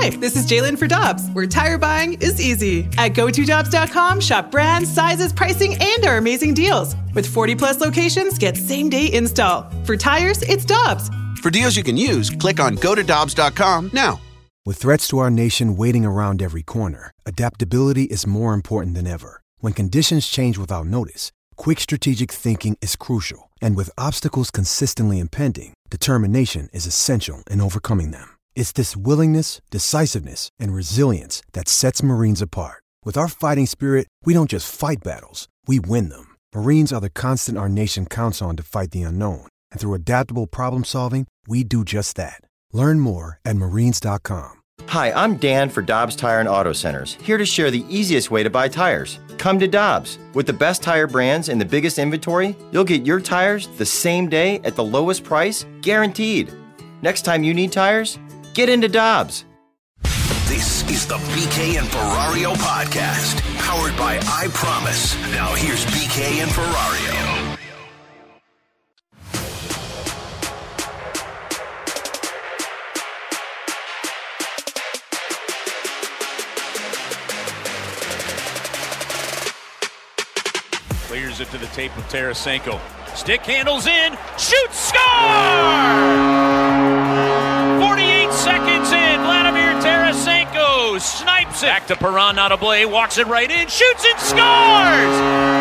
Hi, this is Jalen for Dobbs, where tire buying is easy. At GoToDobbs.com, shop brands, sizes, pricing, and our amazing deals. With 40 plus locations, get same day install. For tires, it's Dobbs. For deals you can use, click on GoToDobbs.com now. With threats to our nation waiting around every corner, adaptability is more important than ever. When conditions change without notice, quick strategic thinking is crucial. And with obstacles consistently impending, determination is essential in overcoming them. It's this willingness, decisiveness, and resilience that sets Marines apart. With our fighting spirit, we don't just fight battles, we win them. Marines are the constant our nation counts on to fight the unknown. And through adaptable problem solving, we do just that. Learn more at marines.com. Hi, I'm Dan for Dobbs Tire and Auto Centers, here to share the easiest way to buy tires. Come to Dobbs. With the best tire brands and the biggest inventory, you'll get your tires the same day at the lowest price, guaranteed. Next time you need tires, get into Dobbs. This is the BK and Ferrario podcast, powered by I Promise. Now here's BK and Ferrario. Clears it to the tape of Tarasenko. Stick handles in, shoots, score! 48 seconds in, Vladimir Tarasenko snipes it. Back to Perron, not a Blais, walks it right in, shoots and scores!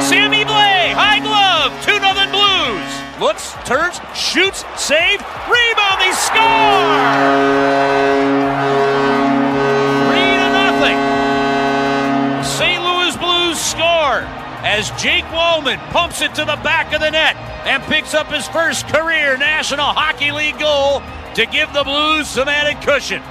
Sammy Blais, high glove, 2 0 Blues. Looks, turns, shoots, save, rebound, they score! 3 to nothing. St. Louis Blues score as Jake Walman pumps it to the back of the net and picks up his first career National Hockey League goal to give the Blues some added cushion.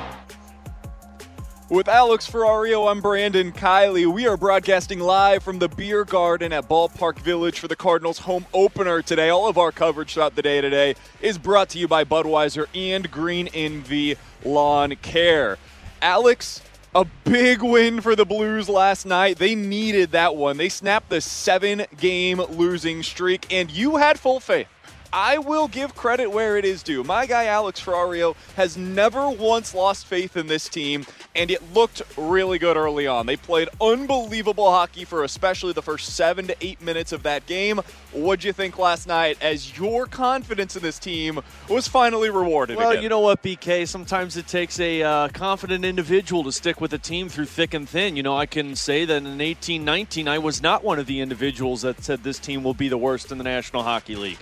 With Alex Ferrario, I'm Brandon Kiley. We are broadcasting live from the Beer Garden at Ballpark Village for the Cardinals home opener today. All of our coverage throughout the day today is brought to you by Budweiser and Green Envy Lawn Care. Alex, a big win for the Blues last night. They needed that one. They snapped the seven game losing streak, and you had full faith. I will give credit where it is due. My guy Alex Ferrario has never once lost faith in this team, and it looked really good early on. They played unbelievable hockey for especially the first seven to eight minutes of that game. What'd you think last night as your confidence in this team was finally rewarded? Well, again? you know what, BK? Sometimes it takes a uh, confident individual to stick with a team through thick and thin. You know, I can say that in 1819, I was not one of the individuals that said this team will be the worst in the National Hockey League.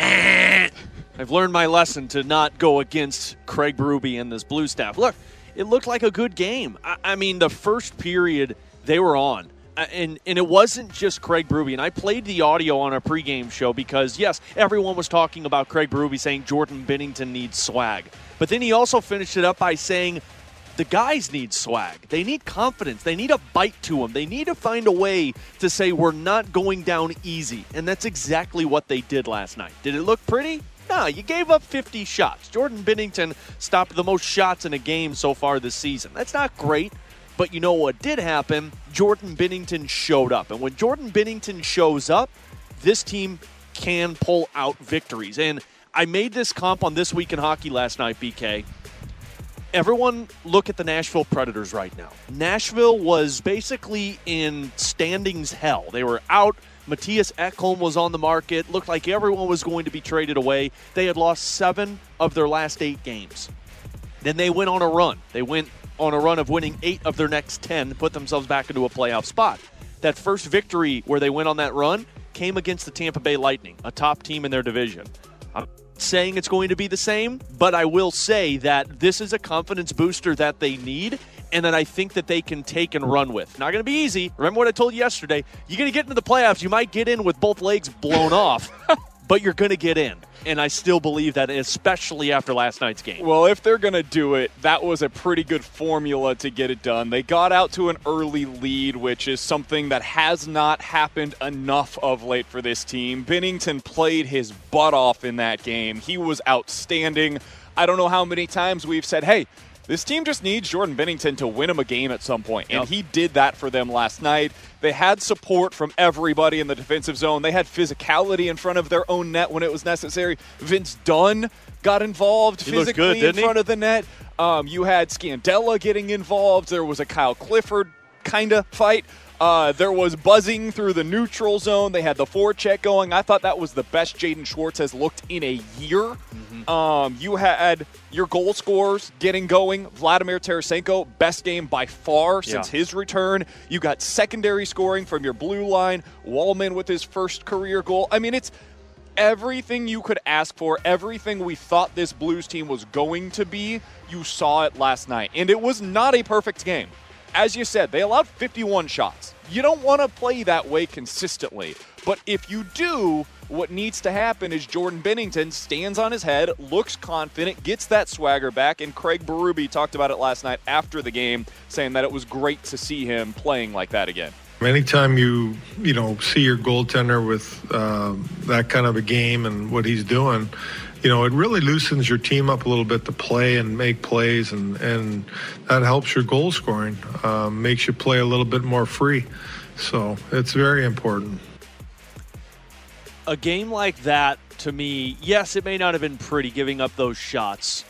I've learned my lesson to not go against Craig Berube and this blue staff. Look, it looked like a good game. I, I mean, the first period they were on. uh, And, and it wasn't just Craig Berube. And I played the audio on a pregame show because, yes, everyone was talking about Craig Berube saying Jordan Binnington needs swag. But then he also finished it up by saying the guys need swag. They need confidence. They need a bite to them. They need to find a way to say we're not going down easy. And that's exactly what they did last night. Did it look pretty? No, you gave up 50 shots. Jordan Binnington stopped the most shots in a game so far this season. That's not great. But you know what did happen? Jordan Binnington showed up. And when Jordan Binnington shows up, this team can pull out victories. And I made this comp on This Week in Hockey last night, BK everyone look at the Nashville Predators right now. Nashville was basically in standings hell. They were out. Mattias Ekholm was on the market. Looked like everyone was going to be traded away. They had lost seven of their last eight games. Then they went on a run. They went on a run of winning eight of their next 10 put themselves back into a playoff spot. That first victory where they went on that run came against the Tampa Bay Lightning, a top team in their division. I'm saying it's going to be the same, but I will say that this is a confidence booster that they need and that I think that they can take and run with. Not going to be easy. Remember what I told you yesterday? You're going to get into the playoffs. You might get in with both legs blown off, but you're going to get in. And I still believe that, especially after last night's game. Well, if they're going to do it, that was a pretty good formula to get it done. They got out to an early lead, which is something that has not happened enough of late for this team. Binnington played his butt off in that game. He was outstanding. I don't know how many times we've said, hey, this team just needs Jordan Binnington to win him a game at some. And Yep. he did that for them last night. They had support from everybody in the defensive zone. They had physicality in front of their own net when it was necessary. Vince Dunn got involved He physically good, in didn't he? front of the net. Um, you had Scandella getting involved. There was a Kyle Clifford kind of fight. Uh, there was buzzing through the neutral zone. They had the forecheck going. I thought that was the best Jaden Schwartz has looked in a year. Mm-hmm. Um, you had your goal scorers getting going. Vladimir Tarasenko, best game by far since Yeah. his return. You got secondary scoring from your blue line. Walman with his first career goal. I mean, it's everything you could ask for, everything we thought this Blues team was going to be, you saw it last night. And it was not a perfect game. As you said, they allowed 51 shots. You don't want to play that way consistently. But if you do, what needs to happen is Jordan Binnington stands on his head, looks confident, gets that swagger back, and Craig Berube talked about it last night after the game, saying that it was great to see him playing like that again. Anytime you you know see your goaltender with uh, that kind of a game and what he's doing, you know it really loosens your team up a little bit to play and make plays, and and that helps your goal scoring, um, makes you play a little bit more free. So it's very important. a game like that, to me, yes, it may not have been pretty giving up those shots,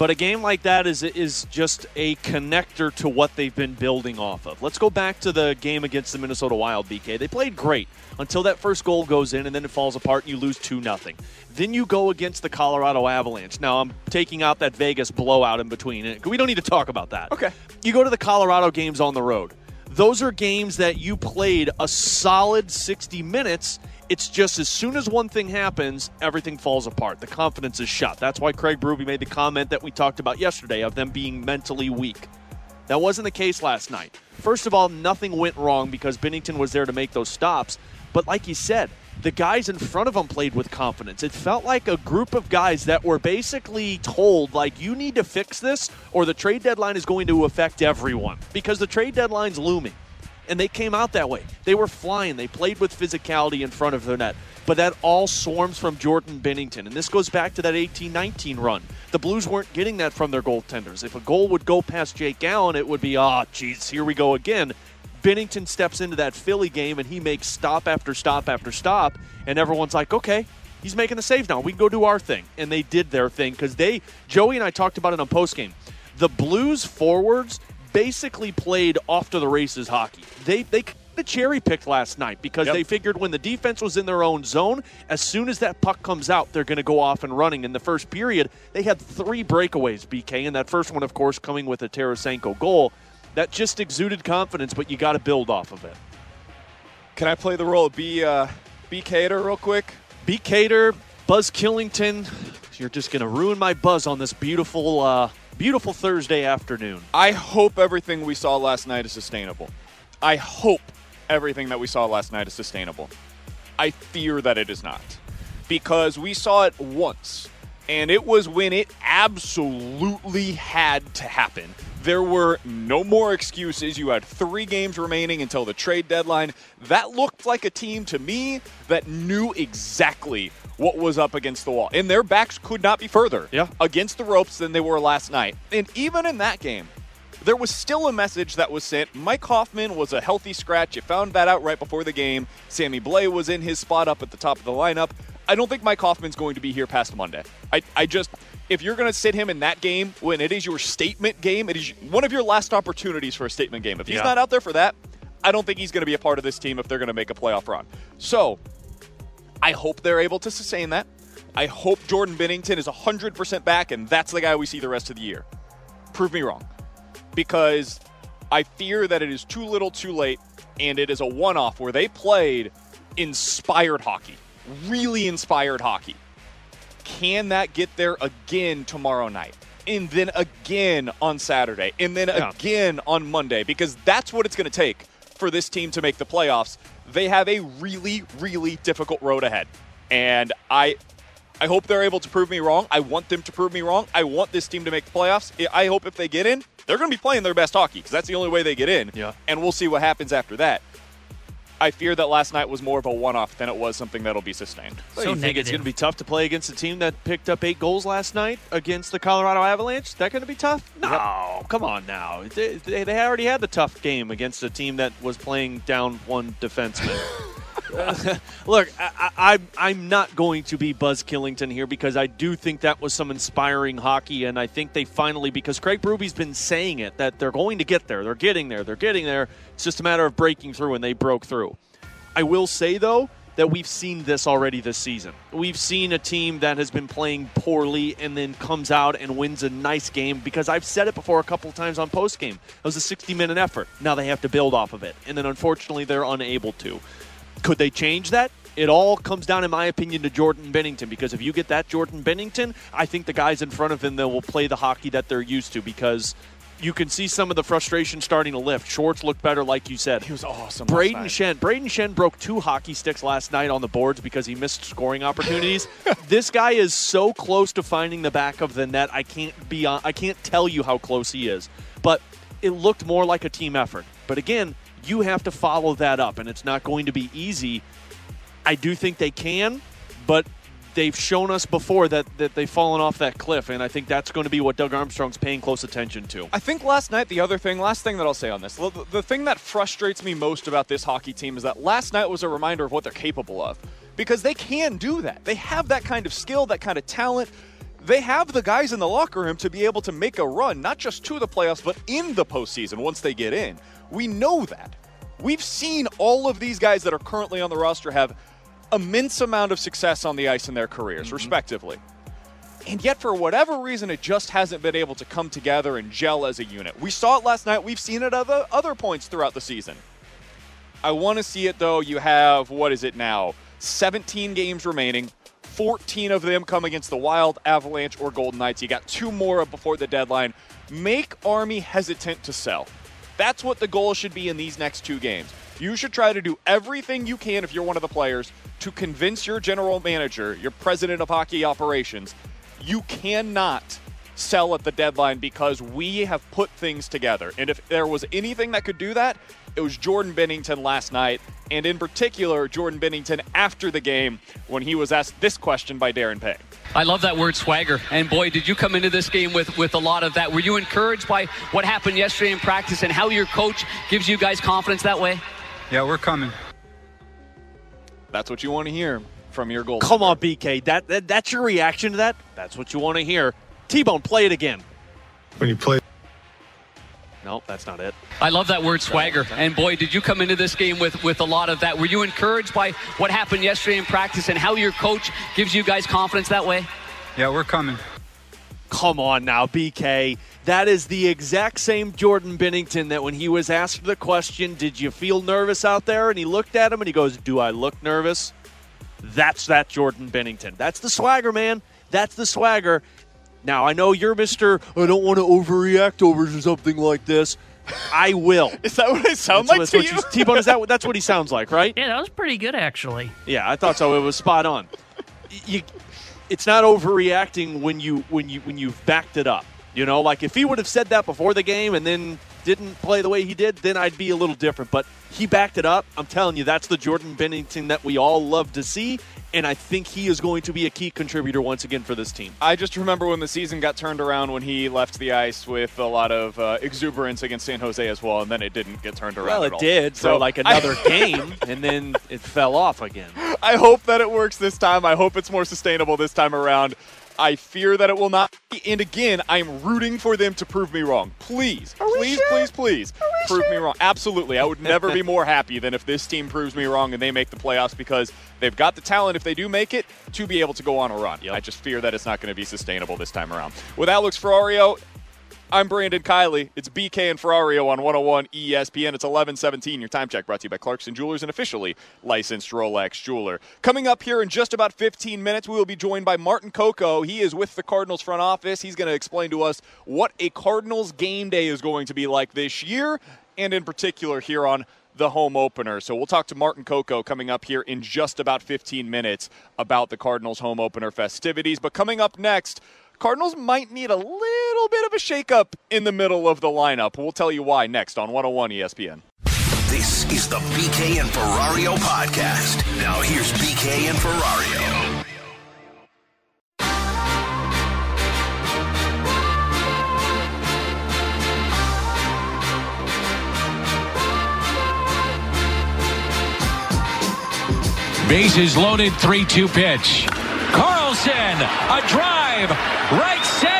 but a game like that is is just a connector to what they've been building off of. Let's go back to the game against the Minnesota Wild. BK, they played great until that first goal goes in, and then it falls apart, and you lose two nothing. Then you go against the Colorado Avalanche. Now I'm taking out that Vegas blowout in between. We don't need to talk about that. Okay. You go to the Colorado games on the road. Those are games that you played a solid 60 minutes. It's just as soon as one thing happens, everything falls apart. The confidence is shot. That's why Craig Berube made the comment that we talked about yesterday of them being mentally weak. That wasn't the case last night. First of all, nothing went wrong because Binnington was there to make those stops. But like you said, the guys in front of them played with confidence. It felt like a group of guys that were basically told, like, you need to fix this or the trade deadline is going to affect everyone because the trade deadline's looming. And they came out that way. They were flying. They played with physicality in front of their net. But that all swarms from Jordan Binnington. And this goes back to that 18 19 run. The Blues weren't getting that from their goaltenders. If a goal would go past Jake Allen, it would be, ah, geez, here we go again. Binnington steps into that Philly game and he makes stop after stop after stop. And everyone's like, okay, he's making the saves now. We can go do our thing. And they did their thing because they, Joey and I talked about it on postgame. The Blues forwards basically played off to the races hockey. They, they the cherry picked last night because Yep. they figured when the defense was in their own zone, as soon as that puck comes out, they're going to go off and running. In the first period, they had three breakaways, BK, and that first one, of course, coming with a Tarasenko goal. That just exuded confidence, but you got to build off of it. Can I play the role of B, uh, B Cater real quick? B. Cater, Buzz Killington, you're just going to ruin my buzz on this beautiful, uh, beautiful Thursday afternoon. I hope everything we saw last night is sustainable. I hope everything that we saw last night is sustainable. I fear that it is not. Because we saw it once, and it was when it absolutely had to happen. There were no more excuses. You had three games remaining until the trade deadline. That looked like a team to me that knew exactly what was up against the wall. And their backs could not be further Yeah. against the ropes than they were last night. And even in that game, there was still a message that was sent. Mike Hoffman was a healthy scratch. You found that out right before the game. Sammy Blais was in his spot up at the top of the lineup. I don't think Mike Hoffman's going to be here past Monday. I, I just, if you're going to sit him in that game when it is your statement game, it is one of your last opportunities for a statement game. If he's Yeah. not out there for that, I don't think he's going to be a part of this team if they're going to make a playoff run. So, I hope they're able to sustain that. I hope Jordan Binnington is 100% back, and that's the guy we see the rest of the year. Prove me wrong. Because I fear that it is too little too late, and it is a one off where they played inspired hockey, really inspired hockey. Can that get there again tomorrow night? And then again on Saturday, and then Yeah. again on Monday, because that's what it's going to take for this team to make the playoffs. They have a really, really difficult road ahead. And I I hope they're able to prove me wrong. I want them to prove me wrong. I want this team to make the playoffs. I hope if they get in, they're going to be playing their best hockey because that's the only way they get in. Yeah. And we'll see what happens after that. I fear that last night was more of a one-off than it was something that'll be sustained. So you think it's going to be tough to play against a team that picked up eight goals last night against the Colorado Avalanche? Is That going to be tough? No, come on now. They, they, they already had the tough game against a team that was playing down one defenseman. Look, I, I, I'm not going to be Buzz Killington here because I do think that was some inspiring hockey, and I think they finally, because Craig Berube's been saying it, that they're going to get there. They're getting there. They're getting there. It's just a matter of breaking through, and they broke through. I will say, though, that we've seen this already this season. We've seen a team that has been playing poorly and then comes out and wins a nice game because I've said it before a couple times on post game. It was a 60 minute effort. Now they have to build off of it. And then unfortunately, they're unable to. Could they change that? It all comes down, in my opinion, to Jordan Binnington because if you get that Jordan Binnington, I think the guys in front of him that will play the hockey that they're used to because you can see some of the frustration starting to lift. Schwartz looked better, like you said. He was awesome. Brayden Schenn. Brayden Schenn broke two hockey sticks last night on the boards because he missed scoring opportunities. this guy is so close to finding the back of the net. I can't be on, I can't tell you how close he is. But it looked more like a team effort. But again, you have to follow that up, and it's not going to be easy. I do think they can, but they've shown us before that, that they've fallen off that cliff, and I think that's going to be what Doug Armstrong's paying close attention to. I think last night, the other thing, last thing that I'll say on this, the, the thing that frustrates me most about this hockey team is that last night was a reminder of what they're capable of. Because they can do that. They have that kind of skill, that kind of talent. They have the guys in the locker room to be able to make a run, not just to the playoffs, but in the postseason once they get in. We know that. We've seen all of these guys that are currently on the roster have immense amount of success on the ice in their careers, mm-hmm. respectively. And yet, for whatever reason, it just hasn't been able to come together and gel as a unit. We saw it last night. We've seen it at other, other points throughout the season. I want to see it, though. You have, what is it now? 17 games remaining. 14 of them come against the Wild, Avalanche, or Golden Knights. You got two more before the deadline. Make Army hesitant to sell. That's what the goal should be in these next two games. You should try to do everything you can if you're one of the players to convince your general manager, your president of hockey operations, you cannot sell at the deadline because we have put things together. And if there was anything that could do that, it was Jordan Binnington last night, and in particular, Jordan Binnington after the game when he was asked this question by Darren Pang. I love that word swagger. And boy, did you come into this game with, with a lot of that. Were you encouraged by what happened yesterday in practice and how your coach gives you guys confidence that way? Yeah, we're coming. That's what you want to hear from your goal. Come on, BK. That, that That's your reaction to that? That's what you want to hear. T Bone, play it again. When you play no, that's not it. I love that word swagger. And boy, did you come into this game with, with a lot of that. Were you encouraged by what happened yesterday in practice and how your coach gives you guys confidence that way? Yeah, we're coming. Come on now, BK. That is the exact same Jordan Binnington that when he was asked the question, Did you feel nervous out there? And he looked at him and he goes, Do I look nervous? That's that Jordan Binnington. That's the swagger, man. That's the swagger. Now, I know you're Mr. I don't want to overreact over something like this. I will. is that what I sound that's like to you? T-Bone, is that that's what he sounds like, right? Yeah, that was pretty good, actually. Yeah, I thought so. It was spot on. You, it's not overreacting when you when you when you've backed it up. You know, like if he would have said that before the game and then didn't play the way he did, then I'd be a little different. But he backed it up. I'm telling you, that's the Jordan Binnington that we all love to see. And I think he is going to be a key contributor once again for this team. I just remember when the season got turned around when he left the ice with a lot of uh, exuberance against San Jose as well, and then it didn't get turned around. Well, it did so like another I, game, and then it fell off again. I hope that it works this time. I hope it's more sustainable this time around. I fear that it will not. And again, I am rooting for them to prove me wrong. Please, please, sure? please, please, prove sure? me wrong. Absolutely. I would never be more happy than if this team proves me wrong and they make the playoffs because they've got the talent, if they do make it, to be able to go on a run. Yep. I just fear that it's not going to be sustainable this time around. With Alex Ferrario, I'm Brandon Kiley. It's BK and Ferrario on 101 ESPN. It's 11:17. Your time check brought to you by Clarkson Jewelers, and officially licensed Rolex jeweler. Coming up here in just about 15 minutes, we will be joined by Martin Coco. He is with the Cardinals front office. He's going to explain to us what a Cardinals game day is going to be like this year, and in particular here on the home opener. So we'll talk to Martin Coco coming up here in just about 15 minutes about the Cardinals home opener festivities. But coming up next, Cardinals might need a little bit of a shakeup in the middle of the lineup. We'll tell you why next on 101 ESPN. This is the BK and Ferrario podcast. Now here's BK and Ferrario. Bases loaded, 3 2 pitch. Carlson, a drive, right center,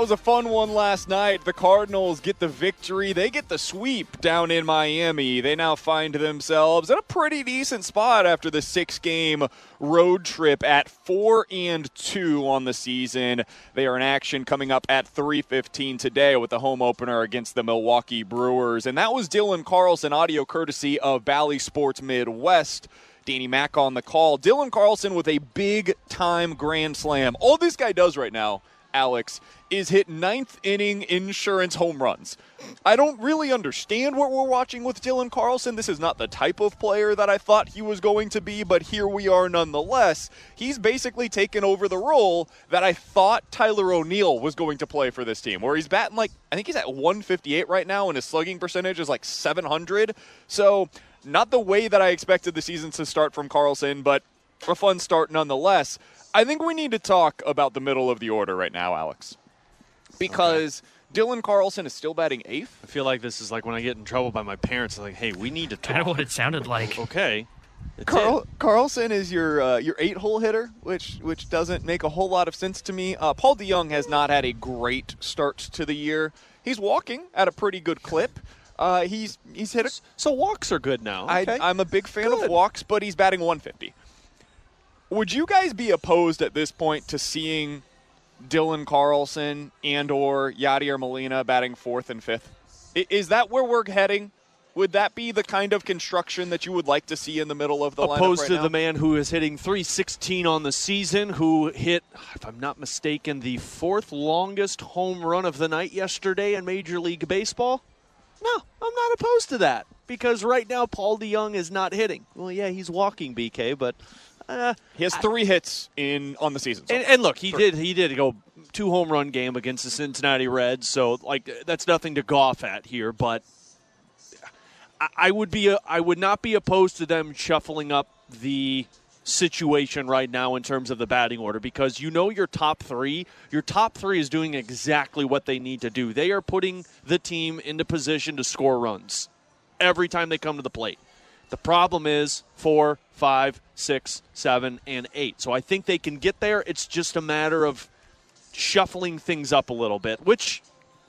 That was a fun one last night. The Cardinals get the victory. They get the sweep down in Miami. They now find themselves in a pretty decent spot after the six game road trip at 4 and 2 on the season. They are in action coming up at 3:15 today with the home opener against the Milwaukee Brewers. And that was Dylan Carlson audio courtesy of Bally Sports Midwest. Danny Mack on the call. Dylan Carlson with a big time grand slam. All this guy does right now Alex, is hit ninth inning insurance home runs. I don't really understand what we're watching with Dylan Carlson. This is not the type of player that I thought he was going to be, but here we are nonetheless. He's basically taken over the role that I thought Tyler O'Neill was going to play for this team, where he's batting like, I think he's at 158 right now, and his slugging percentage is like 700. So, not the way that I expected the season to start from Carlson, but a fun start nonetheless. I think we need to talk about the middle of the order right now, Alex, because okay. Dylan Carlson is still batting eighth. I feel like this is like when I get in trouble by my parents. Like, hey, we need to talk. Kind of what it sounded like. okay. Carl, Carlson is your uh, your eight hole hitter, which which doesn't make a whole lot of sense to me. Uh, Paul DeJong has not had a great start to the year. He's walking at a pretty good clip. Uh, he's he's hit a, so walks are good now. Okay. I, am a big fan good. of walks, but he's batting 150. Would you guys be opposed at this point to seeing Dylan Carlson and or Yadier Molina batting fourth and fifth? Is that where we're heading? Would that be the kind of construction that you would like to see in the middle of the lineup? opposed right to now? the man who is hitting 316 on the season, who hit, if I'm not mistaken, the fourth longest home run of the night yesterday in Major League Baseball? No, I'm not opposed to that because right now Paul DeJong is not hitting. Well, yeah, he's walking BK, but uh, he has three I, hits in on the season. So and, and, look, he three. did he did go two home run game against the Cincinnati Reds, so like that's nothing to golf at here. But I, I would be a, I would not be opposed to them shuffling up the situation right now in terms of the batting order because you know your top three. Your top three is doing exactly what they need to do. They are putting the team into position to score runs every time they come to the plate. The problem is four, five, six, seven, and eight. So I think they can get there. It's just a matter of shuffling things up a little bit, which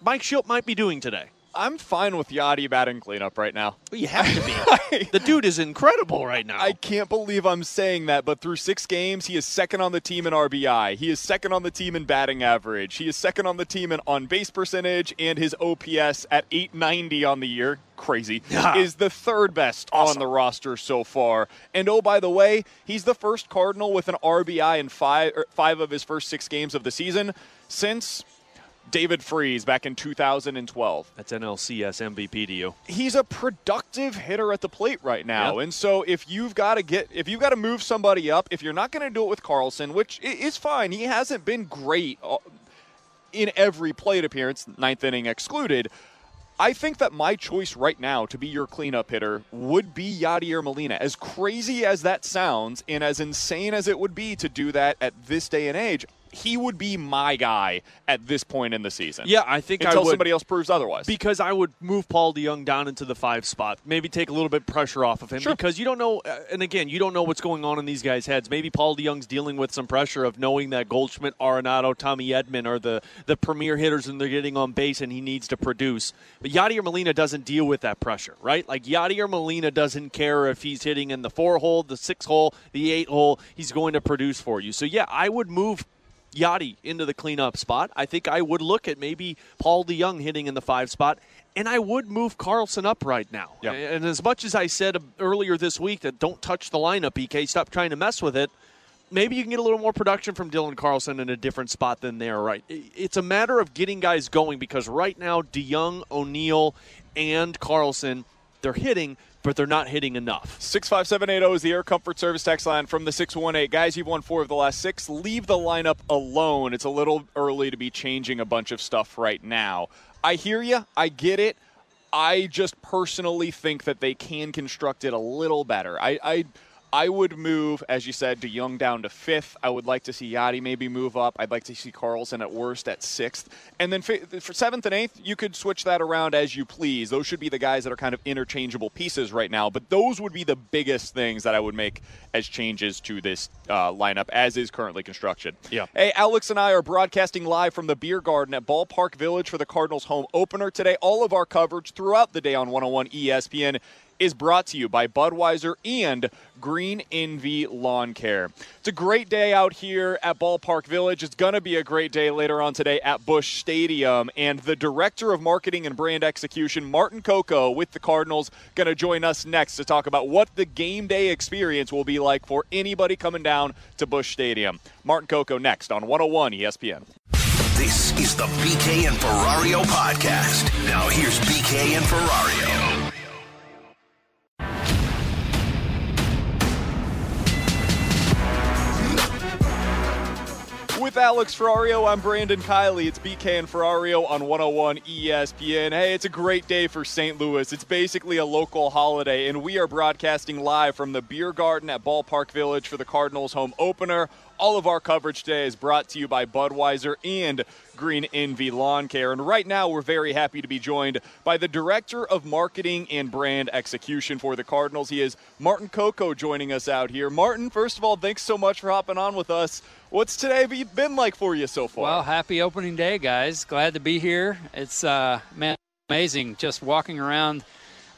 Mike Shildt might be doing today. I'm fine with Yadi batting cleanup right now. Well, you have to be. the dude is incredible right now. I can't believe I'm saying that, but through six games, he is second on the team in RBI. He is second on the team in batting average. He is second on the team in on base percentage, and his OPS at 890 on the year. Crazy. is the third best awesome. on the roster so far. And oh, by the way, he's the first Cardinal with an RBI in five, five of his first six games of the season since David Freese back in 2012. That's NLCS MVP to you. He's a productive hitter at the plate right now. Yep. And so if you've got to get if you've got to move somebody up, if you're not going to do it with Carlson, which is fine. He hasn't been great uh, in every plate appearance, ninth inning excluded. I think that my choice right now to be your cleanup hitter would be Yadier Molina. As crazy as that sounds, and as insane as it would be to do that at this day and age, he would be my guy at this point in the season. Yeah, I think until I would, somebody else proves otherwise. Because I would move Paul DeJong down into the five spot, maybe take a little bit pressure off of him. Sure. Because you don't know, uh, and again, you don't know what's going on in these guys' heads. Maybe Paul DeJong's dealing with some pressure of knowing that Goldschmidt, Arenado, Tommy Edman are the the premier hitters and they're getting on base, and he needs to produce. But Yadier Molina doesn't deal with that pressure, right? Like Yadier Molina doesn't care if he's hitting in the four hole, the six hole, the eight hole. He's going to produce for you. So yeah, I would move Yadi into the cleanup spot. I think I would look at maybe Paul DeJong hitting in the five spot, and I would move Carlson up right now. Yep. And as much as I said um, earlier this week that don't touch the lineup, EK, stop trying to mess with it. Maybe you can get a little more production from Dylan Carlson in a different spot than there, right? It's a matter of getting guys going because right now, DeJong, O'Neill, and Carlson, they're hitting, but they're not hitting enough. 65780 is the Air Comfort Service text line from the 618. Guys, you've won four of the last six. Leave the lineup alone. It's a little early to be changing a bunch of stuff right now. I hear you. I get it. I just personally think that they can construct it a little better. I, I I would move, as you said, DeJong down to fifth. I would like to see Yadi maybe move up. I'd like to see Carlson at worst at sixth. And then for seventh and eighth, you could switch that around as you please. Those should be the guys that are kind of interchangeable pieces right now. But those would be the biggest things that I would make as changes to this uh, lineup as is currently constructed. Yeah. Hey, Alex and I are broadcasting live from the Beer Garden at Ballpark Village for the Cardinals home opener today. All of our coverage throughout the day on 101 ESPN is brought to you by Budweiser and Green Envy Lawn Care. It's a great day out here at Ballpark Village. It's going to be a great day later on today at Busch Stadium. And the Director of Marketing and Brand Execution, Martin Coco, with the Cardinals, going to join us next to talk about what the game day experience will be like for anybody coming down to Busch Stadium. Martin Coco next on 101 ESPN. This is the BK and Ferrario podcast. Now here's BK and Ferrario. With Alex Ferrario, I'm Brandon Kiley. It's BK and Ferrario on 101 ESPN. Hey, it's a great day for St. Louis. It's basically a local holiday, and we are broadcasting live from the Beer Garden at Ballpark Village for the Cardinals home opener. All of our coverage today is brought to you by Budweiser and Green Envy Lawn Care. And right now, we're very happy to be joined by the Director of Marketing and Brand Execution for the Cardinals. He is Martin Coco joining us out here. Martin, first of all, thanks so much for hopping on with us. What's today been like for you so far? Well, happy opening day, guys. Glad to be here. It's uh, man, amazing just walking around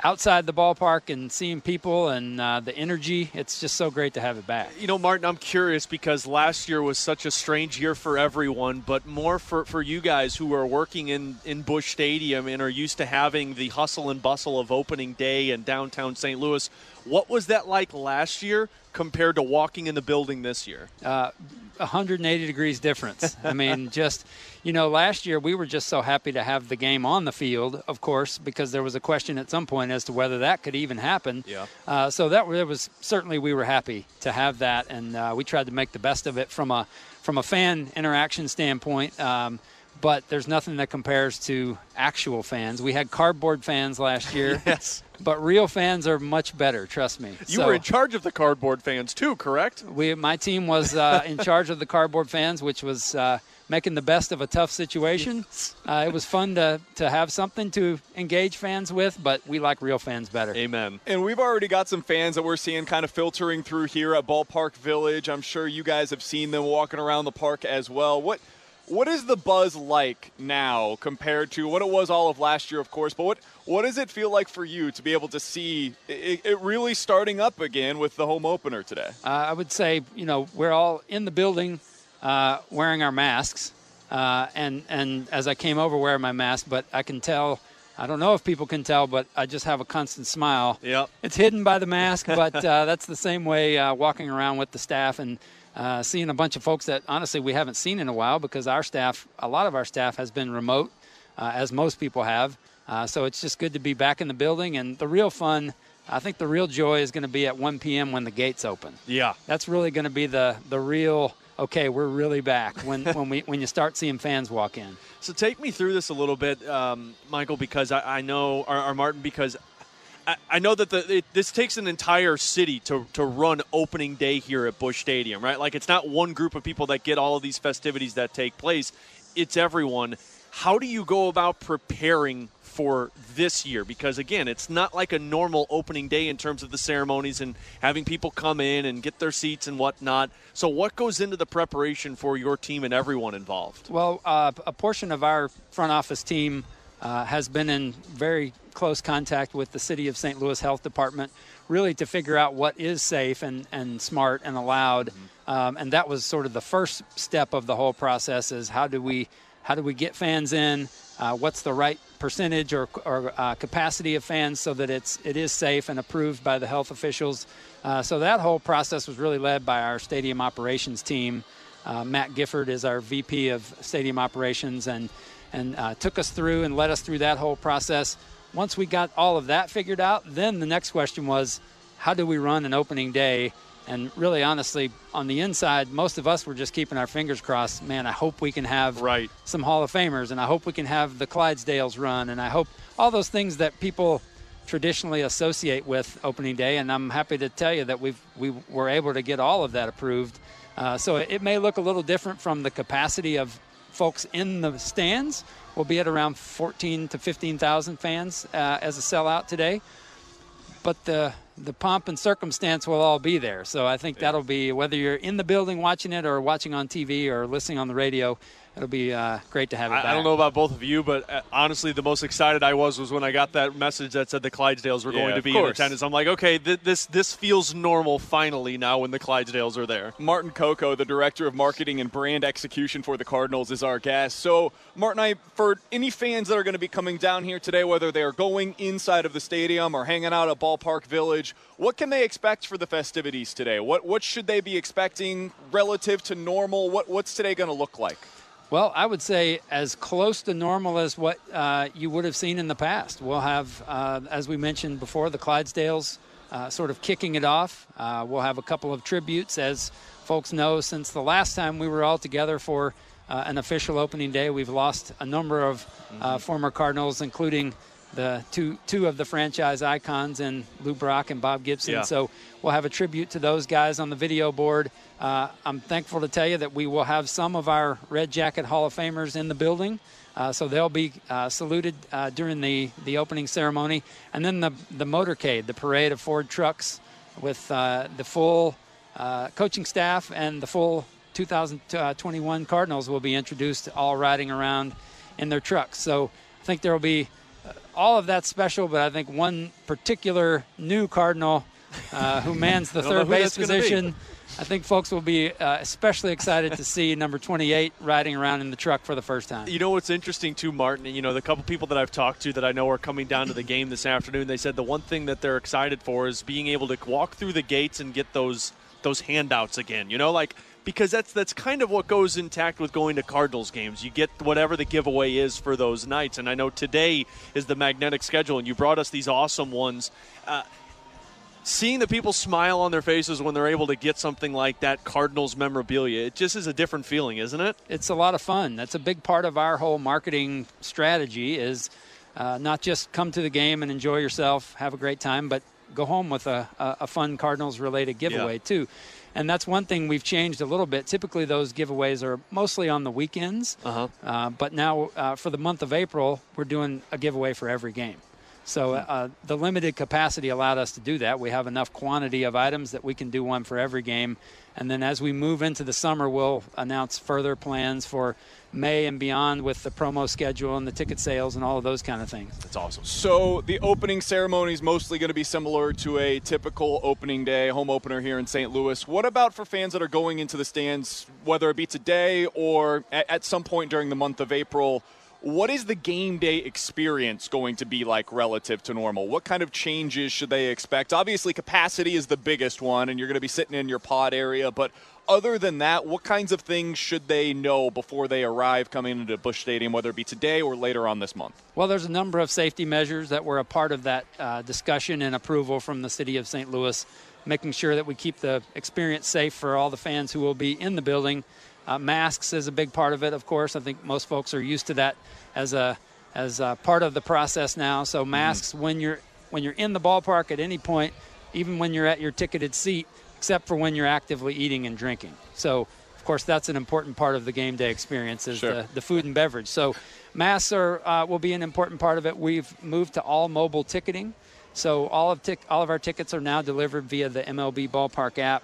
outside the ballpark and seeing people and uh, the energy. It's just so great to have it back. You know, Martin, I'm curious because last year was such a strange year for everyone, but more for, for you guys who are working in, in Busch Stadium and are used to having the hustle and bustle of opening day in downtown St. Louis. What was that like last year compared to walking in the building this year? Uh, 180 degrees difference. I mean, just you know, last year we were just so happy to have the game on the field, of course, because there was a question at some point as to whether that could even happen. Yeah. Uh, so that was certainly we were happy to have that, and uh, we tried to make the best of it from a from a fan interaction standpoint. Um, but there's nothing that compares to actual fans. We had cardboard fans last year. yes. But real fans are much better, trust me. You so, were in charge of the cardboard fans too, correct? We, my team was uh, in charge of the cardboard fans, which was uh, making the best of a tough situation. Uh, it was fun to, to have something to engage fans with, but we like real fans better. Amen. And we've already got some fans that we're seeing kind of filtering through here at Ballpark Village. I'm sure you guys have seen them walking around the park as well. What – what is the buzz like now compared to what it was all of last year, of course? But what what does it feel like for you to be able to see it, it really starting up again with the home opener today? Uh, I would say you know we're all in the building uh, wearing our masks, uh, and and as I came over wearing my mask, but I can tell. I don't know if people can tell, but I just have a constant smile. Yep. It's hidden by the mask, but uh, that's the same way uh, walking around with the staff and uh, seeing a bunch of folks that honestly we haven't seen in a while because our staff, a lot of our staff has been remote, uh, as most people have. Uh, so it's just good to be back in the building. And the real fun, I think the real joy is going to be at 1 p.m. when the gates open. Yeah. That's really going to be the, the real, okay, we're really back when, when, we, when you start seeing fans walk in. So take me through this a little bit, um, Michael, because I, I know, or, or Martin, because I, know that the, it, this takes an entire city to, to run opening day here at Busch Stadium, right? Like it's not one group of people that get all of these festivities that take place. It's everyone. How do you go about preparing for this year? Because again, it's not like a normal opening day in terms of the ceremonies and having people come in and get their seats and whatnot. So, what goes into the preparation for your team and everyone involved? Well, uh, a portion of our front office team uh, has been in very close contact with the City of St. Louis Health Department, really to figure out what is safe and, and smart and allowed. Mm-hmm. Um, and that was sort of the first step of the whole process: is how do we how do we get fans in? Uh, what's the right percentage or, or uh, capacity of fans so that it's it is safe and approved by the health officials? Uh, so that whole process was really led by our stadium operations team. Uh, Matt Gifford is our VP of stadium operations and and uh, took us through and led us through that whole process once we got all of that figured out, then the next question was, how do we run an opening day? And really, honestly, on the inside, most of us were just keeping our fingers crossed. Man, I hope we can have right. some Hall of Famers, and I hope we can have the Clydesdales run, and I hope all those things that people traditionally associate with opening day, and I'm happy to tell you that we've we were able to get all of that approved. Uh, so it may look a little different from the capacity of folks in the stands. We'll be at around 14 to 15,000 fans uh, as a sellout today, but the the pomp and circumstance will all be there. So I think that'll be whether you're in the building watching it or watching on TV or listening on the radio it'll be uh, great to have it I, back. I, don't know about both of you, but uh, honestly, the most excited I was was when I got that message that said the Clydesdales were yeah, going to be in attendance. I'm like, okay, th- this this feels normal finally now when the Clydesdales are there. Martin Coco, the director of marketing and brand execution for the Cardinals, is our guest. So, Martin, I for any fans that are going to be coming down here today, whether they are going inside of the stadium or hanging out at Ballpark Village, what can they expect for the festivities today? What what should they be expecting relative to normal? What what's today going to look like? Well, I would say as close to normal as what uh, you would have seen in the past. We'll have, uh, as we mentioned before, the Clydesdales uh, sort of kicking it off. Uh, we'll have a couple of tributes, as folks know, since the last time we were all together for uh, an official opening day. We've lost a number of mm-hmm. former Cardinals, including the two two of the franchise icons and Lou Brock and Bob Gibson. Yeah. So we'll have a tribute to those guys on the video board. Uh, I'm thankful to tell you that we will have some of our Red Jacket Hall of Famers in the building. Uh, so they'll be uh, saluted uh, during the, the opening ceremony. And then the, the motorcade, the parade of Ford trucks with uh, the full uh, coaching staff and the full 2021 Cardinals will be introduced, all riding around in their trucks. So I think there will be all of that special, but I think one particular new Cardinal uh, who mans the third base position. I think folks will be uh, especially excited to see number 28 riding around in the truck for the first time. You know what's interesting too, Martin? You know, the couple people that I've talked to that I know are coming down to the game this afternoon, they said the one thing that they're excited for is being able to walk through the gates and get those those handouts again. You know, like because that's that's kind of what goes intact with going to Cardinals games. You get whatever the giveaway is for those nights, and I know today is the magnetic schedule, and you brought us these awesome ones. Uh, seeing the people smile on their faces when they're able to get something like that Cardinals memorabilia, it just is a different feeling, isn't it? It's a lot of fun. That's a big part of our whole marketing strategy is uh, not just come to the game and enjoy yourself, have a great time, but go home with a, a, a fun Cardinals related giveaway yeah. too. And that's one thing we've changed a little bit. Typically, those giveaways are mostly on the weekends. Uh-huh. Uh, but now, uh, for the month of April, we're doing a giveaway for every game. So uh, the limited capacity allowed us to do that. We have enough quantity of items that we can do one for every game. And then as we move into the summer, we'll announce further plans for May and beyond with the promo schedule and the ticket sales and all of those kind of things. That's awesome. So the opening ceremony is mostly going to be similar to a typical opening day home opener here in St. Louis. What about for fans that are going into the stands, whether it be today or at some point during the month of April? What is the game day experience going to be like relative to normal? What kind of changes should they expect? Obviously, capacity is the biggest one, and you're going to be sitting in your pod area, but other than that, what kinds of things should they know before they arrive coming into Busch Stadium, whether it be today or later on this month? Well, there's a number of safety measures that were a part of that uh, discussion and approval from the city of St. Louis, making sure that we keep the experience safe for all the fans who will be in the building. Uh, masks is a big part of it, of course. I think most folks are used to that as a as a part of the process now. So mm-hmm. masks mm-hmm. when you're when you're in the ballpark at any point, even when you're at your ticketed seat, except for when you're actively eating and drinking. So, of course, that's an important part of the game day experience is sure. the, the food and beverage. So, masks are, uh, will be an important part of it. We've moved to all mobile ticketing. So all of tic- all of our tickets are now delivered via the MLB Ballpark app.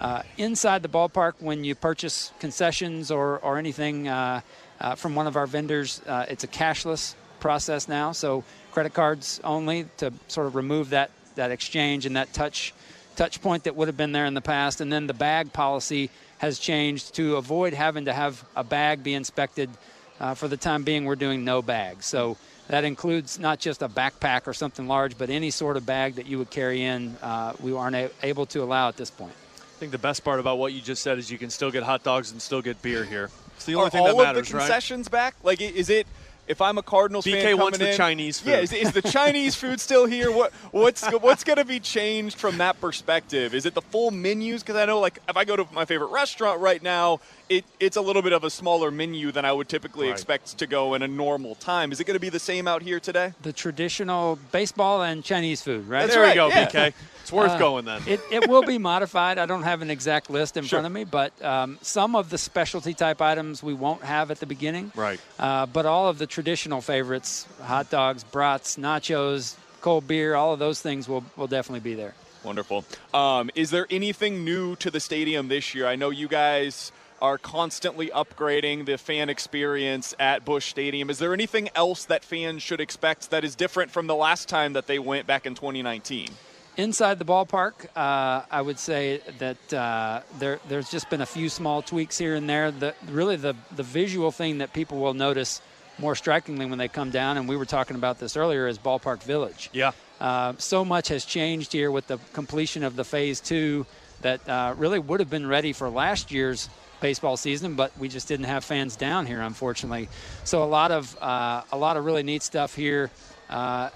Uh, inside the ballpark, when you purchase concessions or or anything uh, uh, from one of our vendors, uh, it's a cashless process now. So credit cards only to sort of remove that that exchange and that touch touch point that would have been there in the past. And then the bag policy has changed to avoid having to have a bag be inspected. Uh, for the time being, we're doing no bags. So that includes not just a backpack or something large, but any sort of bag that you would carry in, uh, we aren't a- able to allow at this point. I think the best part about what you just said is you can still get hot dogs and still get beer here. It's the only Are thing all that matters, right? All of the concessions back? Like, is it – if I'm a Cardinals BK fan coming wants the in, Chinese food. Yeah, is, is the Chinese food still here? What what's what's going to be changed from that perspective? Is it the full menus? Because I know, like, if I go to my favorite restaurant right now, it, it's a little bit of a smaller menu than I would typically Right. expect to go in a normal time. Is it going to be the same out here today? The traditional baseball and Chinese food, right? That's there right, you go, yeah. BK. It's worth Uh, going then. It, it will be modified. I don't have an exact list in Sure. front of me, but um, some of the specialty type items we won't have at the beginning. Right. Uh, but all of the traditional favorites, hot dogs, brats, nachos, cold beer, all of those things will, will definitely be there. Wonderful. Um, is there anything new to the stadium this year? I know you guys are constantly upgrading the fan experience at Busch Stadium. Is there anything else that fans should expect that is different from the last time that they went back in 2019? Inside the ballpark, uh, I would say that uh, there, there's just been a few small tweaks here and there. The, really, the, the visual thing that people will notice more strikingly when they come down, and we were talking about this earlier, is Ballpark Village. Yeah. Uh, so much has changed here with the completion of the phase two that uh, really would have been ready for last year's baseball season, but we just didn't have fans down here, unfortunately. So a lot of uh, a lot of really neat stuff here. Uh,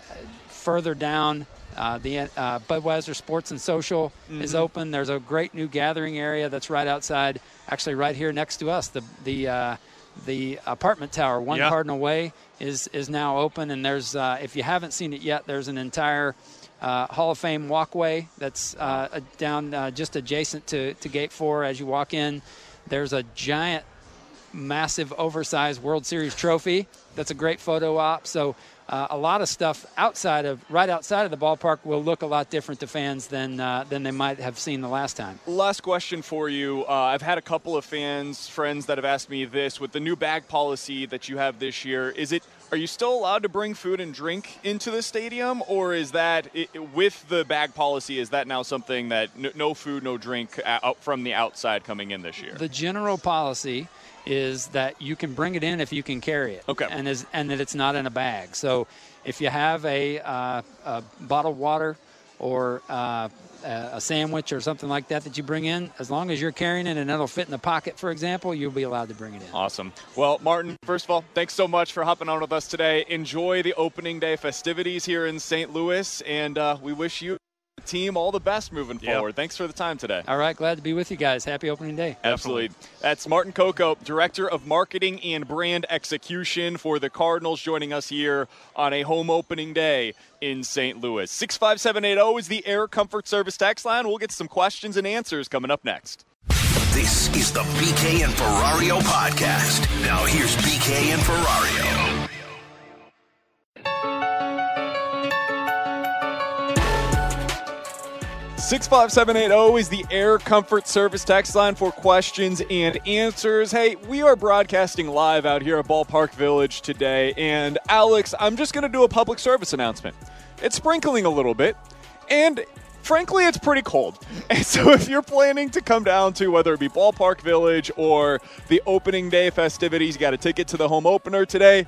further down, uh, the uh, Budweiser Sports and Social is Mhm. open. There's a great new gathering area that's right outside, actually right here next to us. The the uh, the apartment tower, One Yeah. Cardinal Way, is is now open, and there's uh, if you haven't seen it yet, there's an entire uh, Hall of Fame walkway that's uh, uh, down uh, just adjacent to, to Gate 4 as you walk in. There's a giant, massive, oversized World Series trophy. That's a great photo op. So uh, a lot of stuff outside of right outside of the ballpark will look a lot different to fans than uh, than they might have seen the last time. Last question for you. Uh, I've had a couple of fans, friends that have asked me this with the new bag policy that you have this year. Is it are you still allowed to bring food and drink into the stadium, or is that with the bag policy? Is that now something that no food, no drink uh, out from the outside coming in this year? The general policy is that you can bring it in if you can carry it. Okay. And is and that it's not in a bag. So if you have a, uh, a bottle of water or uh, a sandwich or something like that that you bring in, as long as you're carrying it and it'll fit in the pocket, for example, you'll be allowed to bring it in. Awesome. Well, Martin, first of all, thanks so much for hopping on with us today. Enjoy the opening day festivities here in St. Louis, and uh, we wish you, team, all the best moving Yep. forward. Thanks for the time today. All right, glad to be with you guys. Happy opening day. Absolutely. That's Martin Coco, Director of Marketing and Brand Execution for the Cardinals, joining us here on a home opening day in St. Louis. 65780 is the Air Comfort Service text line. We'll get some questions and answers coming up next. This is the BK and Ferrario podcast. Now here's BK and Ferrario. 65780 is the Air Comfort Service text line for questions and answers. Hey, we are broadcasting live out here at Ballpark Village today. And Alex, I'm just going to do a public service announcement. It's sprinkling a little bit. And frankly, it's pretty cold. And so if you're planning to come down to whether it be Ballpark Village or the opening day festivities, you got a ticket to the home opener today,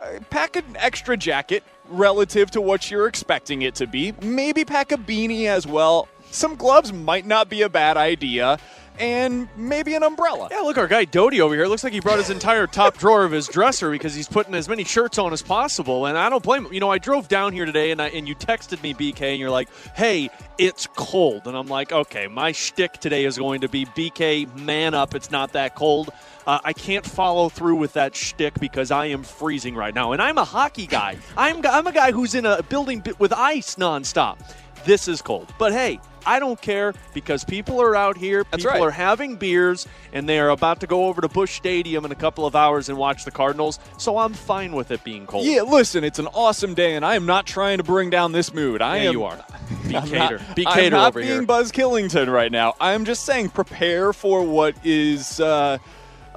uh, pack an extra jacket relative to what you're expecting it to be. Maybe pack a beanie as well. Some gloves might not be a bad idea. And maybe an umbrella. Yeah, look, our guy Doty over here looks like he brought his entire top drawer of his dresser because he's putting as many shirts on as possible. And I don't blame him. You know, I drove down here today and I, and you texted me, BK, and you're like, hey, it's cold. And I'm like, okay, my shtick today is going to be BK, man up. It's not that cold. Uh, I can't follow through with that shtick because I am freezing right now. And I'm a hockey guy. I'm, I'm a guy who's in a building with ice nonstop. This is cold. But hey, I don't care because people are out here. people right. are having beers and they are about to go over to Busch Stadium in a couple of hours and watch the Cardinals. So I'm fine with it being cold. Yeah, listen, it's an awesome day, and I am not trying to bring down this mood. I Yeah, am. you are. Be I'm cater. not- Be I'm not over being here. Buzz Killington right now. I'm just saying, prepare for what is uh,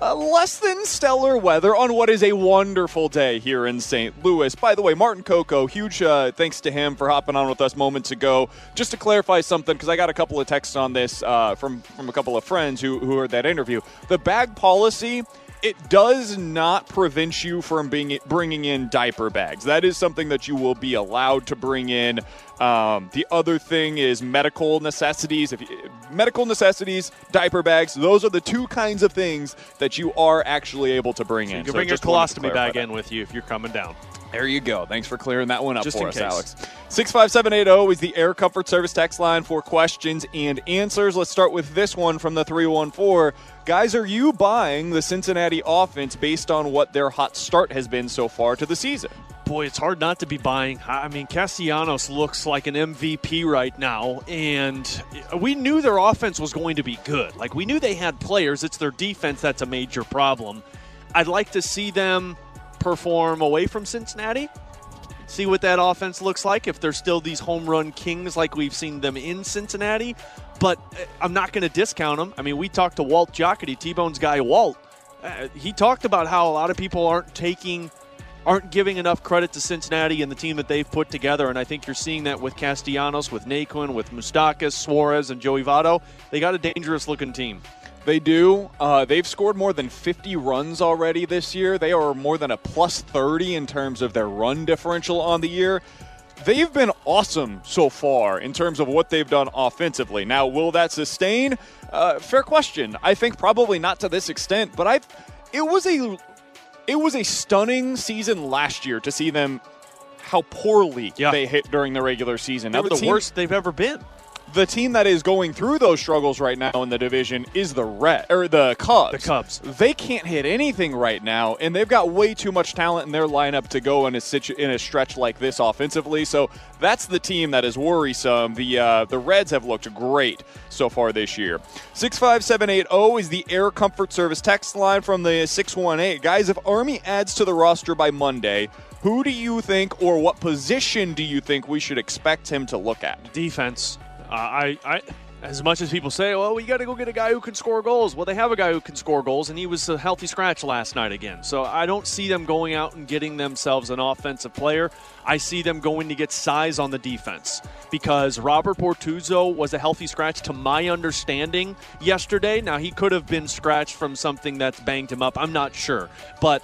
uh, less than stellar weather on what is a wonderful day here in St. Louis. By the way, Martin Coco, huge uh, thanks to him for hopping on with us moments ago. Just to clarify something, because I got a couple of texts on this uh, from from a couple of friends who who heard that interview. The bag policy it does not prevent you from being bringing in diaper bags. That is something that you will be allowed to bring in. Um, the other thing is medical necessities. If medical necessities, diaper bags, those are the two kinds of things that you are actually able to bring You in. You can So bring your colostomy bag that. in with you if you're coming down. There you go. Thanks for clearing that one up Just for us, case. Alex. 65780 is the Air Comfort Service text line for questions and answers. Let's start with this one from the 314. Guys, are you buying the Cincinnati offense based on what their hot start has been so far to the season? Boy, it's hard not to be buying. I mean, Castellanos looks like an MVP right now, and we knew their offense was going to be good. Like, we knew they had players. It's their defense that's a major problem. I'd like to see them perform away from Cincinnati, see what that offense looks like, if they're still these home run kings like we've seen them in Cincinnati. But uh, I'm not going to discount them. I mean, we talked to Walt Jocketty, T Bone's guy, Walt. Uh, he talked about how a lot of people aren't taking aren't giving enough credit to Cincinnati and the team that they've put together. And I think you're seeing that with Castellanos, with Naquin, with Mustakas, Suarez, and Joey Votto. They got a dangerous looking team. They do. Uh, they've scored more than 50 runs already this year. They are more than a plus 30 in terms of their run differential on the year. They've been awesome so far in terms of what they've done offensively. Now, will that sustain? Uh, fair question. I think probably not to this extent, but I, it was a, it was a stunning season last year to see them how poorly they hit during the regular season. They Now, were the team- worst they've ever been. The team that is going through those struggles right now in the division is the Red or the Cubs. The Cubs. They can't hit anything right now, and they've got way too much talent in their lineup to go in a situ- in a stretch like this offensively. So that's the team that is worrisome. The uh, the Reds have looked great so far this year. Six five seven eight zero is the Air Comfort Service text line from the six one eight guys. If Army adds to the roster by Monday. Who do you think, or what position do you think we should expect him to look at? Defense. Uh, I, I, as much as people say, well, we got to go get a guy who can score goals. Well, they have a guy who can score goals, and he was a healthy scratch last night again. So I don't see them going out and getting themselves an offensive player. I see them going to get size on the defense because Robert Bortuzzo was a healthy scratch, to my understanding, yesterday. Now he could have been scratched from something that's banged him up. I'm not sure, but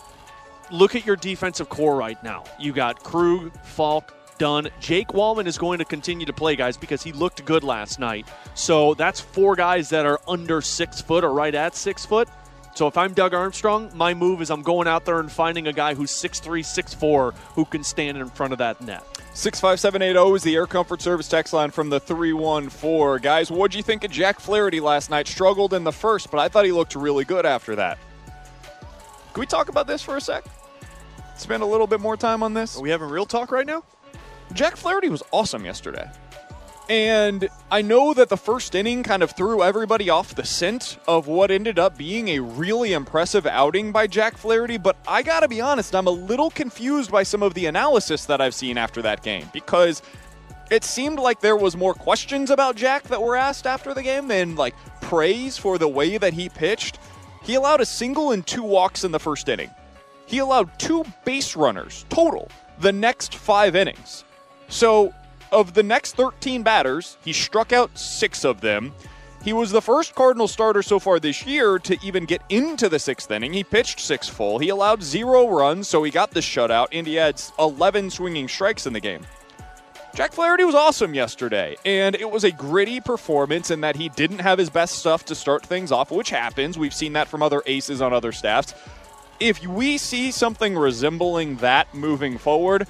look at your defensive core right now. You got Krug, Falk, Dunn. Jake Walman is going to continue to play, guys, because he looked good last night. So that's four guys that are under six foot or right at six foot. So if I'm Doug Armstrong, my move is I'm going out there and finding a guy who's 6'3, 6'4 who can stand in front of that net. 65780 is the Air Comfort Service text line from the 314. Guys, what'd you think of Jack Flaherty last night? Struggled in the first, but I thought he looked really good after that. Can we talk about this for a sec? Spend a little bit more time on this? Are we having real talk right now? Jack Flaherty was awesome yesterday. And I know that the first inning kind of threw everybody off the scent of what ended up being a really impressive outing by Jack Flaherty, but I gotta be honest, I'm a little confused by some of the analysis that I've seen after that game because it seemed like there was more questions about Jack that were asked after the game than like praise for the way that he pitched. He allowed a single and two walks in the first inning. He allowed two base runners total the next five innings. So, of the next 13 batters, he struck out six of them. He was the first Cardinal starter so far this year to even get into the sixth inning. He pitched six full. He allowed zero runs, so he got the shutout, and he had 11 swinging strikes in the game. Jack Flaherty was awesome yesterday, and it was a gritty performance in that he didn't have his best stuff to start things off, which happens. We've seen that from other aces on other staffs. If we see something resembling that moving forward,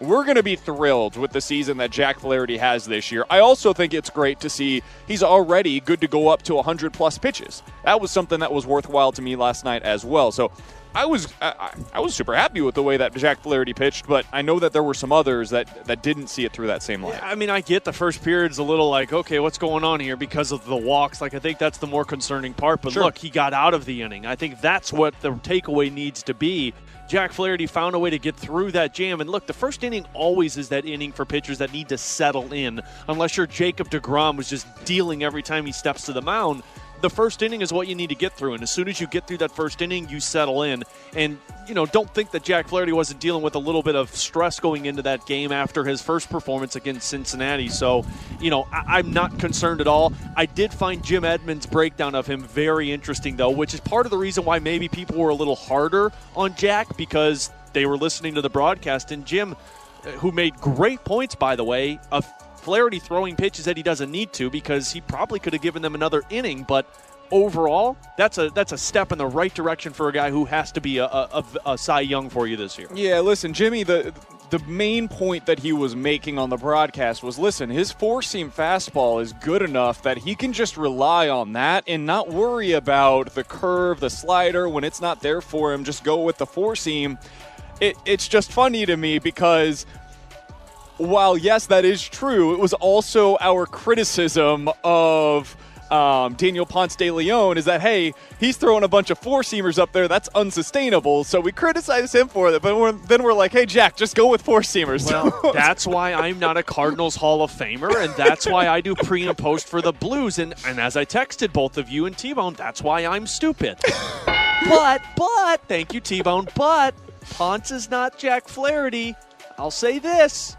we're going to be thrilled with the season that Jack Flaherty has this year. I also think it's great to see he's already good to go up to 100 plus pitches. That was something that was worthwhile to me last night as well. So I was I, I was super happy with the way that Jack Flaherty pitched, but I know that there were some others that that didn't see it through that same light. I mean, I get the first period's a little like, okay, what's going on here because of the walks. Like, I think that's the more concerning part. But Sure. look, he got out of the inning. I think that's what the takeaway needs to be. Jack Flaherty found a way to get through that jam. And look, the first inning always is that inning for pitchers that need to settle in, unless you're Jacob DeGrom, who's just dealing every time he steps to the mound. The first inning is what you need to get through. And as soon as you get through that first inning, you settle in. And, you know, don't think that Jack Flaherty wasn't dealing with a little bit of stress going into that game after his first performance against Cincinnati. So, you know, I- I'm not concerned at all. I did find Jim Edmonds' breakdown of him very interesting, though, which is part of the reason why maybe people were a little harder on Jack because they were listening to the broadcast. And Jim, uh, who made great points, by the way, of Flaherty throwing pitches that he doesn't need to because he probably could have given them another inning, but overall, that's a that's a step in the right direction for a guy who has to be a, a, a, Cy Young for you this year. Yeah, listen, Jimmy, the the main point that he was making on the broadcast was listen, his four seam fastball is good enough that he can just rely on that and not worry about the curve, the slider. When it's not there for him, just go with the four seam. It, it's just funny to me because while, yes, that is true, it was also our criticism of um, Daniel Ponce de Leon is that, hey, he's throwing a bunch of four seamers up there. That's unsustainable. So we criticize him for it. But we're, then we're like, hey, Jack, just go with four seamers. Well, that's why I'm not a Cardinals Hall of Famer, and that's why I do pre and post for the Blues. And, and as I texted both of you and T Bone, that's why I'm stupid. but, but, thank you, T Bone, but Ponce is not Jack Flaherty. I'll say this.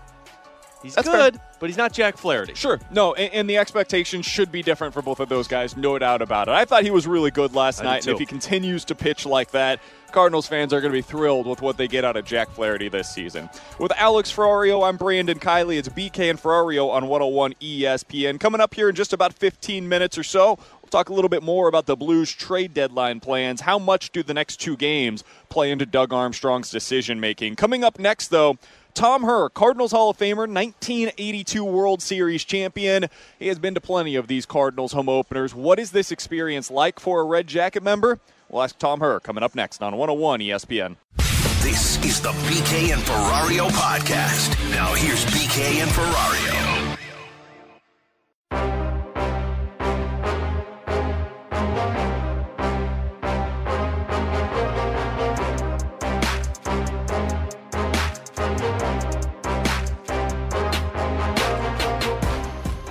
He's That's good, fair. but he's not Jack Flaherty. Sure. No, and, and the expectations should be different for both of those guys, no doubt about it. I thought he was really good last I night, and if he continues to pitch like that, Cardinals fans are going to be thrilled with what they get out of Jack Flaherty this season. With Alex Ferrario, I'm Brandon Kiley. It's BK and Ferrario on 101 ESPN. Coming up here in just about 15 minutes or so, we'll talk a little bit more about the Blues trade deadline plans. How much do the next two games play into Doug Armstrong's decision making? Coming up next, though, Tom Herr, Cardinals Hall of Famer, 1982 World Series champion. He has been to plenty of these Cardinals home openers. What is this experience like for a Red Jacket member? We'll ask Tom Herr coming up next on 101 ESPN. This is the BK and Ferrario podcast. Now here's BK and Ferrario.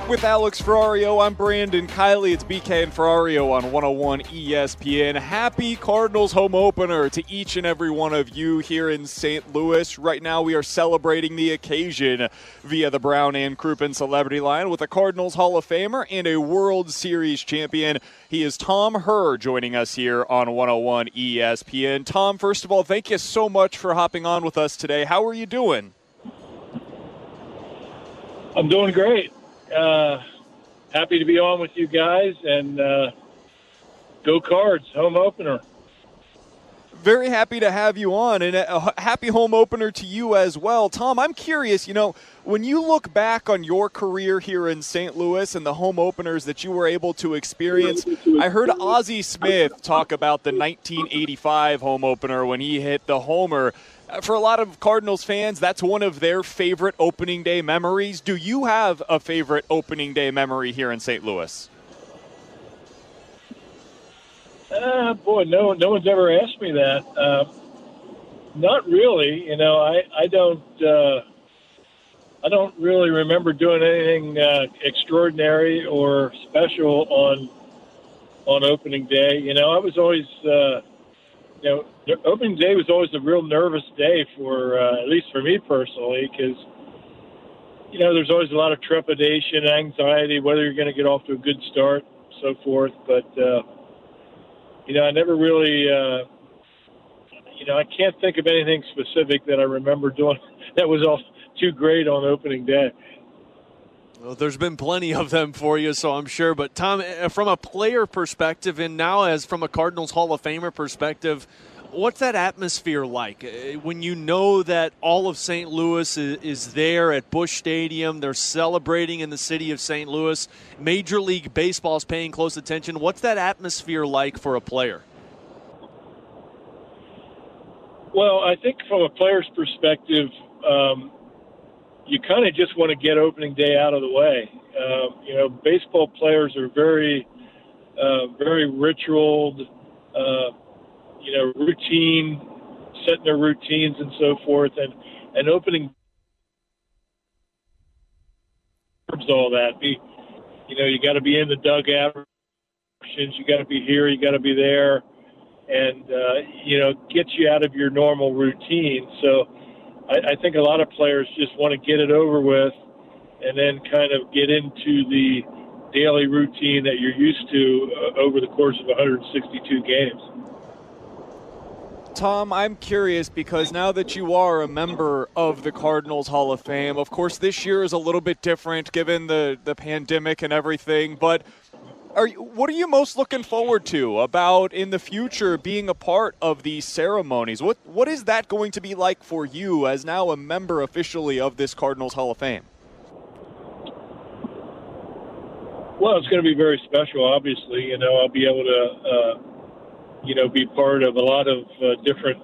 With Alex Ferrario, I'm Brandon Kiley. It's BK and Ferrario on 101 ESPN. Happy Cardinals home opener to each and every one of you here in St. Louis. Right now, we are celebrating the occasion via the Brown and Crouppen Celebrity Line with a Cardinals Hall of Famer and a World Series champion. He is Tom Herr joining us here on 101 ESPN. Tom, first of all, thank you so much for hopping on with us today. How are you doing? I'm doing great. Uh, happy to be on with you guys and uh, go cards home opener. Very happy to have you on, and a happy home opener to you as well. Tom, I'm curious, you know, when you look back on your career here in St. Louis and the home openers that you were able to experience, I heard Ozzie Smith talk about the 1985 home opener when he hit the homer. Uh, For a lot of Cardinals fans, that's one of their favorite opening day memories. Do you have a favorite opening day memory here in St. Louis? Uh, boy, no, no one's ever asked me that. Uh, not really. You know, I, I don't, uh, I don't really remember doing anything uh, extraordinary or special on on opening day. You know, I was always, uh, you know, opening day was always a real nervous day for, uh, at least for me personally, because you know, there's always a lot of trepidation, anxiety, whether you're going to get off to a good start, so forth. But uh, you know, I never really, uh, you know, I can't think of anything specific that I remember doing that was all too great on opening day. Well, there's been plenty of them for you, so I'm sure. But Tom, eh, from a player perspective, and now as from a Cardinals Hall of Famer perspective, what's that atmosphere like Eh, when you know that all of St. Louis is, is there at Busch Stadium? They're celebrating in the city of St. Louis. Major League Baseball is paying close attention. What's that atmosphere like for a player? Well, I think from a player's perspective, um, you kind of just want to get opening day out of the way. Um, you know, baseball players are very, uh, very ritualed, uh, you know, routine, setting their routines and so forth, and and opening all that. Be, you know, you got to be in the dugout. You got to be here. You got to be there and uh, you know gets you out of your normal routine. So I, I think a lot of players just want to get it over with, and then kind of get into the daily routine that you're used to uh, over the course of 162 games. Tom, I'm curious because now that you are a member of the Cardinals Hall of Fame, of course, this year is a little bit different given the, the pandemic and everything, but are you, what are you most looking forward to about in the future being a part of these ceremonies? What what is that going to be like for you as now a member officially of this Cardinals Hall of Fame? Well, it's going to be very special. Obviously, you know, I'll be able to, uh, you know, be part of a lot of uh, different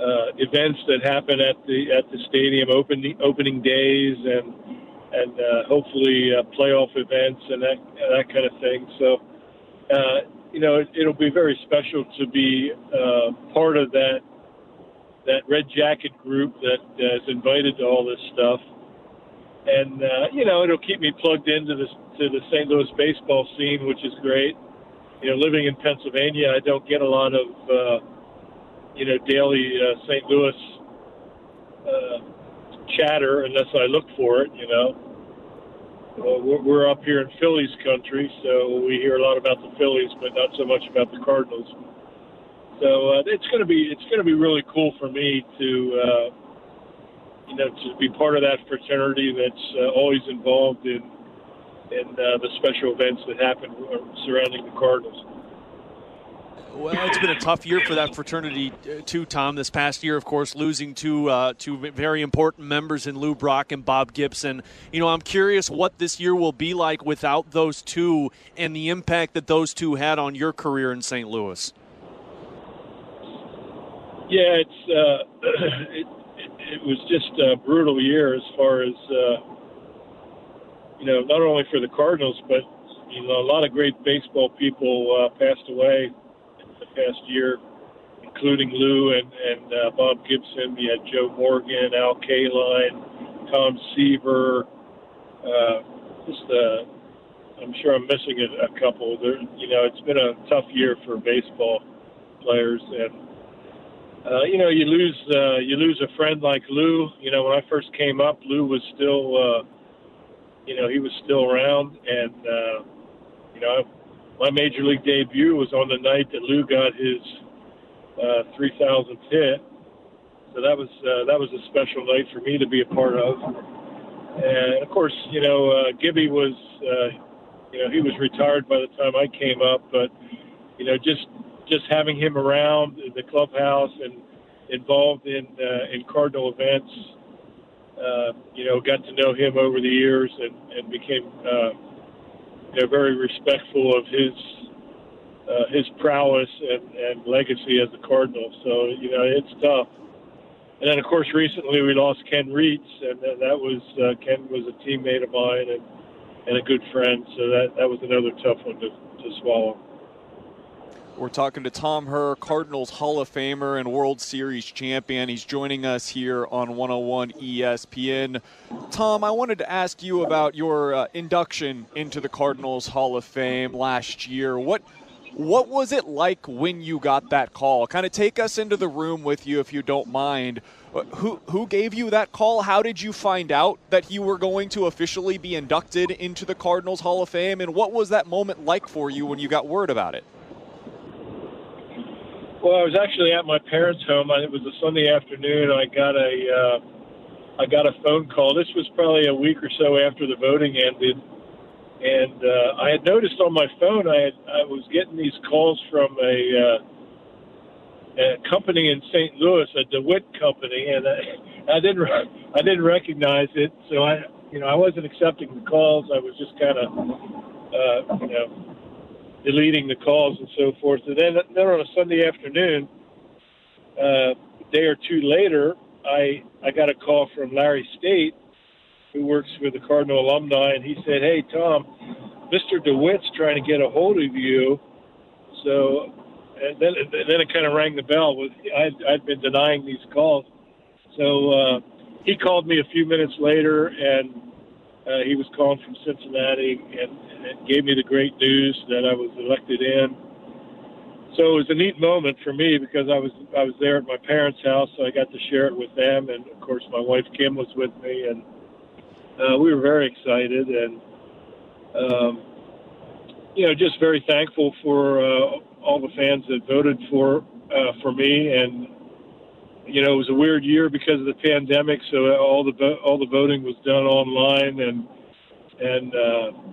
uh, events that happen at the at the stadium, opening opening days, and and uh, hopefully uh, playoff events and that that kind of thing. So, uh, you know, it, it'll be very special to be uh, part of that that red jacket group that uh, is invited to all this stuff. And uh, you know, it'll keep me plugged into this to the St. Louis baseball scene, which is great. You know, living in Pennsylvania, I don't get a lot of uh, you know daily uh, St. Louis uh, chatter unless I look for it. You know, well, we're, we're up here in Phillies country, so we hear a lot about the Phillies, but not so much about the Cardinals. So uh, it's going to be it's going to be really cool for me to uh, you know to be part of that fraternity that's uh, always involved in in uh, the special events that happen surrounding the Cardinals. Well, it's been a tough year for that fraternity uh, too, Tom. This past year, of course, losing two uh, two very important members in Lou Brock and Bob Gibson. You know, I'm curious what this year will be like without those two and the impact that those two had on your career in St. Louis. Yeah, it's uh, it, it, was just a brutal year as far as uh, you know, not only for the Cardinals, but you know, a lot of great baseball people uh, passed away the past year, including Lou and, and uh, Bob Gibson. You had Joe Morgan, Al Kaline, Tom Seaver. Uh, just, uh, I'm sure I'm missing a, a couple. There, you know, it's been a tough year for baseball players, and uh, you know, you lose uh, you lose a friend like Lou. You know, when I first came up, Lou was still, uh, you know, he was still around, and uh, you know, my major league debut was on the night that Lou got his uh, 3,000th hit. So that was uh, that was a special night for me to be a part of. And of course, you know, uh, Gibby was, uh, you know, he was retired by the time I came up, but you know, just just having him around the clubhouse and involved in uh, in Cardinal events, uh, you know, got to know him over the years and and became. Uh, they're very respectful of his uh, his prowess and, and legacy as a Cardinal. So you know it's tough. And then of course recently we lost Ken Reitz, and that was uh, Ken was a teammate of mine and and a good friend. So that that was another tough one to, to swallow. We're talking to Tom Herr, Cardinals Hall of Famer and World Series champion. He's joining us here on 101 ESPN. Tom, I wanted to ask you about your uh, induction into the Cardinals Hall of Fame last year. What what was it like when you got that call? Kind of take us into the room with you if you don't mind. Uh, who who gave you that call? How did you find out that you were going to officially be inducted into the Cardinals Hall of Fame and what was that moment like for you when you got word about it? Well, I was actually at my parents' home. It was a Sunday afternoon. I got a uh, I got a phone call. This was probably a week or so after the voting ended, and uh, I had noticed on my phone I had I was getting these calls from a, uh, a company in St. Louis, a DeWitt company, and I, I didn't I didn't recognize it. So I you know I wasn't accepting the calls. I was just kind of uh, you know deleting the calls and so forth. And then, then on a Sunday afternoon, uh, a day or two later, I I got a call from Larry State, who works with the Cardinal alumni, and he said, "Hey Tom, Mr. DeWitt's trying to get a hold of you." So, and then and then it kind of rang the bell. With I'd, I'd been denying these calls, so uh, he called me a few minutes later, and uh, he was calling from Cincinnati, and and gave me the great news that I was elected in. So it was a neat moment for me because I was I was there at my parents' house, so I got to share it with them, and of course my wife Kim was with me, and uh, we were very excited and um, you know just very thankful for uh, all the fans that voted for uh, for me, and you know it was a weird year because of the pandemic, so all the all the voting was done online, and and uh,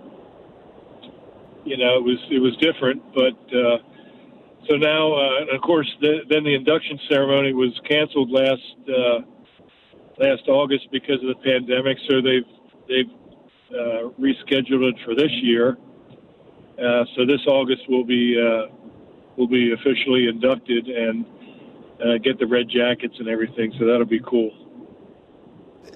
you know, it was it was different. But uh, so now, uh, of course, the, then the induction ceremony was canceled last uh, last August because of the pandemic. So they've they've uh, rescheduled it for this year. Uh, so this August will be uh, will be officially inducted and uh, get the red jackets and everything. So that'll be cool.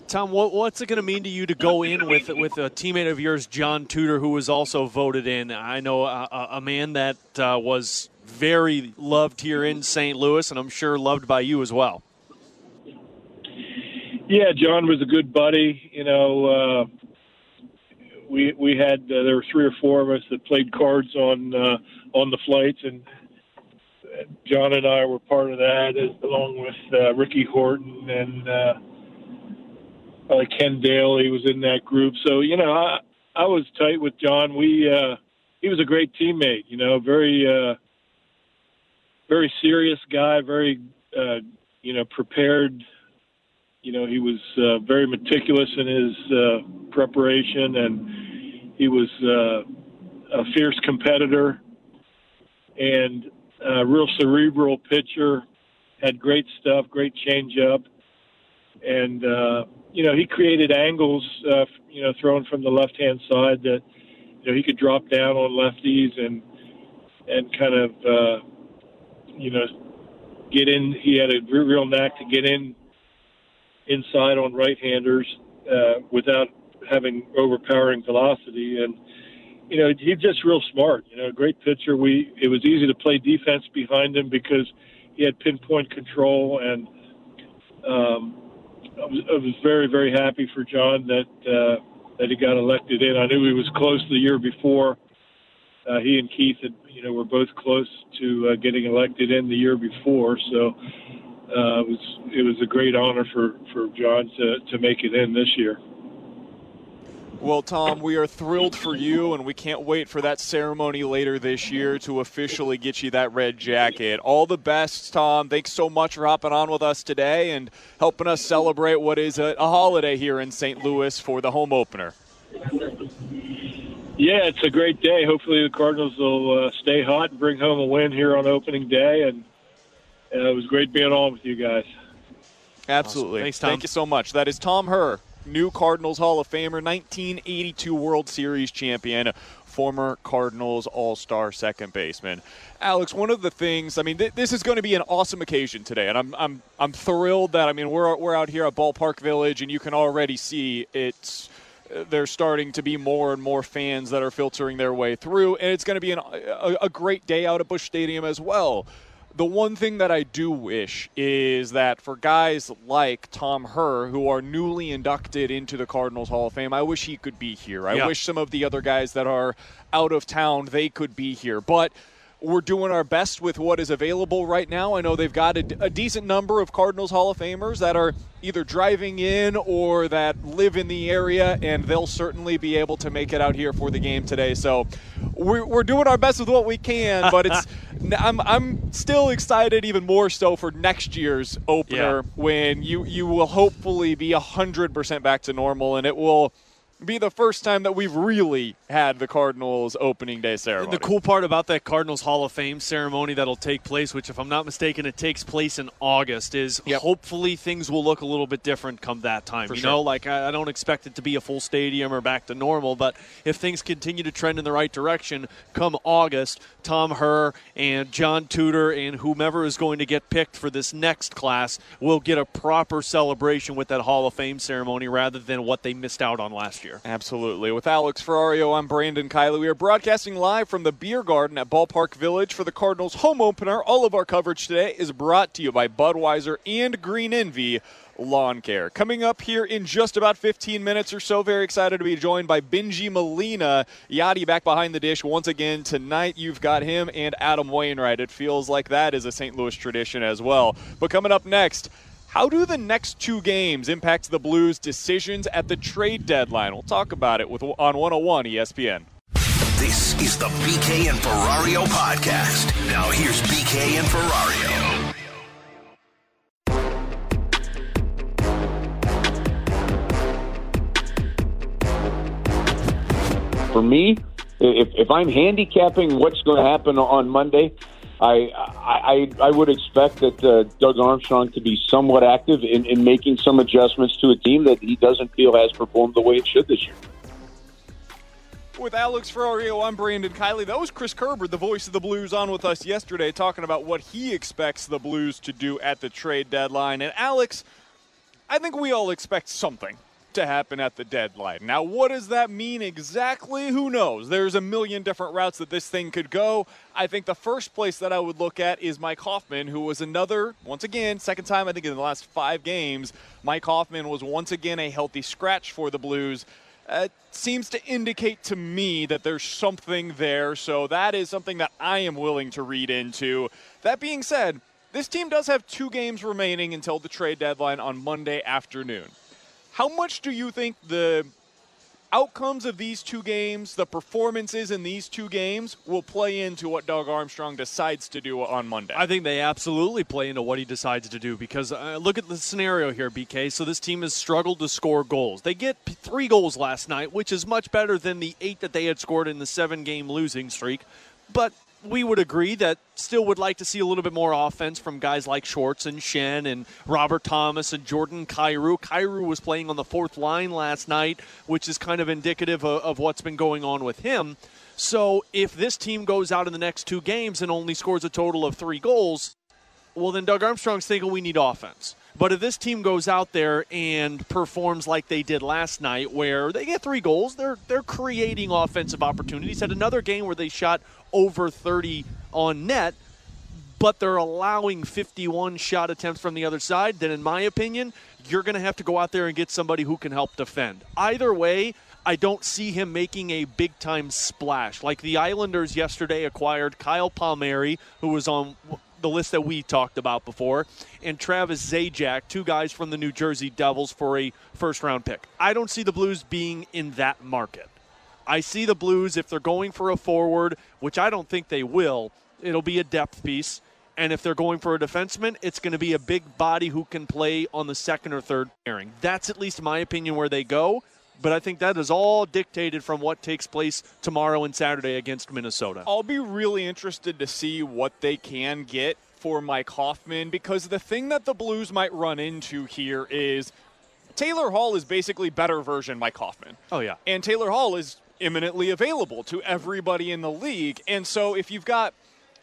Tom, what, what's it going to mean to you to go in with with a teammate of yours, John Tudor, who was also voted in? I know a, a man that uh, was very loved here in St. Louis, and I'm sure loved by you as well. Yeah, John was a good buddy. You know, uh, we we had uh, there were three or four of us that played cards on uh, on the flights, and John and I were part of that, along with uh, Ricky Horton and uh, Ken Dayley was in that group. So you know, I I was tight with John. We uh, he was a great teammate. You know, very uh, very serious guy, very uh, you know prepared. You know, he was uh, very meticulous in his uh, preparation, and he was uh, a fierce competitor and a real cerebral pitcher. Had great stuff, great changeup, and uh, you know he created angles. Uh, you know, thrown from the left hand side that you know he could drop down on lefties and and kind of uh, you know get in. He had a real knack to get in inside on right-handers uh, without having overpowering velocity and you know he's just real smart you know great pitcher. We it was easy to play defense behind him because he had pinpoint control and um I was, I was very very happy for John that uh that he got elected in. I knew he was close the year before uh he and Keith had you know were both close to uh, getting elected in the year before. So uh, it was it was a great honor for for John to to make it in this year. Well, Tom, we are thrilled for you, and we can't wait for that ceremony later this year to officially get you that red jacket. All the best, Tom. Thanks so much for hopping on with us today and helping us celebrate what is a, a holiday here in St. Louis for the home opener. Yeah, it's a great day. Hopefully, the Cardinals will uh, stay hot and bring home a win here on opening day. And uh, it was great being on with you guys. Absolutely. Awesome. Thanks, Tom. Thank you so much. That is Tom Herr, new Cardinals Hall of Famer, 1982 World Series champion, former Cardinals All Star second baseman. Alex, one of the things, I mean, th- this is going to be an awesome occasion today, and I'm, I'm, I'm thrilled that, I mean, we're, we're out here at Ballpark Village, and you can already see it's there's starting to be more and more fans that are filtering their way through, and it's going to be an, a, a great day out at Busch Stadium as well. The one thing that I do wish is that for guys like Tom Herr, who are newly inducted into the Cardinals Hall of Fame, I wish he could be here. I Yeah. wish some of the other guys that are out of town, they could be here. But we're doing our best with what is available right now. I know they've got a, a decent number of Cardinals Hall of Famers that are either driving in or that live in the area, and they'll certainly be able to make it out here for the game today. So we're, we're doing our best with what we can, but it's I'm, I'm still excited even more so for next year's opener Yeah. when you, you will hopefully be 100% back to normal, and it will be the first time that we've really had the Cardinals opening day ceremony. The cool part about that Cardinals Hall of Fame ceremony that'll take place, which, if I'm not mistaken, it takes place in August, is hopefully things will look a little bit different come that time. For you sure. know, like I, I don't expect it to be a full stadium or back to normal, but if things continue to trend in the right direction, come August, Tom Herr and John Tudor and whomever is going to get picked for this next class will get a proper celebration with that Hall of Fame ceremony rather than what they missed out on last year. Absolutely. With Alex Ferrario, I'm Brandon Kiley. We are broadcasting live from the Beer Garden at Ballpark Village for the Cardinals home opener. All of our coverage today is brought to you by Budweiser and Green Envy Lawn Care. Coming up here in just about 15 minutes or so, very excited to be joined by Bengie Molina. Yadi back behind the dish once again tonight. You've got him and Adam Wainwright. It feels like that is a St. Louis tradition as well. But coming up next, how do the next two games impact the Blues' decisions at the trade deadline? We'll talk about it with on 101 ESPN. This is the BK and Ferrario podcast. Now here's BK and Ferrario. For me, if, if I'm handicapping what's going to happen on Monday, I I, I would expect that uh, Doug Armstrong to be somewhat active in, in making some adjustments to a team that he doesn't feel has performed the way it should this year. With Alex Ferrario, I'm Brandon Kiley. That was Chris Kerber, the voice of the Blues, on with us yesterday, talking about what he expects the Blues to do at the trade deadline. And Alex, I think we all expect something to happen at the deadline. Now, what does that mean exactly? Who knows? There's a million different routes that this thing could go. I think the first place that I would look at is Mike Hoffman, who was another, once again, second time I think in the last five games, Mike Hoffman was once again a healthy scratch for the Blues. Uh, seems to indicate to me that there's something there, so that is something that I am willing to read into. That being said, this team does have two games remaining until the trade deadline on Monday afternoon. How much do you think the outcomes of these two games, the performances in these two games, will play into what Doug Armstrong decides to do on Monday? I think they absolutely play into what he decides to do because uh, look at the scenario here, BK. So this team has struggled to score goals. They get three goals last night, which is much better than the eight that they had scored in the seven game losing streak. But we would agree that still would like to see a little bit more offense from guys like Schwartz and Schenn and Robert Thomas and Jordan Kyrou. Kyrou was playing on the fourth line last night, which is kind of indicative of, of what's been going on with him. So if this team goes out in the next two games and only scores a total of three goals, well, then Doug Armstrong's thinking we need offense. But if this team goes out there and performs like they did last night, where they get three goals, they're they're creating offensive opportunities. Had another game where they shot over 30 on net, but they're allowing 51 shot attempts from the other side. Then, in my opinion, you're going to have to go out there and get somebody who can help defend. Either way, I don't see him making a big time splash. Like the Islanders yesterday acquired Kyle Palmieri, who was on the list that we talked about before, and Travis Zajac, two guys from the New Jersey Devils for a first round pick. I don't see the Blues being in that market. I see the Blues, if they're going for a forward, which I don't think they will, it'll be a depth piece. And if they're going for a defenseman, it's going to be a big body who can play on the second or third pairing. That's at least my opinion where they go. But I think that is all dictated from what takes place tomorrow and Saturday against Minnesota. I'll be really interested to see what they can get for Mike Hoffman because the thing that the Blues might run into here is Taylor Hall is basically better version Mike Hoffman. Oh yeah. And Taylor Hall is imminently available to everybody in the league. And so if you've got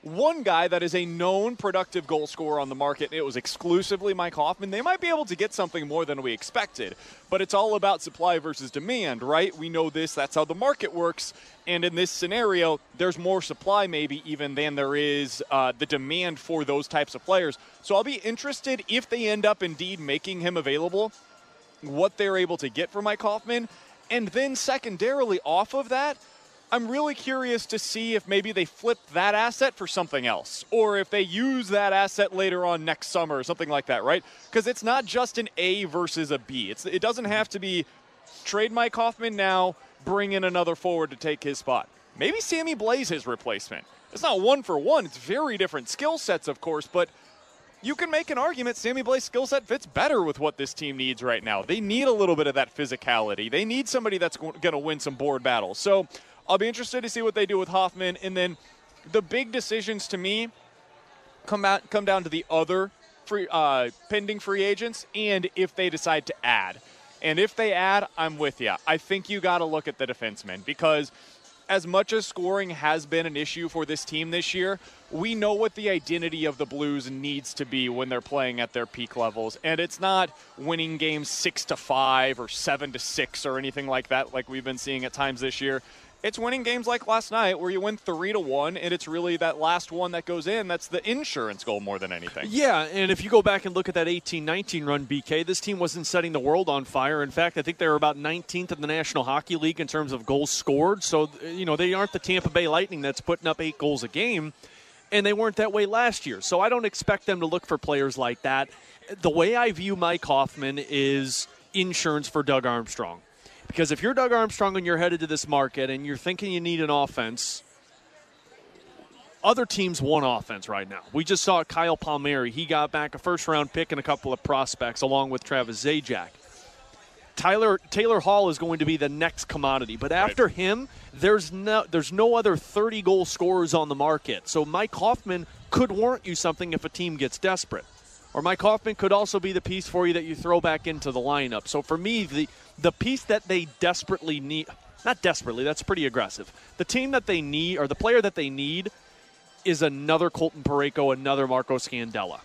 one guy that is a known productive goal scorer on the market, it was exclusively Mike Hoffman, they might be able to get something more than we expected. But it's all about supply versus demand, right? We know this, that's how the market works. And in this scenario, there's more supply maybe even than there is uh, the demand for those types of players. So I'll be interested if they end up indeed making him available, what they're able to get for Mike Hoffman. And then secondarily, off of that, I'm really curious to see if maybe they flip that asset for something else, or if they use that asset later on next summer or something like that, right? Because it's not just an A versus a B. It's, it doesn't have to be trade Mike Hoffman now, bring in another forward to take his spot. Maybe Sammy Blais his replacement. It's not one for one. It's very different skill sets, of course, but you can make an argument Sammy Blais' skill set fits better with what this team needs right now. They need a little bit of that physicality. They need somebody that's going to win some board battles. So I'll be interested to see what they do with Hoffman. And then the big decisions to me come out come down to the other free uh, pending free agents and if they decide to add. And if they add, I'm with you. I think you got to look at the defensemen because as much as scoring has been an issue for this team this year, we know what the identity of the Blues needs to be when they're playing at their peak levels. And it's not winning games 6 to 5 or 7 to 6 or anything like that like we've been seeing at times this year it's winning games like last night where you win three to one, and it's really that last one that goes in that's the insurance goal more than anything. Yeah, and if you go back and look at that 18-19 run, BK, this team wasn't setting the world on fire. In fact, I think they were about 19th in the National Hockey League in terms of goals scored. So you know they aren't the Tampa Bay Lightning that's putting up eight goals a game, and they weren't that way last year. So I don't expect them to look for players like that. The way I view Mike Hoffman is insurance for Doug Armstrong. Because if you're Doug Armstrong and you're headed to this market and you're thinking you need an offense, other teams want offense right now. We just saw Kyle Palmieri. He got back a first round pick and a couple of prospects along with Travis Zajac. Tyler Taylor Hall is going to be the next commodity, but after right. him, there's no there's no other 30 goal scorers on the market. So Mike Hoffman could warrant you something if a team gets desperate. Or Mike Hoffman could also be the piece for you that you throw back into the lineup. So for me, the the piece that they desperately need not desperately, that's pretty aggressive. The team that they need or the player that they need is another Colton Parayko, another Marco Scandella.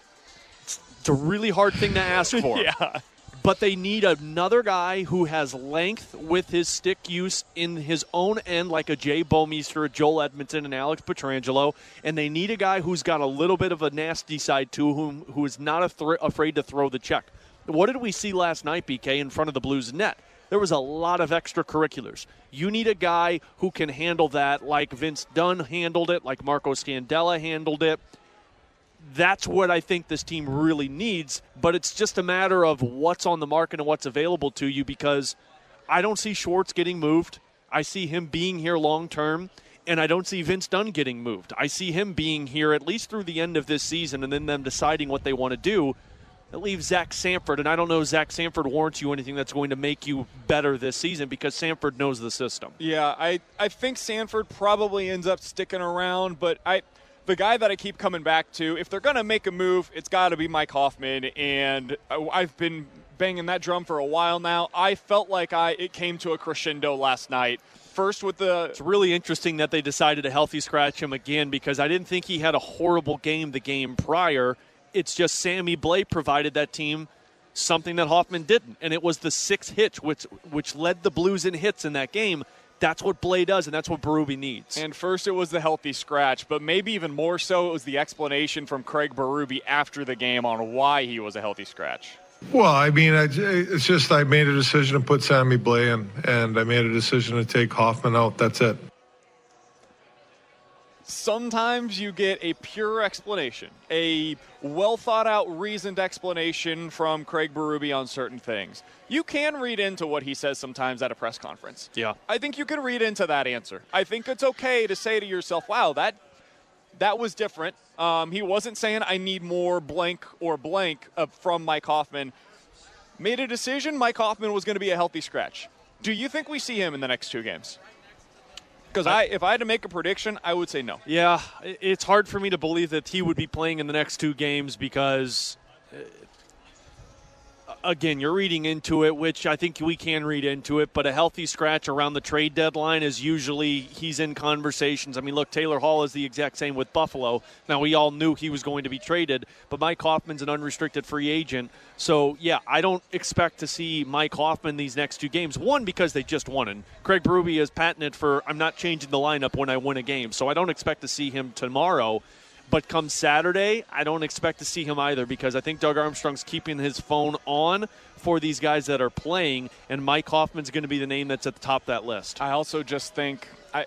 It's, it's a really hard thing to ask for. yeah but they need another guy who has length with his stick use in his own end, like a Jay Bouwmeester, a Joel Edmundson, and Alex Pietrangelo. And they need a guy who's got a little bit of a nasty side to whom who is not afraid to throw the check. What did we see last night, BK, in front of the Blues net? There was a lot of extracurriculars. You need a guy who can handle that, like Vince Dunn handled it, like Marco Scandella handled it that's what I think this team really needs. But it's just a matter of what's on the market and what's available to you because I don't see Schwartz getting moved. I see him being here long term, and I don't see Vince Dunn getting moved. I see him being here at least through the end of this season and then them deciding what they want to do. It leaves Zach Sanford, and I don't know Zach Sanford warrants you anything that's going to make you better this season because Sanford knows the system. Yeah, I, I think Sanford probably ends up sticking around, but I – the guy that I keep coming back to, if they're going to make a move, it's got to be Mike Hoffman. And I've been banging that drum for a while now. I felt like I it came to a crescendo last night. First with the It's really interesting that they decided to healthy scratch him again because I didn't think he had a horrible game the game prior. It's just Sammy Blais provided that team something that Hoffman didn't, and it was the sixth hitch which which led the Blues in hits in that game. That's what Blais does, and that's what Berube needs. And first it was the healthy scratch, but maybe even more so, it was the explanation from Craig Berube after the game on why he was a healthy scratch. Well, I mean, it's just I made a decision to put Sammy Blais in, and I made a decision to take Hoffman out. That's it sometimes you get a pure explanation, a well thought out, reasoned explanation from Craig Berube on certain things. You can read into what he says sometimes at a press conference. Yeah. I think you can read into that answer. I think it's okay to say to yourself, wow, that that was different. Um, he wasn't saying I need more blank or blank uh, from Mike Hoffman. Made a decision. Mike Hoffman was going to be a healthy scratch. Do you think we see him in the next two games? Because I, if I had to make a prediction, I would say no. Yeah, it's hard for me to believe that he would be playing in the next two games because uh, again, you're reading into it, which I think we can read into it, but a healthy scratch around the trade deadline is usually he's in conversations. I mean, look, Taylor Hall is the exact same with Buffalo. Now, we all knew he was going to be traded, but Mike Hoffman's an unrestricted free agent. So, yeah, I don't expect to see Mike Hoffman these next two games. One, because they just won, and Craig Berube is patented for I'm not changing the lineup when I win a game. So I don't expect to see him tomorrow. But come Saturday, I don't expect to see him either because I think Doug Armstrong's keeping his phone on for these guys that are playing, and Mike Hoffman's going to be the name that's at the top of that list. I also just think I,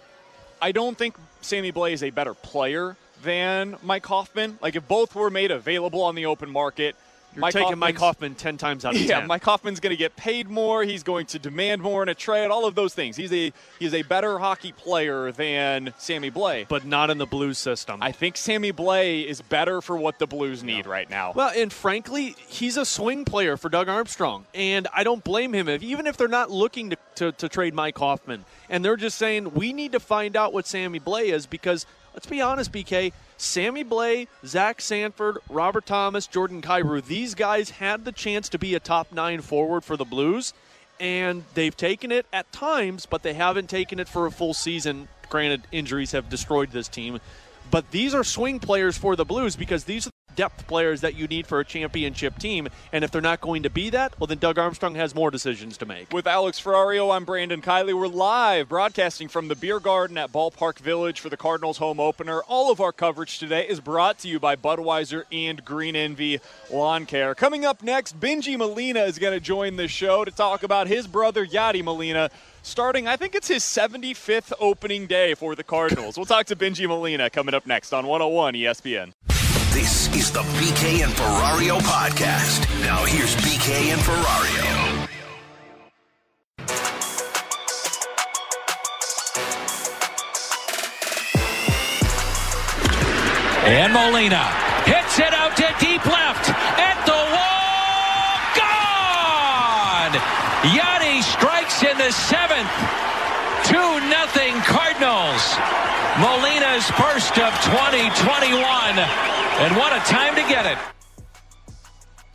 I don't think Sammy Blais is a better player than Mike Hoffman. Like if both were made available on the open market, you're Mike taking Hoffman's, Mike Hoffman 10 times out of 10. Yeah, Mike Hoffman's going to get paid more. He's going to demand more in a trade, all of those things. He's a he's a better hockey player than Sammy Blais. But not in the Blues system. I think Sammy Blais is better for what the Blues need yeah. right now. Well, and frankly, he's a swing player for Doug Armstrong. And I don't blame him if even if they're not looking to, to, to trade Mike Hoffman and they're just saying we need to find out what Sammy Blais is because let's be honest, BK – Sammy Blais, Zach Sanford, Robert Thomas, Jordan Kyrou, these guys had the chance to be a top nine forward for the Blues, and they've taken it at times, but they haven't taken it for a full season. Granted, injuries have destroyed this team. But these are swing players for the Blues because these are depth players that you need for a championship team. And if they're not going to be that, well, then Doug Armstrong has more decisions to make. With Alex Ferrario, I'm Brandon Kiley. We're live broadcasting from the Beer Garden at Ballpark Village for the Cardinals home opener. All of our coverage today is brought to you by Budweiser and Green Envy Lawn Care. Coming up next, Bengie Molina is going to join the show to talk about his brother, Yadi Molina starting, I think it's his 75th opening day for the Cardinals. We'll talk to Bengie Molina coming up next on 101 ESPN. This is the BK and Ferrario podcast. Now here's BK and Ferrario. And Molina hits it out to deep left the seventh. 2 nothing Cardinals. Molina's first of 2021. And what a time to get it.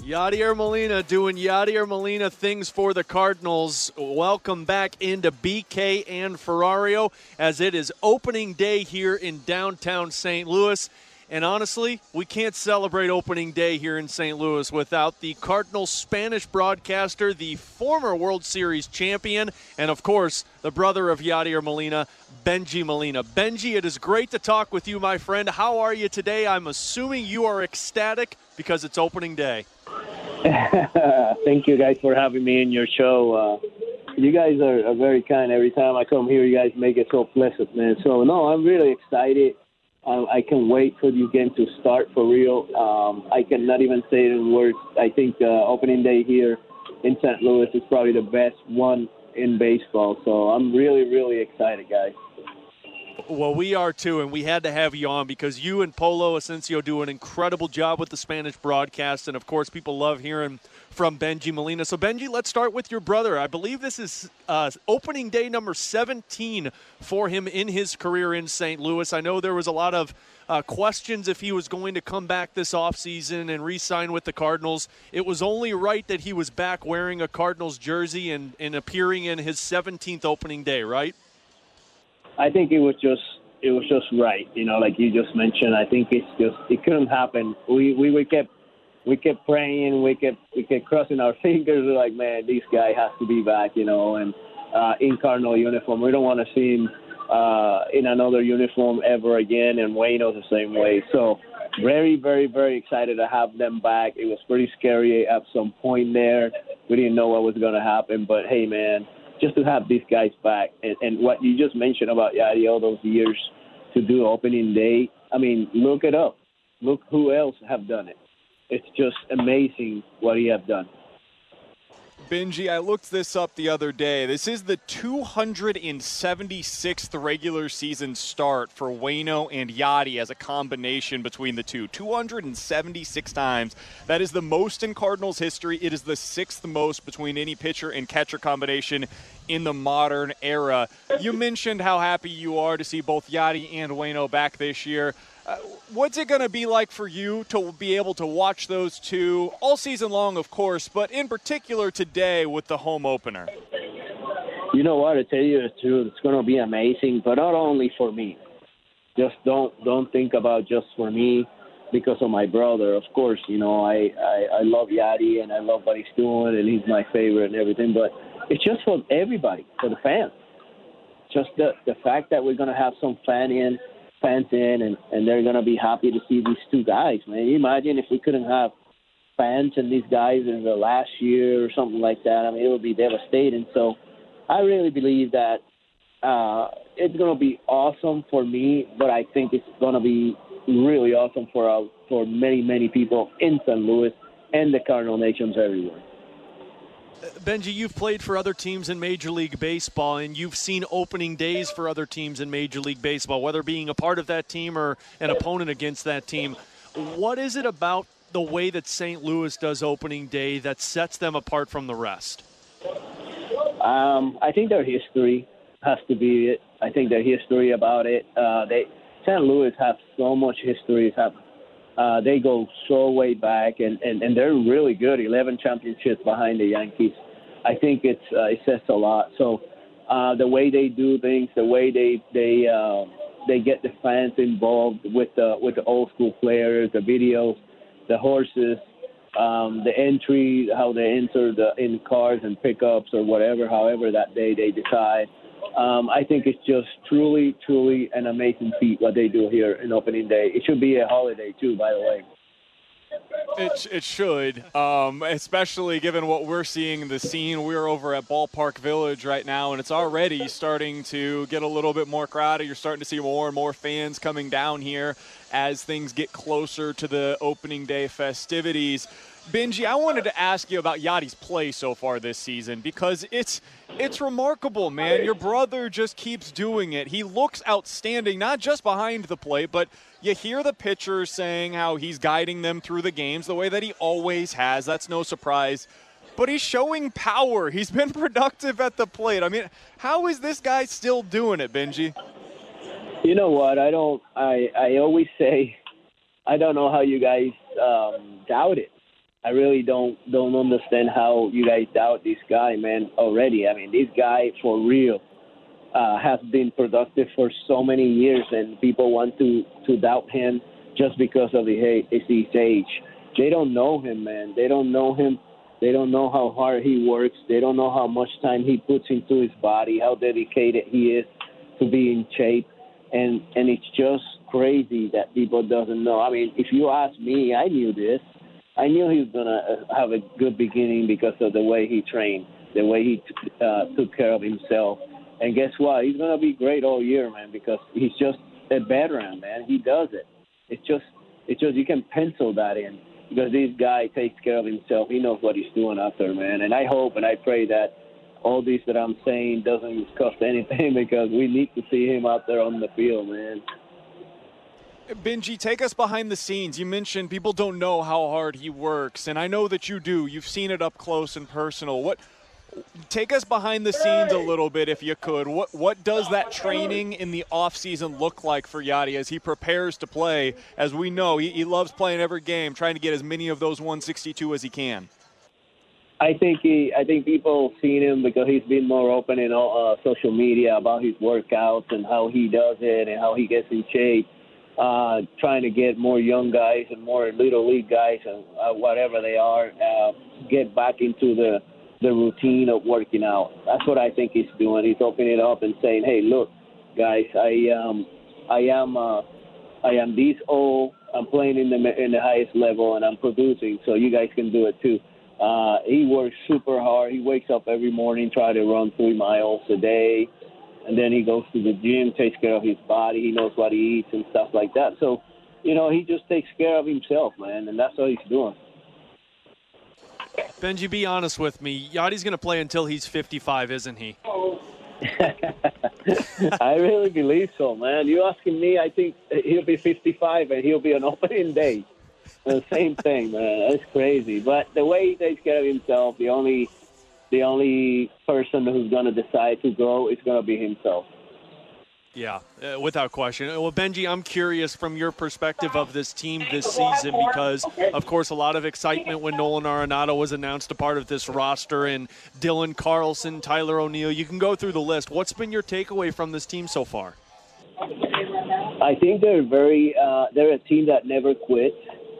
Yadier Molina doing Yadier Molina things for the Cardinals. Welcome back into BK and Ferrario as it is opening day here in downtown St. Louis. And honestly, we can't celebrate opening day here in St. Louis without the Cardinals Spanish broadcaster, the former World Series champion, and of course, the brother of Yadier Molina, Bengie Molina. Bengie, it is great to talk with you, my friend. How are you today? I'm assuming you are ecstatic because it's opening day. Thank you guys for having me in your show. Uh, you guys are, are, very kind. Every time I come here, you guys make it so pleasant, man. So no, I'm really excited. Uh, I can wait for you game to start for real. Um, I cannot even say it in words. I think uh, opening day here in St. Louis is probably the best one in baseball. So I'm really, really excited, guys. Well, we are too, and we had to have you on because you and Polo Asensio do an incredible job with the Spanish broadcast, and of course, people love hearing from Bengie Molina. So, Bengie, let's start with your brother. I believe this is uh, opening day number 17 for him in his career in St. Louis. I know there was a lot of uh, questions if he was going to come back this offseason and re sign with the Cardinals. It was only right that he was back wearing a Cardinals jersey and, and appearing in his 17th opening day, right? I think it was just it was just right. You know, like you just mentioned. I think it's just it couldn't happen. We we, we kept we kept praying. We kept we kept crossing our fingers. We're like, man, this guy has to be back. You know, and uh, in Cardinal uniform. We don't want to see him uh, in another uniform ever again. And Waino's the same way. So very, very, very excited to have them back. It was pretty scary at some point there. We didn't know what was going to happen, but hey, man, just to have these guys back and, and what you just mentioned about Yadi all those years to do opening day. I mean, look it up. Look who else have done it. It's just amazing what he have done. Bengie, I looked this up the other day. This is the 276th regular season start for Waino and Yadi as a combination between the two. 276 times. That is the most in Cardinals history. It is the sixth most between any pitcher and catcher combination in the modern era. You mentioned how happy you are to see both Yadi and Waino back this year. Uh, what's it going to be like for you to be able to watch those two all season long, of course, but in particular today with the home opener? You know what? I tell you the truth, it's going to be amazing, but not only for me. Just don't don't think about just for me because of my brother. Of course, you know I I, I love Yadi and I love what he's doing and he's my favorite and everything. But it's just for everybody, for the fans. Just the the fact that we're going to have some fan in fans in, and and they're gonna be happy to see these two guys. Man, you imagine if we couldn't have fans and these guys in the last year or something like that. I mean, it would be devastating. So, I really believe that uh, it's gonna be awesome for me, but I think it's gonna be really awesome for uh, for many many people in St. Louis and the Cardinal nations everywhere. Bengie, you've played for other teams in Major League Baseball, and you've seen opening days for other teams in Major League Baseball, whether being a part of that team or an opponent against that team. What is it about the way that St. Louis does opening day that sets them apart from the rest? Um, I think their history has to be it. I think their history about it. Uh, they St. Louis have so much history. Have uh, they go so way back, and, and, and they're really good. 11 championships behind the Yankees. I think it's uh, it says a lot. So uh, the way they do things, the way they they uh, they get the fans involved with the with the old school players, the videos, the horses, um, the entry, how they enter the in cars and pickups or whatever, however that day they decide. Um, I think it's just truly, truly an amazing feat what they do here in opening day. It should be a holiday too, by the way. It, it should, um, especially given what we're seeing the scene. We're over at Ballpark Village right now, and it's already starting to get a little bit more crowded. You're starting to see more and more fans coming down here as things get closer to the opening day festivities. Bengie, I wanted to ask you about Yadi's play so far this season because it's it's remarkable, man. Your brother just keeps doing it. He looks outstanding, not just behind the plate, but you hear the pitchers saying how he's guiding them through the games the way that he always has. That's no surprise. but he's showing power. He's been productive at the plate. I mean, how is this guy still doing it, Bengie? You know what? I don't. I I always say, I don't know how you guys um, doubt it. I really don't don't understand how you guys doubt this guy, man. Already, I mean, this guy for real uh, has been productive for so many years, and people want to to doubt him just because of the his age. They don't know him, man. They don't know him. They don't know how hard he works. They don't know how much time he puts into his body, how dedicated he is to be in shape, and and it's just crazy that people doesn't know. I mean, if you ask me, I knew this. I knew he was gonna uh, have a good beginning because of the way he trained, the way he uh, took care of himself. And guess what? He's gonna be great all year, man, because he's just a veteran, man. He does it. It's just, it's just you can pencil that in because this guy takes care of himself. He knows what he's doing out there, man. And I hope and I pray that all this that I'm saying doesn't cost anything because we need to see him out there on the field, man. Bengie, take us behind the scenes. You mentioned people don't know how hard he works, and I know that you do. You've seen it up close and personal. What take us behind the scenes a little bit if you could. What what does that training in the off season look like for Yadi as he prepares to play? As we know, he, he loves playing every game, trying to get as many of those 162 as he can. I think he, I think people seen him because he's been more open in all, uh, social media about his workouts and how he does it and how he gets in shape uh, trying to get more young guys and more little league guys and uh, whatever they are uh, get back into the the routine of working out. That's what I think he's doing. He's opening it up and saying, "Hey, look, guys, I um I am uh, I am this old. I'm playing in the in the highest level and I'm producing, so you guys can do it too." Uh, he works super hard. He wakes up every morning, try to run three miles a day and then he goes to the gym, takes care of his body. He knows what he eats and stuff like that. So, you know, he just takes care of himself, man, and that's what he's doing. Bengie, be honest with me. Yadi's going to play until he's 55, isn't he? I really believe so, man. You asking me, I think he'll be 55 and he'll be an opening day. The same thing, man. That's crazy. But the way he takes care of himself, the only the only person who's going to decide to go is going to be himself. Yeah, uh, without question. Well, Bengie, I'm curious from your perspective of this team this season because, of course, a lot of excitement when Nolan Arenado was announced a part of this roster and Dylan Carlson, Tyler O'Neill. You can go through the list. What's been your takeaway from this team so far? I think they're very, uh, they're a team that never quits.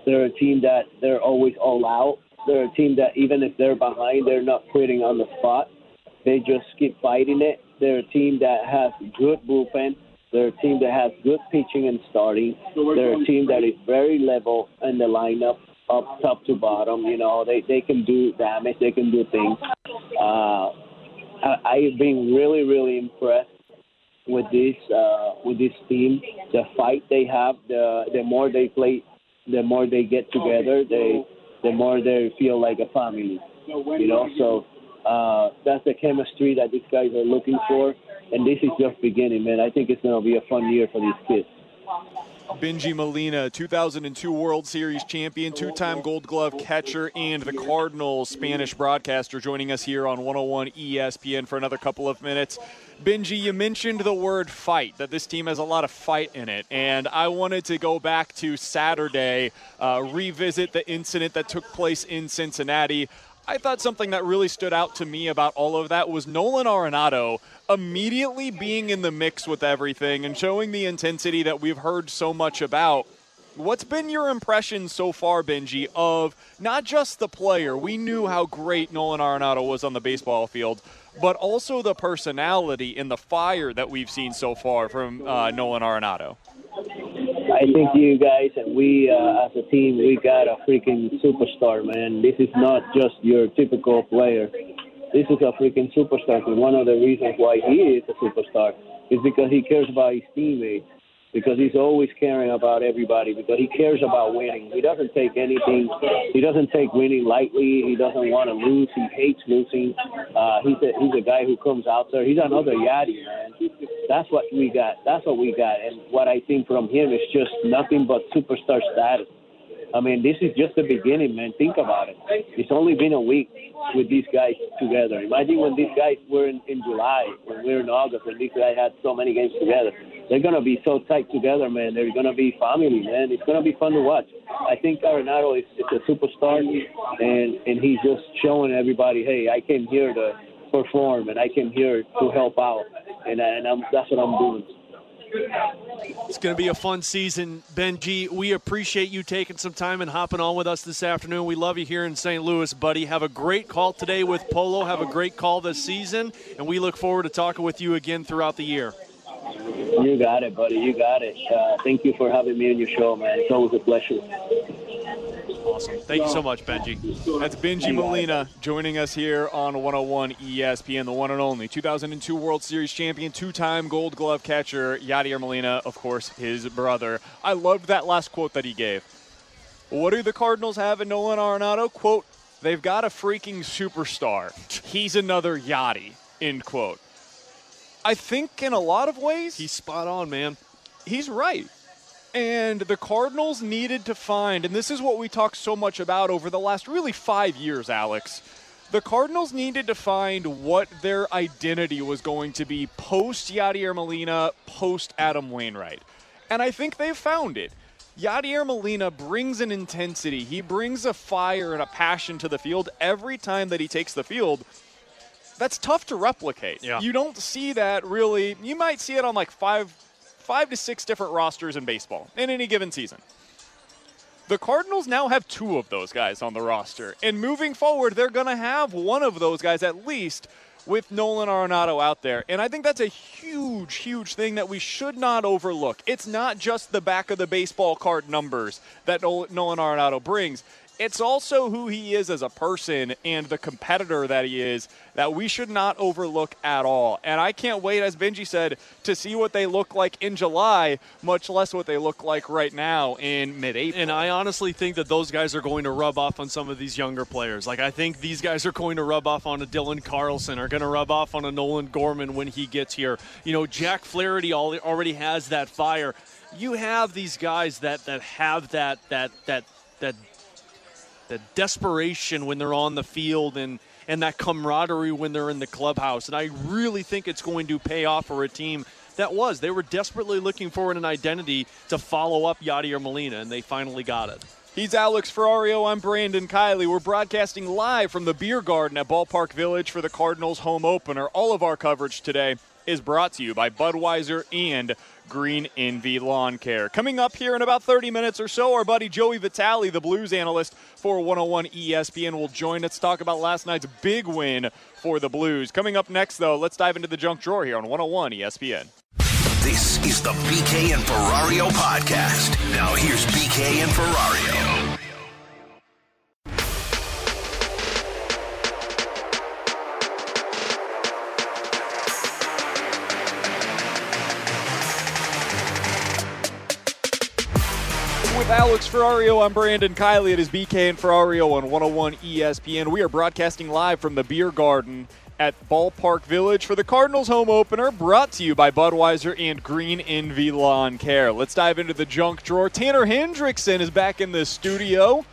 They're a team that they're always all out. They're a team that even if they're behind, they're not quitting on the spot. They just keep fighting it. They're a team that has good bullpen. They're a team that has good pitching and starting. They're a team that is very level in the lineup, up top to bottom. You know, they they can do damage. They can do things. Uh, I, I've been really really impressed with this uh, with this team. The fight they have, the the more they play, the more they get together. They the more they feel like a family. You know, so uh, that's the chemistry that these guys are looking for, and this is just beginning, man. I think it's going to be a fun year for these kids. Bengie Molina, 2002 World Series champion, two time Gold Glove catcher, and the Cardinals Spanish broadcaster, joining us here on 101 ESPN for another couple of minutes. Bengie, you mentioned the word fight, that this team has a lot of fight in it. And I wanted to go back to Saturday, uh, revisit the incident that took place in Cincinnati. I thought something that really stood out to me about all of that was Nolan Arenado immediately being in the mix with everything and showing the intensity that we've heard so much about. What's been your impression so far, Bengie, of not just the player? We knew how great Nolan Arenado was on the baseball field, but also the personality and the fire that we've seen so far from uh, Nolan Arenado. I think you guys and we uh, as a team, we got a freaking superstar, man. This is not just your typical player. This is a freaking superstar. And one of the reasons why he is a superstar is because he cares about his teammates because he's always caring about everybody because he cares about winning. He doesn't take anything. He doesn't take winning lightly. He doesn't want to lose. He hates losing. Uh, he's a he's a guy who comes out there. He's another Yadi man. That's what we got. That's what we got. And what I think from him is just nothing but superstar status. I mean, this is just the beginning, man. Think about it. It's only been a week with these guys together. Imagine when these guys were in, in July, when we were in August, when these guys had so many games together. They're gonna be so tight together, man. They're gonna be family, man. It's gonna be fun to watch. I think Arenado is, is a superstar, and and he's just showing everybody, hey, I came here to perform, and I came here to help out, and, and I'm, that's what I'm doing. It's going to be a fun season, Bengie. We appreciate you taking some time and hopping on with us this afternoon. We love you here in St. Louis, buddy. Have a great call today with Polo. Have a great call this season, and we look forward to talking with you again throughout the year. You got it, buddy. You got it. Uh, thank you for having me on your show, man. It's always a pleasure. Awesome. Thank you so much, Bengie. That's Bengie Molina joining us here on 101 ESPN, the one and only 2002 World Series champion, two time gold glove catcher, Yadier Molina, of course, his brother. I loved that last quote that he gave. What do the Cardinals have in Nolan Arenado? Quote, they've got a freaking superstar. He's another Yadi, end quote. I think in a lot of ways, he's spot on, man. He's right. And the Cardinals needed to find, and this is what we talked so much about over the last really five years, Alex. The Cardinals needed to find what their identity was going to be post Yadier Molina, post Adam Wainwright. And I think they've found it. Yadier Molina brings an intensity, he brings a fire and a passion to the field every time that he takes the field. That's tough to replicate. Yeah. You don't see that really. You might see it on like five five to six different rosters in baseball in any given season. The Cardinals now have two of those guys on the roster. And moving forward, they're going to have one of those guys at least with Nolan Arenado out there. And I think that's a huge, huge thing that we should not overlook. It's not just the back of the baseball card numbers that Nolan Arenado brings. It's also who he is as a person and the competitor that he is that we should not overlook at all. And I can't wait, as Bengie said, to see what they look like in July, much less what they look like right now in mid April. And I honestly think that those guys are going to rub off on some of these younger players. Like, I think these guys are going to rub off on a Dylan Carlson, are going to rub off on a Nolan Gorman when he gets here. You know, Jack Flaherty already has that fire. You have these guys that, that have that, that, that, that the desperation when they're on the field and and that camaraderie when they're in the clubhouse. And I really think it's going to pay off for a team that was. They were desperately looking for an identity to follow up Yadier Molina, and they finally got it. He's Alex Ferrario. I'm Brandon Kiley. We're broadcasting live from the Beer Garden at Ballpark Village for the Cardinals home opener. All of our coverage today is brought to you by Budweiser and Green Envy Lawn Care. Coming up here in about 30 minutes or so, our buddy Joey Vitale, the Blues analyst for 101 ESPN, will join us to talk about last night's big win for the Blues. Coming up next, though, let's dive into the junk drawer here on 101 ESPN. This is the BK and Ferrario podcast. Now here's BK and Ferrario. Alex Ferrario, I'm Brandon Kiley. It is BK and Ferrario on 101 ESPN. We are broadcasting live from the Beer Garden at Ballpark Village for the Cardinals home opener, brought to you by Budweiser and Green Envy Lawn Care. Let's dive into the junk drawer. Tanner Hendrickson is back in the studio.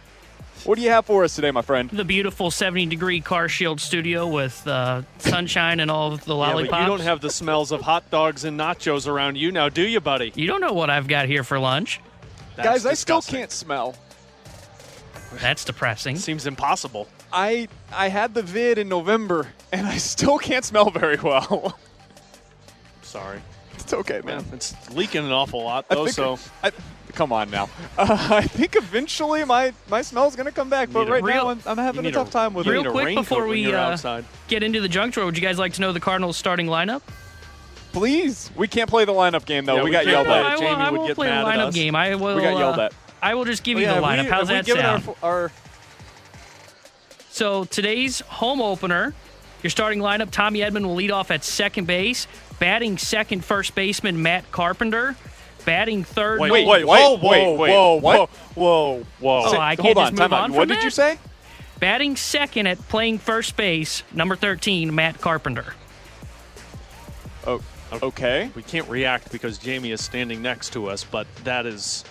What do you have for us today, my friend? The beautiful 70 degree car shield studio with uh, sunshine and all of the lollipops. Yeah, but you don't have the smells of hot dogs and nachos around you now, do you, buddy? You don't know what I've got here for lunch. That's Guys, I still can't smell. That's depressing. Seems impossible. I I had the vid in November, and I still can't smell very well. Sorry. It's okay, man. It's leaking an awful lot, I though, think- so. I, come on now. Uh, I think eventually my, my smell's going to come back, but right real- now I'm, I'm having a tough a- time with it. Real quick before we uh, outside. get into the junk drawer, would you guys like to know the Cardinals starting lineup? Please. We can't play the lineup game, though. Yeah, we, we got yelled at. it. I will, Jamie I would get play the mad at lineup us. game. I will. We got yelled uh, at. I will just give Oh, you yeah, the lineup. have How's that sound? Our, our So today's home opener, your starting lineup: Tommy Edman will lead off at second base, batting second, first baseman Matt Carpenter, batting third. Wait, wait, wait, wait, whoa, wait, whoa, wait, whoa, what? whoa, whoa. Oh, Say- I can't hold just on, move time on out. from What did that? you say? Batting second at playing first base, number 13, Matt Carpenter. Oh, okay. We can't react because Jamie is standing next to us, but that is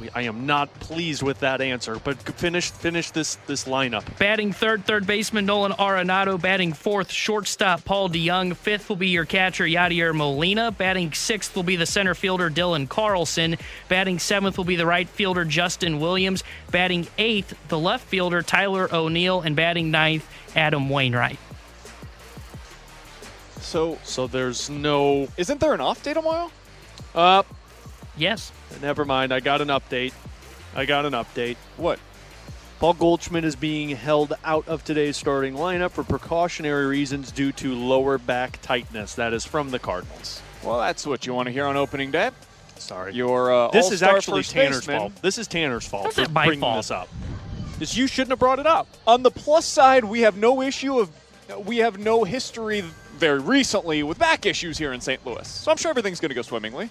we- I am not pleased with that answer. But finish finish this this lineup. Batting third, third baseman Nolan Arenado. Batting fourth, shortstop Paul DeJong. Fifth will be your catcher Yadier Molina. Batting sixth will be the center fielder Dylan Carlson. Batting seventh will be the right fielder Justin Williams. Batting eighth, the left fielder Tyler O'Neill. And batting ninth, Adam Wainwright. So so there's no. Isn't there an off day tomorrow? Uh, yes. Never mind. I got an update. I got an update. What? Paul Goldschmidt is being held out of today's starting lineup for precautionary reasons due to lower back tightness. That is from the Cardinals. Well, that's what you want to hear on opening day. Sorry. Your uh, This is actually Tanner's baseman. fault. This is Tanner's fault That's for my bringing fault. this up. Is you shouldn't have brought it up. On the plus side, we have no issue of we have no history very recently with back issues here in St. Louis. So I'm sure everything's going to go swimmingly.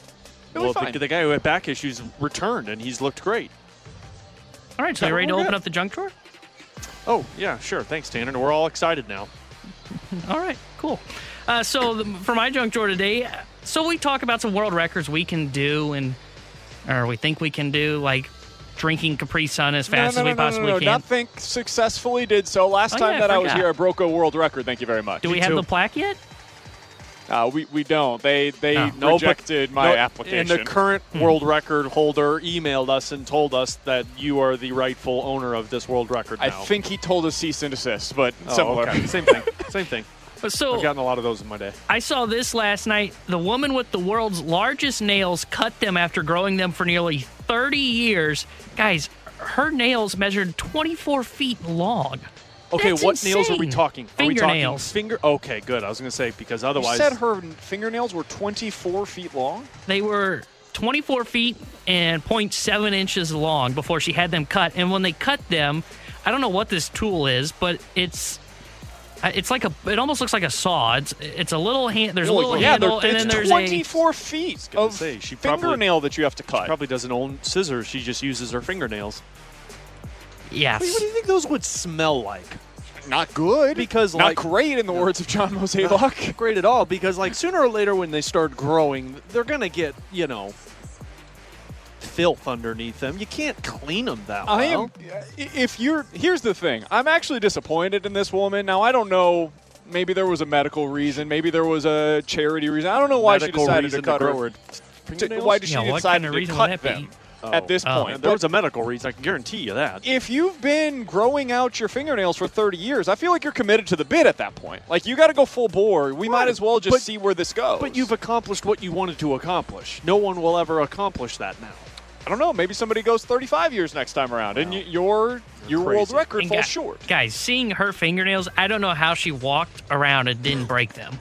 It'll Well, the, the guy who had back issues returned, and he's looked great. All right, so Yeah, you ready to open good. up the junk drawer? Oh, yeah, sure. Thanks, Tanner. We're all excited now. All right, cool. Uh, so the, for my junk drawer today, so we talk about some world records we can do and or we think we can do, like drinking Capri Sun as fast no, no, as we no, no, possibly no, no. can. Not think successfully did so. Last Oh, time yeah, that I I was here, I broke a world record. Thank you very much. do we have the plaque yet? Uh, we, we don't. They they Oh. No, but- rejected my no, application. And the current world record holder emailed us and told us that you are the rightful owner of this world record now. I think he told us cease and desist, but Oh, similar. okay. Same thing. Same thing. But so I've gotten a lot of those in my day. I saw this last night. The woman with the world's largest nails cut them after growing them for nearly 30 years. Guys, her nails measured 24 feet long. Okay, That's what nails are we insane. talking? Are we talking Fingernails. finger? Okay, good. I was going to say because You otherwise, said her fingernails were 24 feet long? They were 24 feet and 0.7 inches long before she had them cut. And when they cut them, I don't know what this tool is, but it's it's like a it almost looks like a saw. It's it's a little hand. There's a little yeah, handle, they're- and then there's 24 feet gonna of say, she probably- fingernail that you have to cut. probably doesn't own scissors. She just uses her fingernails. a yes. What do you think those would smell like? Not good. Because Not like great, in the words of John Mosaic. great at all. Because like sooner or later, when they start growing, they're gonna get you know filth underneath them. You can't clean them that well. I am. If you're, here's the thing. I'm actually disappointed in this woman. Now I don't know. Maybe there was a medical reason. Maybe there was a charity reason. I don't know why Medical she decided to cut to her. grow to- why did she Yeah, decide kind of to cut would that be? them at this Oh. point? Oh. there was a medical reason. I can guarantee you that. if you've been growing out your fingernails for 30 years, I feel like you're committed to the bit at that point. Like you got to go full bore. We might as well just but- see where this goes. But you've accomplished what you wanted to accomplish. No one will ever accomplish that now. I don't know. Maybe somebody goes 35 years next time around, and y- your your world record And falls guy- short. Guys, seeing her fingernails, I don't know how she walked around and didn't break them.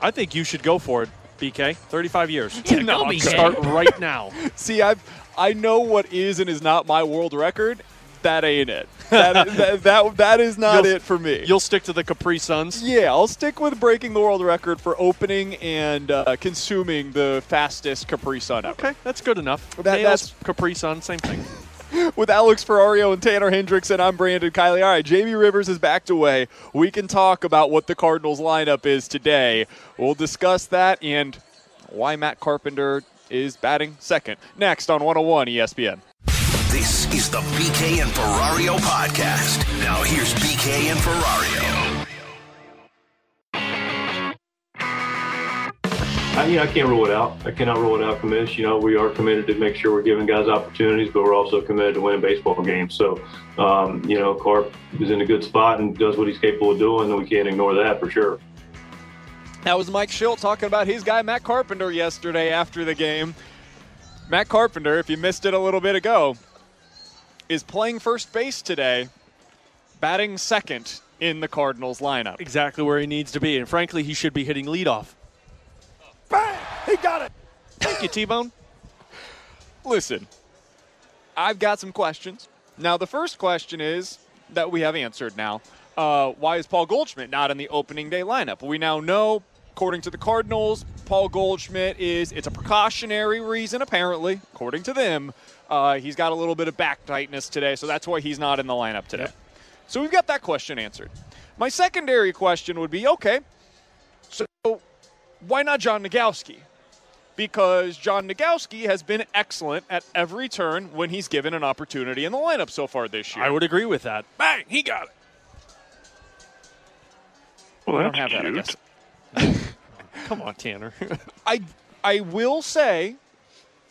I think you should go for it, BK. 35 years. Yeah, go, BK. Start right now. See, I've I know what is and is not my world record. That ain't it. That that, that, that is not You'll- it for me. You'll stick to the Capri Suns. yeah, I'll stick with breaking the world record for opening and uh, consuming the fastest Capri Sun ever. Okay, that's good enough. That- Nails, that's- Capri Sun, same thing. With Alex Ferrario and Tanner Hendrickson, I'm Brandon Kiley. All right, Jamie Rivers is backed away. We can talk about what the Cardinals lineup is today. We'll discuss that and why Matt Carpenter is batting second. Next on 101 ESPN. This is the BK and Ferrario podcast. Now here's BK and Ferrario. I, you know, I can't rule it out. I cannot rule it out, commish. You know, we are committed to make sure we're giving guys opportunities, but we're also committed to winning baseball games. So, um, you know, Carp is in a good spot and does what he's capable of doing, and we can't ignore that for sure. That was Mike Shildt talking about his guy Matt Carpenter yesterday after the game. Matt Carpenter, if you missed it a little bit ago, is playing first base today, batting second in the Cardinals lineup. Exactly where he needs to be. And frankly, he should be hitting leadoff. Bang! He got it. Thank you, T Bone. Listen, I've got some questions. Now, the first question is that we have answered now. Uh, why is Paul Goldschmidt not in the opening day lineup? We now know, according to the Cardinals, Paul Goldschmidt is, it's a precautionary reason, apparently, according to them. Uh, he's got a little bit of back tightness today, so that's why he's not in the lineup today. So we've got that question answered. My secondary question would be okay, so why not John Nogowski? because John Nogowski has been excellent at every turn when he's given an opportunity in the lineup so far this year. I would agree with that. Bang! He got it. Well, I don't that's have that, I cute. guess. Come on, Tanner. I I will say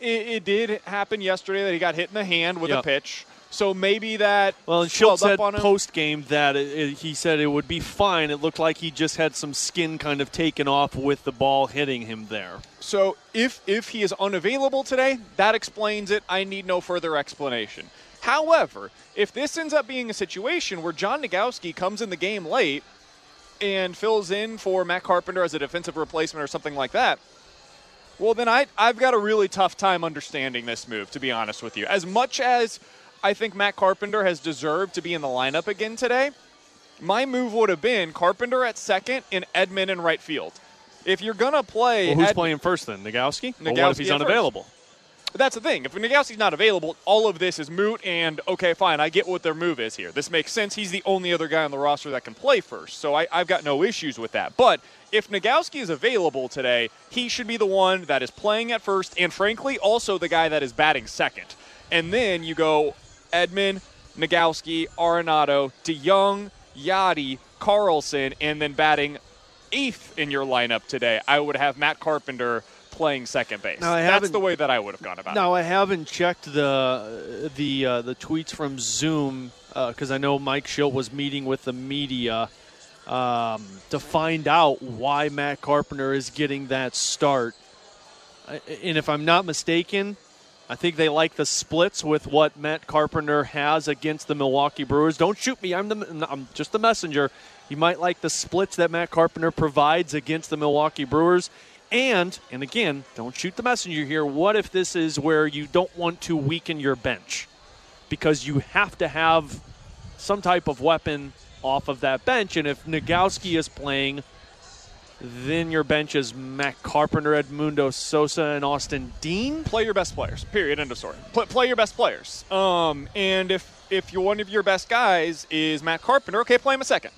it, it did happen yesterday that he got hit in the hand with Yep. a pitch. So maybe that Well, and Schultz said up on him. post game that it, it- he said it would be fine. It looked like he just had some skin kind of taken off with the ball hitting him there. So if if he is unavailable today, that explains it. I need no further explanation. However, if this ends up being a situation where John Nogowski comes in the game late and fills in for Matt Carpenter as a defensive replacement or something like that, well then I I've got a really tough time understanding this move to be honest with you. As much as I think Matt Carpenter has deserved to be in the lineup again today, my move would have been Carpenter at second and Edman in right field. If you're gonna play, Well, who's Ed- playing first then? Nogowski? Or what if he's first. unavailable? But that's the thing. If Nogowski's not available, all of this is moot. And okay, fine, I get what their move is here. This makes sense. He's the only other guy on the roster that can play first, so I, I've got no issues with that. But if Nogowski is available today, he should be the one that is playing at first, and frankly, also the guy that is batting second. And then you go Edman, Nogowski, Arenado, DeJong, Yadi, Carlson, and then batting eighth in your lineup today. I would have Matt Carpenter playing second base. Now, That's the way that I would have gone about it. Now I haven't checked the the uh, the tweets from Zoom because I know Mike Shildt was meeting with the media um, to find out why Matt Carpenter is getting that start. And if I'm not mistaken, I think they like the splits with what Matt Carpenter has against the Milwaukee Brewers. Don't shoot me. I'm the I'm just the messenger. You might like the splits that Matt Carpenter provides against the Milwaukee Brewers. And and again, don't shoot the messenger here. What if this is where you don't want to weaken your bench because you have to have some type of weapon off of that bench and if Nogowski is playing then your bench is Matt Carpenter, Edmundo Sosa, and Austin Dean. Play your best players. Period. End of story. Play, play your best players. Um, and if if one of your best guys is Matt Carpenter, okay, play him a second,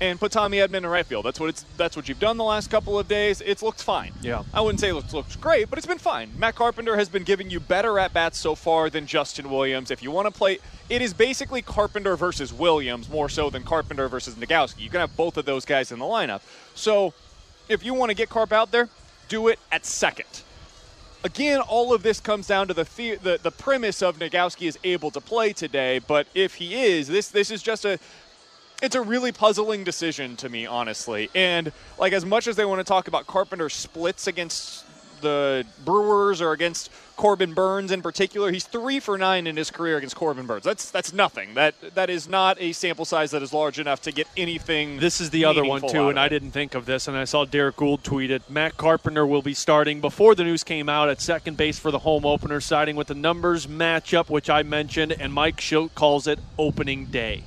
and put Tommy Edman in right field. That's what it's. That's what you've done the last couple of days. It's looked fine. Yeah. I wouldn't say it looks, looks great, but it's been fine. Matt Carpenter has been giving you better at bats so far than Justin Williams. If you want to play, it is basically Carpenter versus Williams more so than Carpenter versus Nogowski. You can have both of those guys in the lineup. So if you want to get Carp out there, do it at second. Again, all of this comes down to the, the the the premise of Nogowski is able to play today, but if he is, this this is just a it's a really puzzling decision to me, honestly. And like as much as they want to talk about Carpenter splits against the Brewers or against Corbin Burnes in particular, he's three for nine in his career against Corbin Burnes. That's that's nothing. That that is not a sample size that is large enough to get anything. This is the other one too, and I didn't think of this, and I saw Derrick Goold tweet it. Matt Carpenter will be starting before the news came out at second base for the home opener, siding with the numbers matchup, which I mentioned, and Mike Shildt calls it opening day.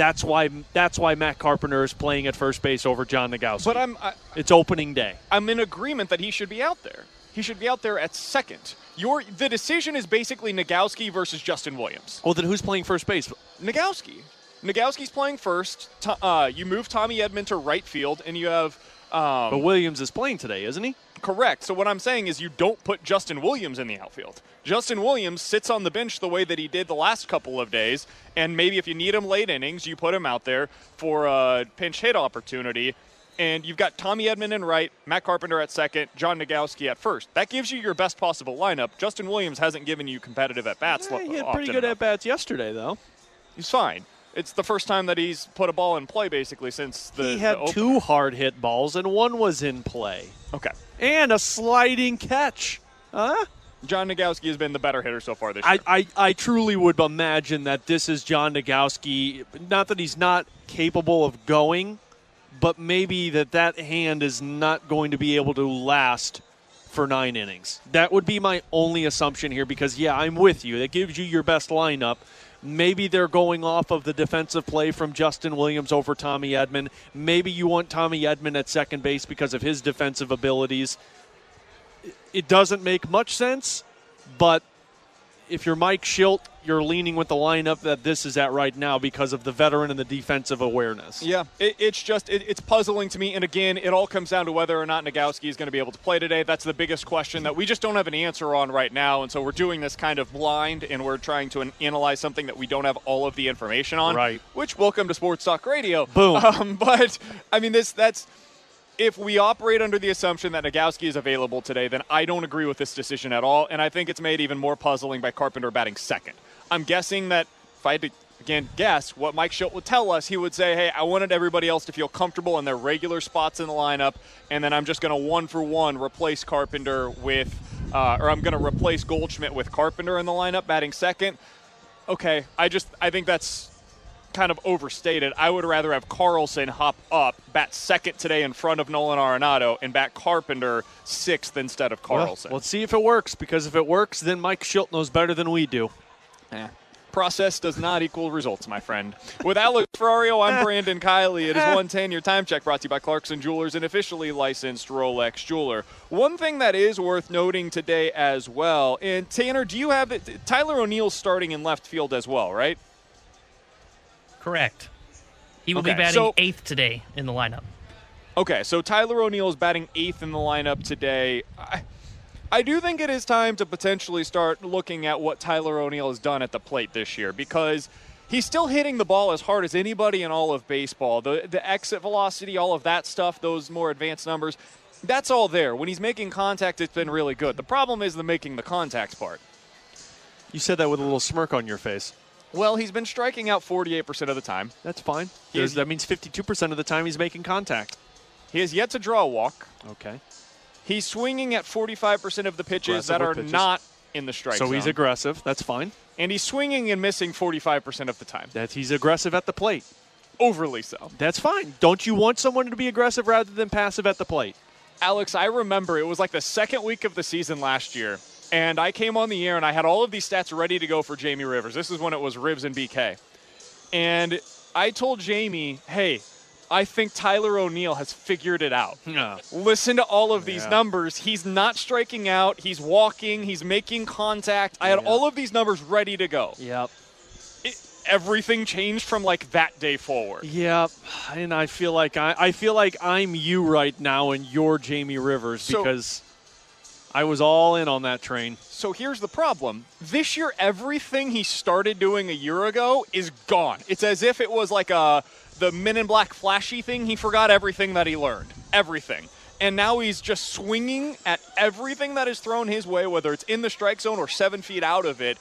That's why that's why Matt Carpenter is playing at first base over John Nogowski. But I'm I, it's opening day. I'm in agreement that he should be out there. He should be out there at second. Your the decision is basically Nogowski versus Justin Williams. Well, then who's playing first base? Nogowski. Nogowski's playing first. Uh, you move Tommy Edman to right field, and you have. Um, But Williams is playing today, isn't he? Correct. So what I'm saying is you don't put Justin Williams in the outfield. Justin Williams sits on the bench the way that he did the last couple of days, and maybe if you need him late innings, you put him out there for a pinch hit opportunity. And you've got Tommy Edman in right, Matt Carpenter at second, John Nogowski at first. That gives you your best possible lineup. Justin Williams hasn't given you competitive at bats. Yeah, he had pretty good at bats yesterday, though. He's fine. It's the first time that he's put a ball in play basically since the. he had the two hard hit balls, and one was in play. Okay. And a sliding catch. Huh? John Nogowski has been the better hitter so far this year. I. I, I truly would imagine that this is John Nogowski. Not that he's not capable of going, but maybe that that hand is not going to be able to last for nine innings. That would be my only assumption here because, yeah, I'm with you. That gives you your best lineup. Maybe they're going off of the defensive play from Justin Williams over Tommy Edman. Maybe you want Tommy Edman at second base because of his defensive abilities. It doesn't make much sense, but if you're Mike Shildt, you're leaning with the lineup that this is at right now because of the veteran and the defensive awareness. Yeah, it, it's just it, it's puzzling to me. And again, it all comes down to whether or not Nogowski is going to be able to play today. That's the biggest question that we just don't have an answer on right now. And so we're doing this kind of blind, and we're trying to an- analyze something that we don't have all of the information on. Right. Which welcome to Sports Talk Radio. Boom. Um, but I mean, this that's if we operate under the assumption that Nogowski is available today, then I don't agree with this decision at all, and I think it's made even more puzzling by Carpenter batting second. I'm guessing that if I had to again guess what Mike Shildt would tell us, he would say, "Hey, I wanted everybody else to feel comfortable in their regular spots in the lineup, and then I'm just going to one for one replace Carpenter with, uh, or I'm going to replace Goldschmidt with Carpenter in the lineup batting second. Okay, I just I think that's kind of overstated. I would rather have Carlson hop up, bat second today in front of Nolan Arenado, and bat Carpenter sixth instead of Carlson. Well, let's see if it works because if it works, then Mike Shildt knows better than we do. Eh. Process does not equal results, my friend. With Alex Ferrario, I'm Brandon Kiley. It is 110. Your time check brought to you by Clarkson Jewelers, an officially licensed Rolex jeweler. One thing that is worth noting today as well, and Tanner, do you have it? Tyler O'Neill starting in left field as well, right? Correct. He will Okay, be batting so- eighth today in the lineup. Okay, so Tyler O'Neill is batting eighth in the lineup today. I, I do think it is time to potentially start looking at what Tyler O'Neill has done at the plate this year because he's still hitting the ball as hard as anybody in all of baseball. The the exit velocity, all of that stuff, those more advanced numbers, that's all there. When he's making contact, it's been really good. The problem is the making the contact part. You said that with a little smirk on your face. Well, he's been striking out 48% of the time. That's fine. Is- that means 52% of the time he's making contact. He has yet to draw a walk. Okay. He's swinging at 45% of the pitches Aggressive that are pitches. not in the strike so zone. he's aggressive. That's fine. and he's swinging and missing 45% of the time. That he's aggressive at the plate. Overly so. That's fine. Don't you want someone to be aggressive rather than passive at the plate? Alex, I remember it was like the second week of the season last year, and I came on the air and I had all of these stats ready to go for Jamie Rivers. This is when it was Ribs and BK. And I told Jamie, hey, I think Tyler O'Neill has figured it out. Listen to all of these Yeah. numbers. He's not striking out. He's walking. He's making contact. I had all of these numbers ready to go. Yep. Everything changed from like that day forward. Yep. And I feel like I, I feel like I'm you right now and you're Jamie Rivers So- because I was all in on that train. So here's the problem. This year, everything he started doing a year ago is gone. It's as if it was like a the Men in Black flashy thing. He forgot everything that he learned, everything, and now he's just swinging at everything that is thrown his way, whether it's in the strike zone or seven feet out of it.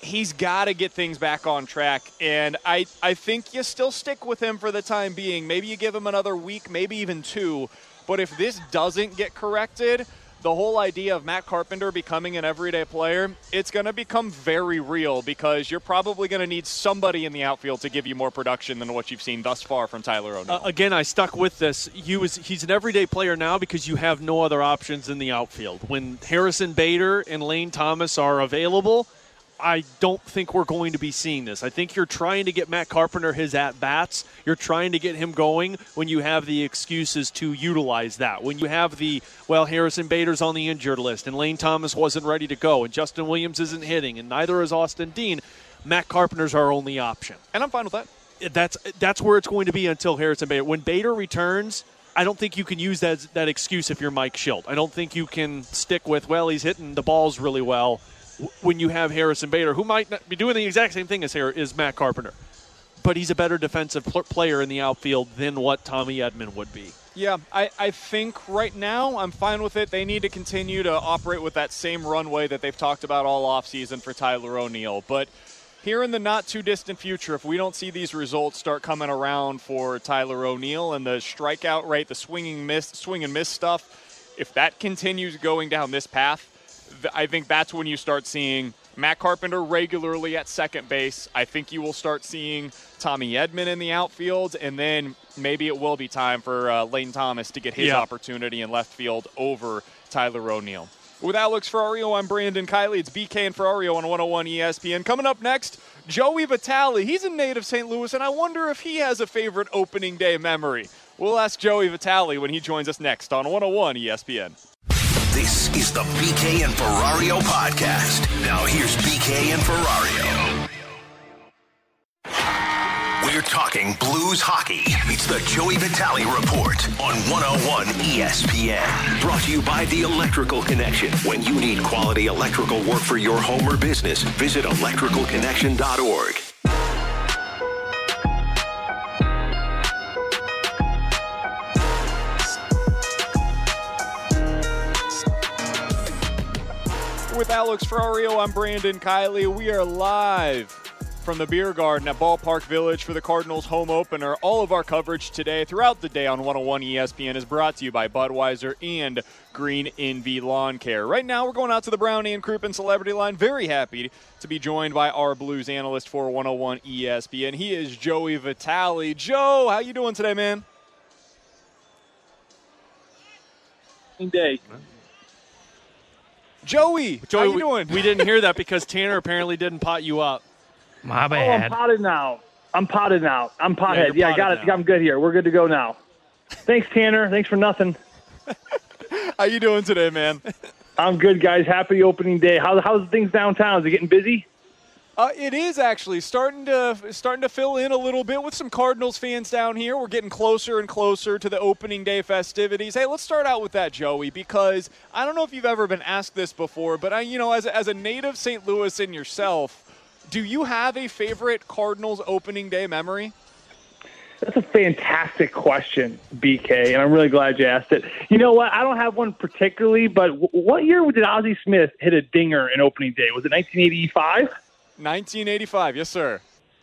He's got to get things back on track, and I I think you still stick with him for the time being. Maybe you give him another week, maybe even two. But if this doesn't get corrected, the whole idea of Matt Carpenter becoming an everyday player, it's going to become very real because you're probably going to need somebody in the outfield to give you more production than what you've seen thus far from Tyler O'Neill. Uh, again, I stuck with this. He was he's an everyday player now because you have no other options in the outfield. When Harrison Bader and Lane Thomas are available, I don't think we're going to be seeing this. I think you're trying to get Matt Carpenter his at bats. You're trying to get him going when you have the excuses to utilize that. When you have the well, Harrison Bader's on the injured list and Lane Thomas wasn't ready to go and Justin Williams isn't hitting and neither is Austin Dean. Matt Carpenter's our only option. and I'm fine with that. Eh, that's that's where it's going to be until Harrison Bader. When Bader returns, I don't think you can use that that excuse if you're Mike Shildt. I don't think you can stick with well, he's hitting the balls really well when you have Harrison Bader, who might not be doing the exact same thing as Har- is Matt Carpenter, but he's a better defensive pl- player in the outfield than what Tommy Edman would be. Yeah, I, I think right now I'm fine with it. They need to continue to operate with that same runway that they've talked about all offseason for Tyler O'Neill. But here in the not too distant future, if we don't see these results start coming around for Tyler O'Neill and the strikeout rate, the swinging miss, swing and miss stuff, if that continues going down this path, th- I think that's when you start seeing Matt Carpenter regularly at second base. I think you will start seeing Tommy Edman in the outfield, and then maybe it will be time for uh, Lane Thomas to get his Yeah. opportunity in left field over Tyler O'Neill. With Alex Ferrario, I'm Brandon Kiley. It's BK and Ferrario on 101 ESPN. Coming up next, Joey Vitale. He's a native St. Louis, and I wonder if he has a favorite opening day memory. We'll ask Joey Vitale when he joins us next on 101 ESPN. This is the BK and Ferrario podcast. Now here's BK and Ferrario. We're talking blues hockey. It's the Joey Vitale Report on 101 ESPN. Brought to you by The Electrical Connection. When you need quality electrical work for your home or business, visit electricalconnection.org. With Alex Ferrario, I'm Brandon Kiley. We are live from the Beer Garden at Ballpark Village for the Cardinals home opener. All of our coverage today, throughout the day on 101 ESPN, is brought to you by Budweiser and Green Envy Lawn Care. Right now, we're going out to the Brownie and Crouppen Celebrity Line. Very happy to be joined by our Blues analyst for 101 ESPN. He is Joey Vitale. Joe, how you doing today, man? Day. Joey, Joey, how you we, doing? we didn't hear that because Tanner apparently didn't pot you up. My bad. Oh, I'm potted now. I'm potted now. I'm pothead. you're Yeah, I got it. now. I'm good here. We're good to go now. Thanks, Tanner. Thanks for nothing. How you doing today, man? I'm good, guys. Happy opening day. How, how's things downtown? Is it getting busy? Uh, it is actually starting to starting to fill in a little bit with some Cardinals fans down here. We're getting closer and closer to the opening day festivities. Hey, let's start out with that, Joey, because I don't know if you've ever been asked this before, but I, you know, as a, as a native St. Louis in yourself, do you have a favorite Cardinals opening day memory? That's a fantastic question, BK, and I'm really glad you asked it. You know what? I don't have one particularly, but w- what year did Ozzie Smith hit a dinger in opening day? Was it 1985? 1985, yes, sir.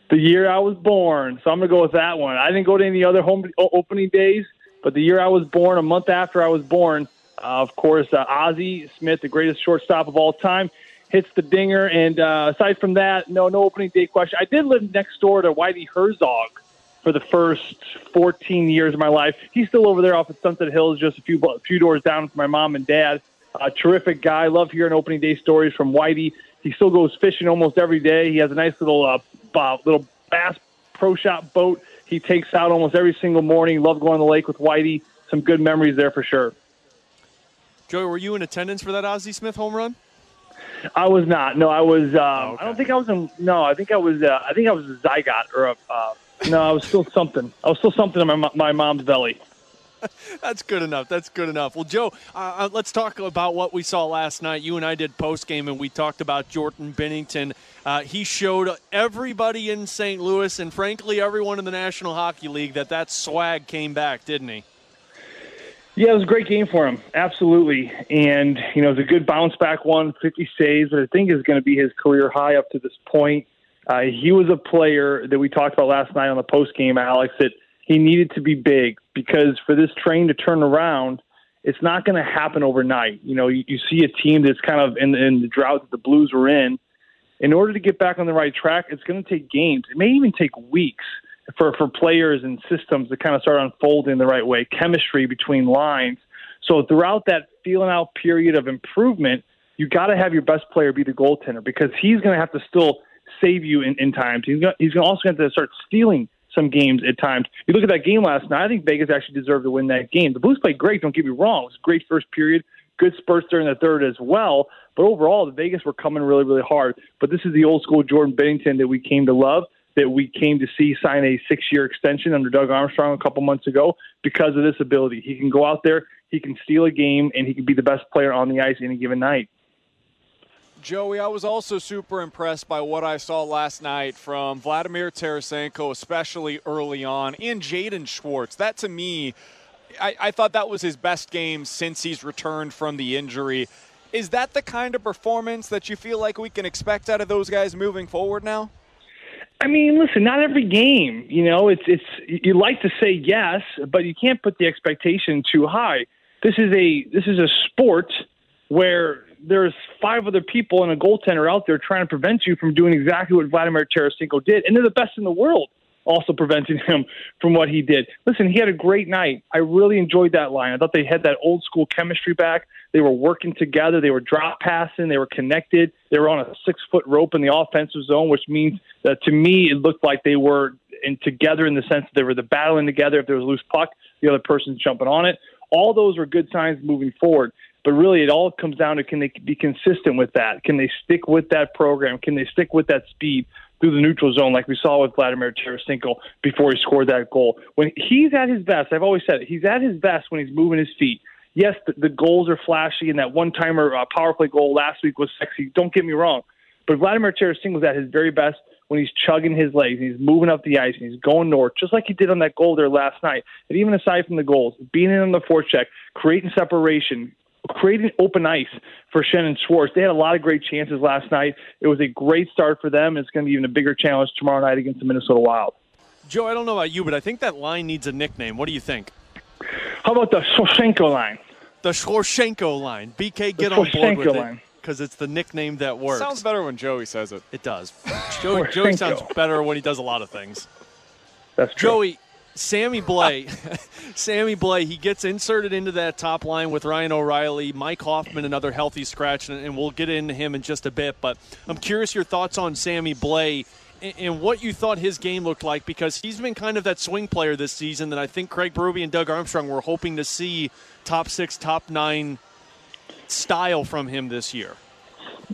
The year I was born. So I'm going to go with that one. I didn't go to any other home opening days, but the year I was born, a month after I was born, uh, of course, uh, Ozzie Smith, the greatest shortstop of all time, hits the dinger. And uh, aside from that, no, no opening day question. I did live next door to Whitey Herzog for the first 14 years of my life. He's still over there off at Sunset Hills, just a few a few doors down from my mom and dad. A terrific guy. Love hearing opening day stories from Whitey. He still goes fishing almost every day. He has a nice little uh, uh, little bass pro shop boat. He takes out almost every single morning. Love going to the lake with Whitey. Some good memories there for sure. Joey, were you in attendance for that Ozzie Smith home run? I was not. No, I was. Um, I don't think I was in. No, I think I was. Uh, I think I was a zygote or a. Uh, no, I was still something. I was still something in my my mom's belly. That's good enough. That's good enough. Well, Joe, uh, uh, let's talk about what we saw last night. You and I did post game, and we talked about Jordan Binnington. Uh, he showed everybody in St. Louis, and frankly, everyone in the National Hockey League, that that swag came back, didn't he? Yeah, it was a great game for him. Absolutely. And, you know, it was a good bounce back one, 50 saves, that I think is going to be his career high up to this point. Uh, he was a player that we talked about last night on the post game, Alex, that he needed to be big because for this train to turn around, it's not going to happen overnight. You know, you, you see a team that's kind of in, in the drought that the Blues were in. In order to get back on the right track, it's going to take games. It may even take weeks for, for players and systems to kind of start unfolding the right way, chemistry between lines. So throughout that feeling out period of improvement, you got to have your best player be the goaltender because he's going to have to still save you in, in times. He's going he's gonna also have to start stealing some games at times. You look at that game last night. I think Vegas actually deserved to win that game. The Blues played great. Don't get me wrong. It was a great first period. Good spurts during the third as well. But overall, the Vegas were coming really, really hard. But this is the old school Jordan Binnington that we came to love that we came to see sign a six year extension under Doug Armstrong a couple months ago because of this ability. He can go out there, he can steal a game, and he can be the best player on the ice any given night. Joey, I was also super impressed by what I saw last night from Vladimir Tarasenko, especially early on, and Jaden Schwartz. That to me, I, I thought that was his best game since he's returned from the injury. Is that the kind of performance that you feel like we can expect out of those guys moving forward now? I mean, listen, not every game, you know, it's it's you like to say yes, but you can't put the expectation too high. This is a this is a sport where there's five other people and a goaltender out there trying to prevent you from doing exactly what Vladimir Tarasenko did, and they're the best in the world, also preventing him from what he did. Listen, he had a great night. I really enjoyed that line. I thought they had that old school chemistry back. They were working together. They were drop passing. They were connected. They were on a six foot rope in the offensive zone, which means that to me it looked like they were in together in the sense that they were the battling together. If there was a loose puck, the other person's jumping on it. All those were good signs moving forward. But really, it all comes down to can they be consistent with that? Can they stick with that program? Can they stick with that speed through the neutral zone, like we saw with Vladimir Tarasenko before he scored that goal? When he's at his best, I've always said it, he's at his best when he's moving his feet. Yes, the, the goals are flashy, and that one-timer uh, power play goal last week was sexy. Don't get me wrong, but Vladimir Tarasenko was at his very best when he's chugging his legs, he's moving up the ice, and he's going north, just like he did on that goal there last night. And even aside from the goals, being in on the forecheck, creating separation, creating open ice for Shannon Schwartz. They had a lot of great chances last night. It was a great start for them. It's going to be even a bigger challenge tomorrow night against the Minnesota Wild. Joe, I don't know about you, but I think that line needs a nickname. What do you think? How about the Shoshenko line? The Shorshenko line. BK, get The on board with Shorshenko it because it's the nickname that works. Sounds better when Joey says it. It does. Joey, Joey sounds better when he does a lot of things. That's true. Joey, Sammy Blais, Sammy Blais, he gets inserted into that top line with Ryan O'Reilly, Mike Hoffman, another healthy scratch, and, we'll get into him in just a bit. But I'm curious your thoughts on Sammy Blais and, and what you thought his game looked like because he's been kind of that swing player this season that I think Craig Berube and Doug Armstrong were hoping to see top six, top nine style from him this year.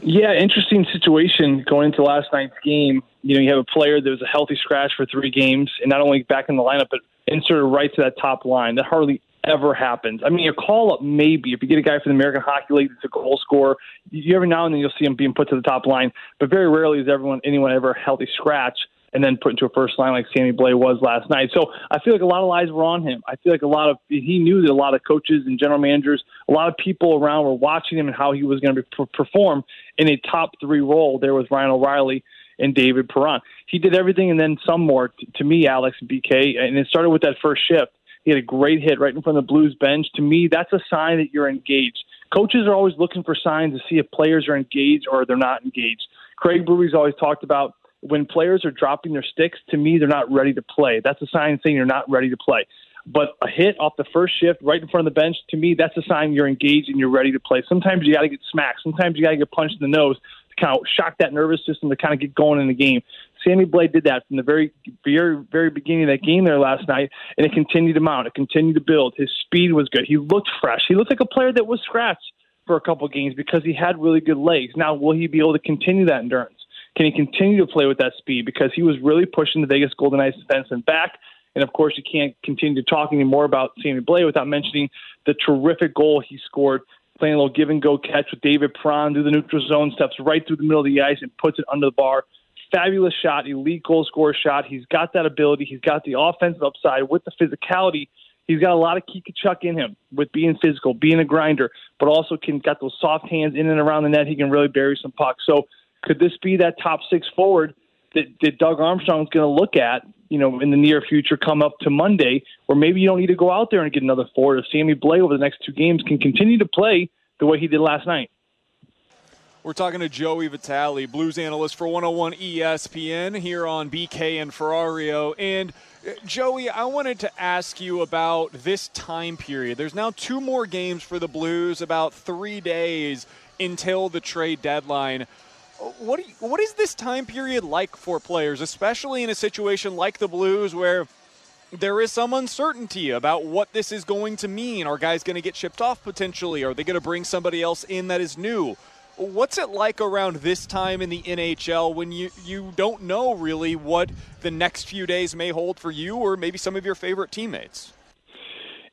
Yeah, interesting situation going into last night's game. You know, you have a player that was a healthy scratch for three games, and not only back in the lineup, but inserted right to that top line. That hardly ever happens. I mean, your call up maybe if you get a guy from the American Hockey League that's a goal scorer, you every now and then you'll see him being put to the top line, but very rarely is everyone anyone ever a healthy scratch and then put into a first line like Sammy Blais was last night. So I feel like a lot of eyes were on him. I feel like a lot of he knew that a lot of coaches and general managers, a lot of people around were watching him and how he was going to perform in a top three role. There was Ryan O'Reilly and David Perron. He did everything and then some more. T- to me, Alex BK, and it started with that first shift. He had a great hit right in front of the Blues bench. To me, that's a sign that you're engaged. Coaches are always looking for signs to see if players are engaged or they're not engaged. Craig Berube's always talked about when players are dropping their sticks, to me, they're not ready to play. That's a sign saying you're not ready to play. But a hit off the first shift right in front of the bench, to me, that's a sign you're engaged and you're ready to play. Sometimes you got to get smacked. Sometimes you got to get punched in the nose of shock that nervous system to kind of get going in the game. Sammy Blais did that from the very, very, very beginning of that game there last night, and it continued to mount. It continued to build. His speed was good. He looked fresh. He looked like a player that was scratched for a couple games because he had really good legs. Now, will he be able to continue that endurance? Can he continue to play with that speed? Because he was really pushing the Vegas Golden Knights defense and back. And of course, you can't continue to talk anymore about Sammy Blais without mentioning the terrific goal he scored, playing a little give and go catch with David Perron through the neutral zone, steps right through the middle of the ice and puts it under the bar. Fabulous shot, elite goal scorer shot. He's got that ability. He's got the offensive upside with the physicality. He's got a lot of Tkachuk in him with being physical, being a grinder, but also can got those soft hands in and around the net. He can really bury some pucks. So could this be that top six forward that, that Doug Armstrong's going to look at, you know, in the near future, come up to Monday, where maybe you don't need to go out there and get another forward if Sammy Blais over the next two games can continue to play the way he did last night. We're talking to Joey Vitale, Blues analyst for 101 ESPN here on BK and Ferrario. And uh, Joey, I wanted to ask you about this time period. There's now two more games for the Blues, about three days until the trade deadline. What, you, what is this time period like for players, especially in a situation like the Blues where there is some uncertainty about what this is going to mean? Are guys going to get shipped off potentially? Are they going to bring somebody else in that is new? What's it like around this time in the NHL when you, you don't know really what the next few days may hold for you or maybe some of your favorite teammates?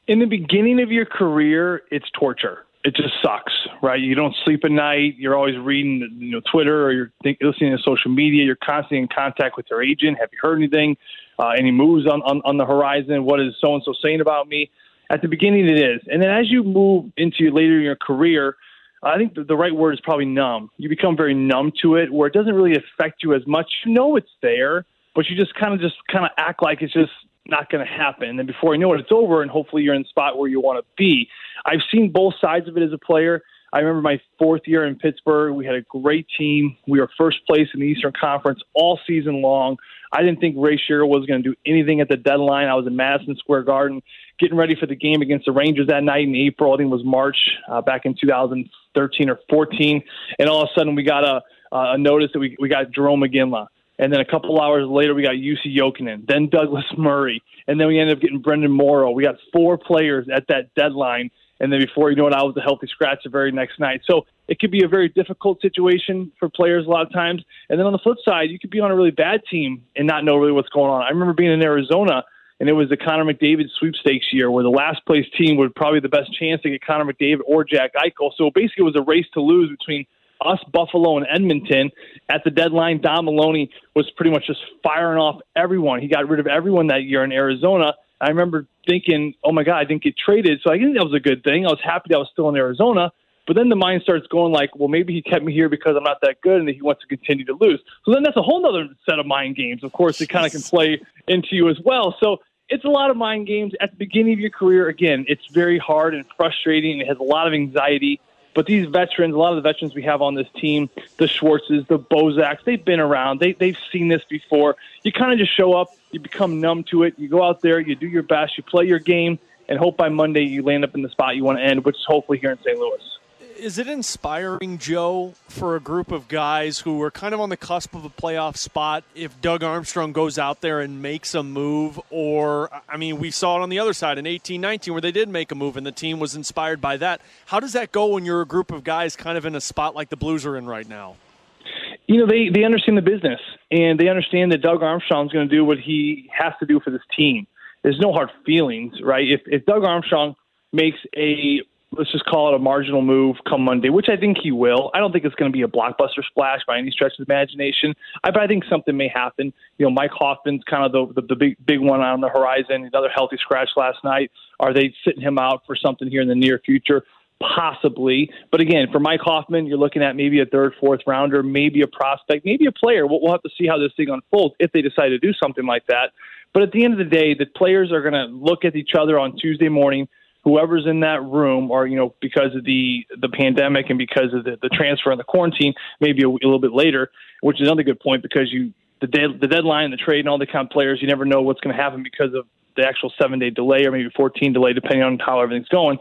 In the beginning of your career, it's torture. It just sucks, right? You don't sleep at night. You're always reading, you know, Twitter or you're think, listening to social media. You're constantly in contact with your agent. Have you heard anything? Uh, any moves on, on, on the horizon? What is so and so saying about me? At the beginning, it is, and then as you move into later in your career, I think the, the right word is probably numb. You become very numb to it, where it doesn't really affect you as much. You know it's there, but you just kind of just kind of act like it's just not going to happen. And before you know it, it's over, and hopefully you're in the spot where you want to be. I've seen both sides of it as a player. I remember my fourth year in Pittsburgh. We had a great team. We were first place in the Eastern Conference all season long. I didn't think Ray Shero was going to do anything at the deadline. I was in Madison Square Garden getting ready for the game against the Rangers that night in April. I think it was March uh, back in 2013 or 14. And all of a sudden we got a, a notice that we, we got Jarome Iginla. And then a couple hours later, we got Jussi Jokinen, then Douglas Murray, and then we ended up getting Brenden Morrow. We got four players at that deadline, and then before you know it, I was a healthy scratch the very next night. So it could be a very difficult situation for players a lot of times. And then on the flip side, you could be on a really bad team and not know really what's going on. I remember being in Arizona and it was the Connor McDavid sweepstakes year where the last place team would probably the best chance to get Connor McDavid or Jack Eichel. So basically, it was a race to lose between us, Buffalo, and Edmonton. At the deadline, Don Maloney was pretty much just firing off everyone. He got rid of everyone that year in Arizona. I remember thinking, oh my God, I didn't get traded. So I think that was a good thing. I was happy that I was still in Arizona. But then the mind starts going like, well, maybe he kept me here because I'm not that good and that he wants to continue to lose. So then that's a whole other set of mind games. Of course, it kind of can play into you as well. So it's a lot of mind games at the beginning of your career. Again, it's very hard and frustrating. It has a lot of anxiety. But these veterans, a lot of the veterans we have on this team, the Schwartzes, the Bozaks, they've been around. They, they've seen this before. You kind of just show up, you become numb to it. You go out there, you do your best, you play your game, and hope by Monday you land up in the spot you want to end, which is hopefully here in St. Louis is it inspiring, Joe, for a group of guys who are kind of on the cusp of a playoff spot if Doug Armstrong goes out there and makes a move? Or, I mean, we saw it on the other side in 18 19 where they did make a move and the team was inspired by that. How does that go when you're a group of guys kind of in a spot like the Blues are in right now? You know, they, they understand the business and they understand that Doug Armstrong's going to do what he has to do for this team. There's no hard feelings, right? If, if Doug Armstrong makes a let's just call it a marginal move come Monday, which I think he will. I don't think it's going to be a blockbuster splash by any stretch of the imagination. I, but I think something may happen. You know, Mike Hoffman's kind of the, the, the big big one on the horizon. Another healthy scratch last night. Are they sitting him out for something here in the near future? Possibly, but again, for Mike Hoffman, you're looking at maybe a third, fourth rounder, maybe a prospect, maybe a player. We'll, we'll have to see how this thing unfolds if they decide to do something like that. But at the end of the day, the players are going to look at each other on Tuesday morning whoever's in that room, or you know, because of the the pandemic and because of the, the transfer and the quarantine, maybe a, a little bit later, which is another good point because you the de- the deadline, the trade, and all the kind of players, you never know what's going to happen because of the actual seven day delay or maybe 14 delay, depending on how everything's going.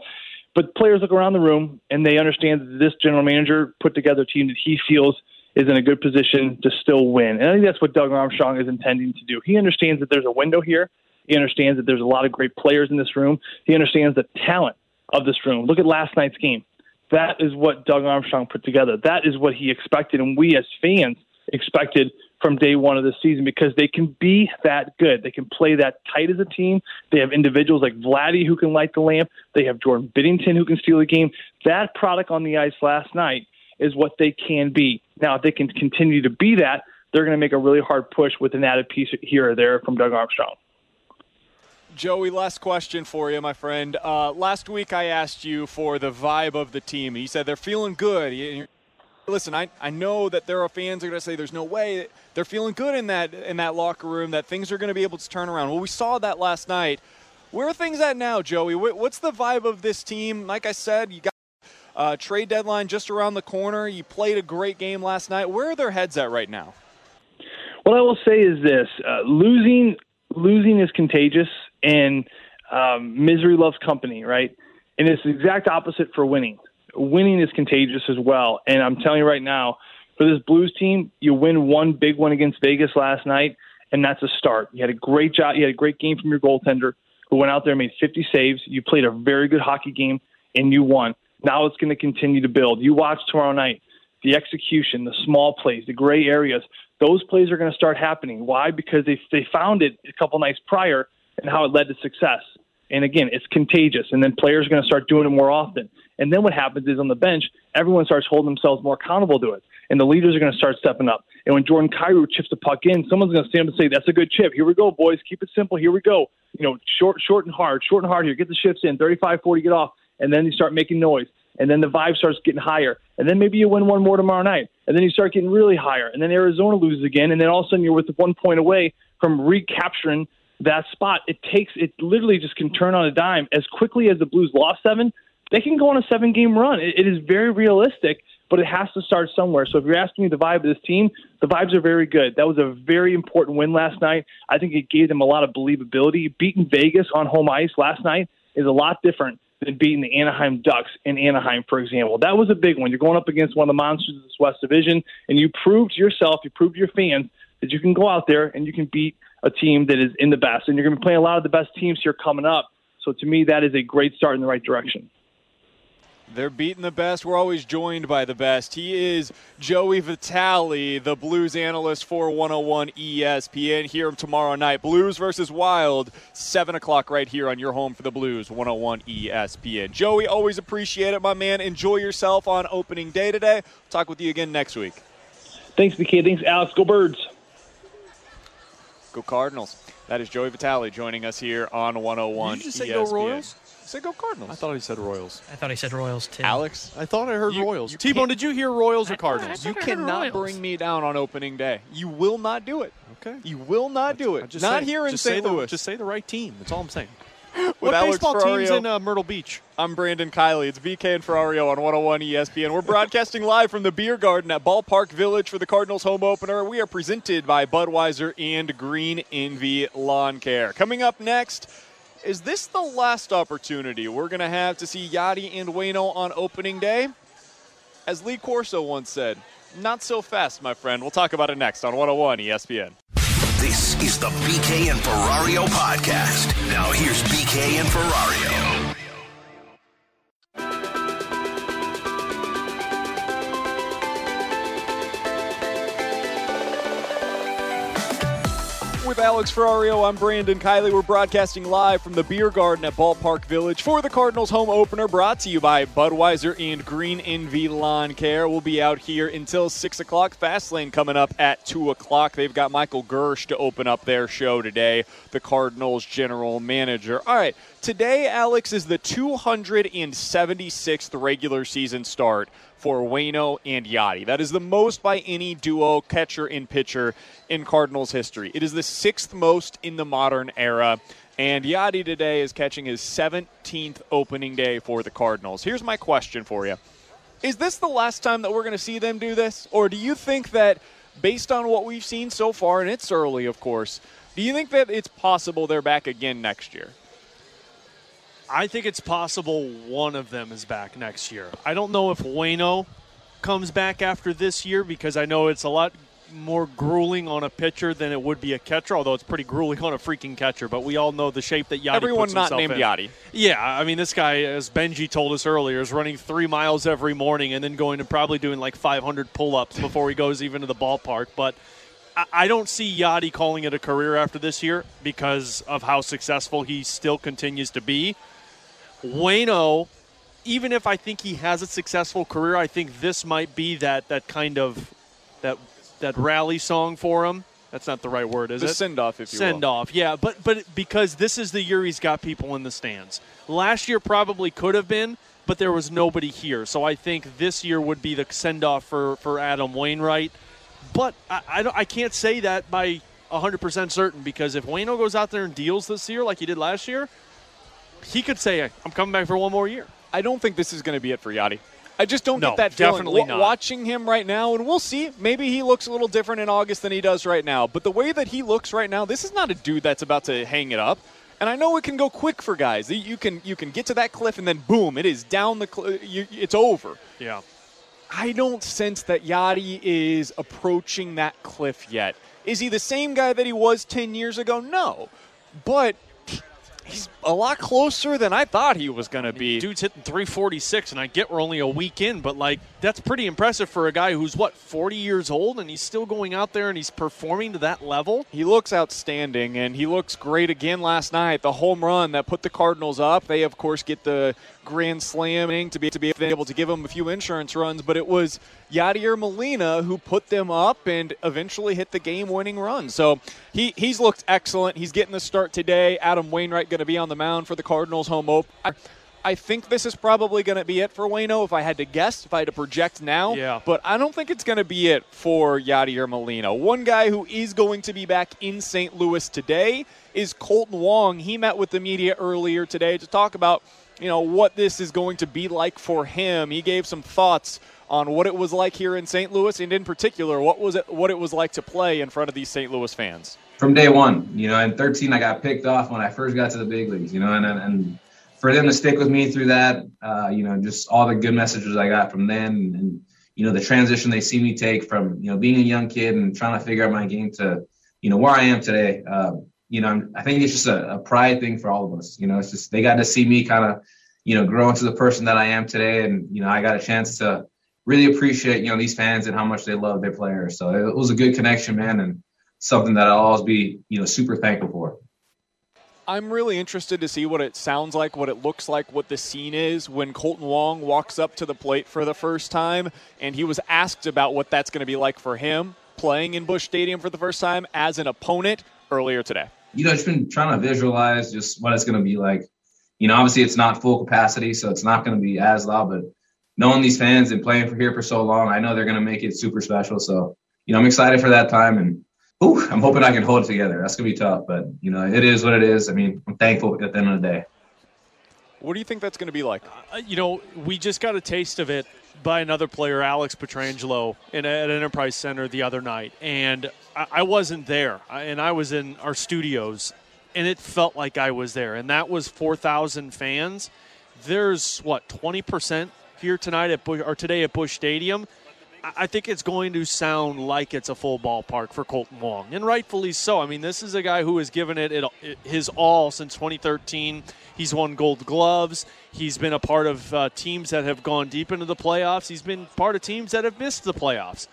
But players look around the room and they understand that this general manager put together a team that he feels is in a good position to still win. And I think that's what Doug Armstrong is intending to do. He understands that there's a window here he understands that there's a lot of great players in this room. He understands the talent of this room. Look at last night's game. That is what Doug Armstrong put together. That is what he expected, and we as fans expected from day one of the season because they can be that good. They can play that tight as a team. They have individuals like Vladdy who can light the lamp. They have Jordan Binnington who can steal the game. That product on the ice last night is what they can be. Now, if they can continue to be that, they're going to make a really hard push with an added piece here or there from Doug Armstrong. Joey, last question for you, my friend. Uh, last week I asked you for the vibe of the team. You said they're feeling good. Listen, I, I know that there are fans are going to say there's no way they're feeling good in that in that locker room that things are going to be able to turn around. Well, we saw that last night. Where are things at now, Joey? What's the vibe of this team? Like I said, you got uh, trade deadline just around the corner. You played a great game last night. Where are their heads at right now? What I will say is this: uh, losing losing is contagious, and um, misery loves company, right? And it's the exact opposite for winning. Winning is contagious as well. And I'm telling you right now, for this Blues team, you win one big one against Vegas last night, and that's a start. You had a great job. You had a great game from your goaltender who went out there and made 50 saves. You played a very good hockey game, and you won. Now it's going to continue to build. You watch tomorrow night the execution, the small plays, the gray areas those plays are going to start happening. Why? Because they they found it a couple nights prior and how it led to success. And again, it's contagious. And then players are going to start doing it more often. And then what happens is on the bench, everyone starts holding themselves more accountable to it. And the leaders are going to start stepping up. And when Jordan Kyrou chips the puck in, someone's going to stand up and say, "That's a good chip. Here we go, boys. Keep it simple. Here we go. You know, short, short and hard, short and hard here. Get the shifts in. 35, 40, get off." And then you start making noise and then the vibe starts getting higher, and then maybe you win one more tomorrow night, and then you start getting really higher, and then Arizona loses again, and then all of a sudden you're with one point away from recapturing that spot. It takes it literally just can turn on a dime as quickly as the Blues lost seven. They can go on a seven game run. it, it is very realistic, but it has to start somewhere. So if you're asking me the vibe of this team, the vibes are very good. That was a very important win last night. I think it gave them a lot of believability. Beating Vegas on home ice last night is a lot different than beating the Anaheim Ducks in Anaheim, for example. That was a big one. You're going up against one of the monsters of this West Division, and you proved to yourself, you proved to your fans that you can go out there and you can beat a team that is in the best. And you're going to be playing a lot of the best teams here coming up. So to me, that is a great start in the right direction. They're beating the best. We're always joined by the best. He is Joey Vitale, the Blues analyst for 101 ESPN. Hear him tomorrow night. Blues versus Wild, 7 o'clock right here on your home for the Blues, 101 ESPN. Joey, always appreciate it, my man. Enjoy yourself on opening day today. Talk with you again next week. Thanks, BK. Thanks, Alex. Go Birds. Go Cardinals. That is Joey Vitale joining us here on 101 Did you just say ESPN. go Royals? Say go Cardinals. I thought he said Royals. I thought he said Royals too. Alex, I thought I heard You- Royals. you T-Bone, did you hear Royals or Cardinals? You I heard cannot Royals. bring me down on opening day. You will not do it. Okay. You will not do it. Just not say- here in just say St. the- Louis. just say the right team. That's all I'm saying. What Alex baseball team's in uh, Myrtle Beach? I'm Brandon Kiley. It's BK and Ferrario on 101 ESPN. We're broadcasting live from the Beer Garden at Ballpark Village for the Cardinals home opener. We are presented by Budweiser and Green Envy Lawn Care. Coming up next, is this the last opportunity we're going to have to see Yadi and Waino on opening day? As Lee Corso once said, not so fast, my friend. We'll talk about it next on 101 ESPN. This is the BK and Ferrario podcast. Now here's BK and Ferrario. With Alex Ferrario, I'm Brandon Kiley. We're broadcasting live from the Beer Garden at Ballpark Village for the Cardinals home opener, brought to you by Budweiser and Green Envy Lawn Care. We'll be out here until 6 o'clock. Fastlane coming up at 2 o'clock. They've got Michael Girsch to open up their show today, the Cardinals general manager. All right, today, Alex, is the 276th regular season start for Waino and Yadi. That is the most by any duo, catcher and pitcher, in Cardinals history. It is the sixth most in the modern era. And Yadi today is catching his 17th opening day for the Cardinals. Here's my question for you Is this the last time that we're going to see them do this? Or do you think that, based on what we've seen so far, and it's early, of course, do you think that it's possible they're back again next year? I think it's possible one of them is back next year. I don't know if Waino comes back after this year because I know it's a lot more grueling on a pitcher than it would be a catcher, although it's pretty grueling on a freaking catcher. But we all know the shape that Yadi Everyone not named in. Yadi. Yeah, I mean, this guy, as Bengie told us earlier, is running three miles every morning and then going and probably doing like 500 pull ups before he goes even to the ballpark. But I- I don't see Yadi calling it a career after this year because of how successful he still continues to be. Waino, even if I think he has a successful career, I think this might be that that kind of that that rally song for him. That's not the right word, is The it? send-off, if you will. send off. Yeah, but but because this is the year he's got people in the stands. Last year probably could have been, but there was nobody here. So I think this year would be the send off for for Adam Wainwright. But I I, I can't say that by 100% certain because if Waino goes out there and deals this year like he did last year, he could say, I'm coming back for one more year. I don't think this is going to be it for Yadi. I just don't No, get that feeling. definitely not. Watching him right now, and we'll see. Maybe he looks a little different in August than he does right now. But the way that he looks right now, this is not a dude that's about to hang it up. And I know it can go quick for guys. You can you can get to that cliff and then boom, it is down the cliff. It's over. Yeah. I don't sense that Yadi is approaching that cliff yet. Is he the same guy that he was 10 years ago? No. But he's a lot closer than I thought he was going to be. Dude's hitting 346, and I get we're only a week in, but like that's pretty impressive for a guy who's what 40 years old, and he's still going out there and he's performing to that level. He looks outstanding, and he looks great again last night. The home run that put the Cardinals up. They, of course, get the grand slamming to be to be able to give them a few insurance runs, but it was Yadier Molina who put them up and eventually hit the game-winning run. So he he's looked excellent. He's getting the start today. Adam Wainwright going to be on the mound for the Cardinals home opener. I think this is probably going to be it for Waino if I had to guess, if I had to project now. Yeah. But I don't think it's going to be it for Yadier Molina. One guy who is going to be back in St. Louis today is Kolten Wong. He met with the media earlier today to talk about, you know, what this is going to be like for him. He gave some thoughts on what it was like here in St. Louis and in particular what was it what it was like to play in front of these St. Louis fans. from day one. You know, in 13, I got picked off when I first got to the big leagues. You know, and and for them to stick with me through that, uh, you know, just all the good messages I got from them, and, and you know, the transition they see me take from you know being a young kid and trying to figure out my game to you know where I am today. Uh, you know, I'm, I think it's just a, a pride thing for all of us. You know, it's just they got to see me kind of you know, grow into the person that I am today. And, you know, I got a chance to really appreciate, you know, these fans and how much they love their players. So it was a good connection, man, and something that I'll always be, you know, super thankful for. I'm really interested to see what it sounds like, what it looks like, what the scene is when Kolten Wong walks up to the plate for the first time. And he was asked about what that's going to be like for him playing in Busch Stadium for the first time as an opponent earlier today. You know, just been trying to visualize just what it's going to be like. You know, obviously it's not full capacity, so it's not going to be as loud, but knowing these fans and playing for here for so long, I know they're going to make it super special. So, you know, I'm excited for that time and Ooh, I'm hoping I can hold it together. That's gonna be tough, but you know, it is what it is. I mean, I'm thankful at the end of the day. What do you think that's going to be like? Uh, you know, we just got a taste of it by another player, Alex Pietrangelo, in a, at Enterprise Center the other night, and I, I wasn't there, and I was in our studios, and it felt like I was there, and that was 4,000 fans. There's what 20 percent here tonight at Busch, or today at Busch Stadium I think it's going to sound like it's a full ballpark for Kolten Wong, and rightfully so. I mean, this is a guy who has given it, his all since 2013. He's won Gold Gloves. He's been a part of uh, teams that have gone deep into the playoffs. He's been part of teams that have missed the playoffs.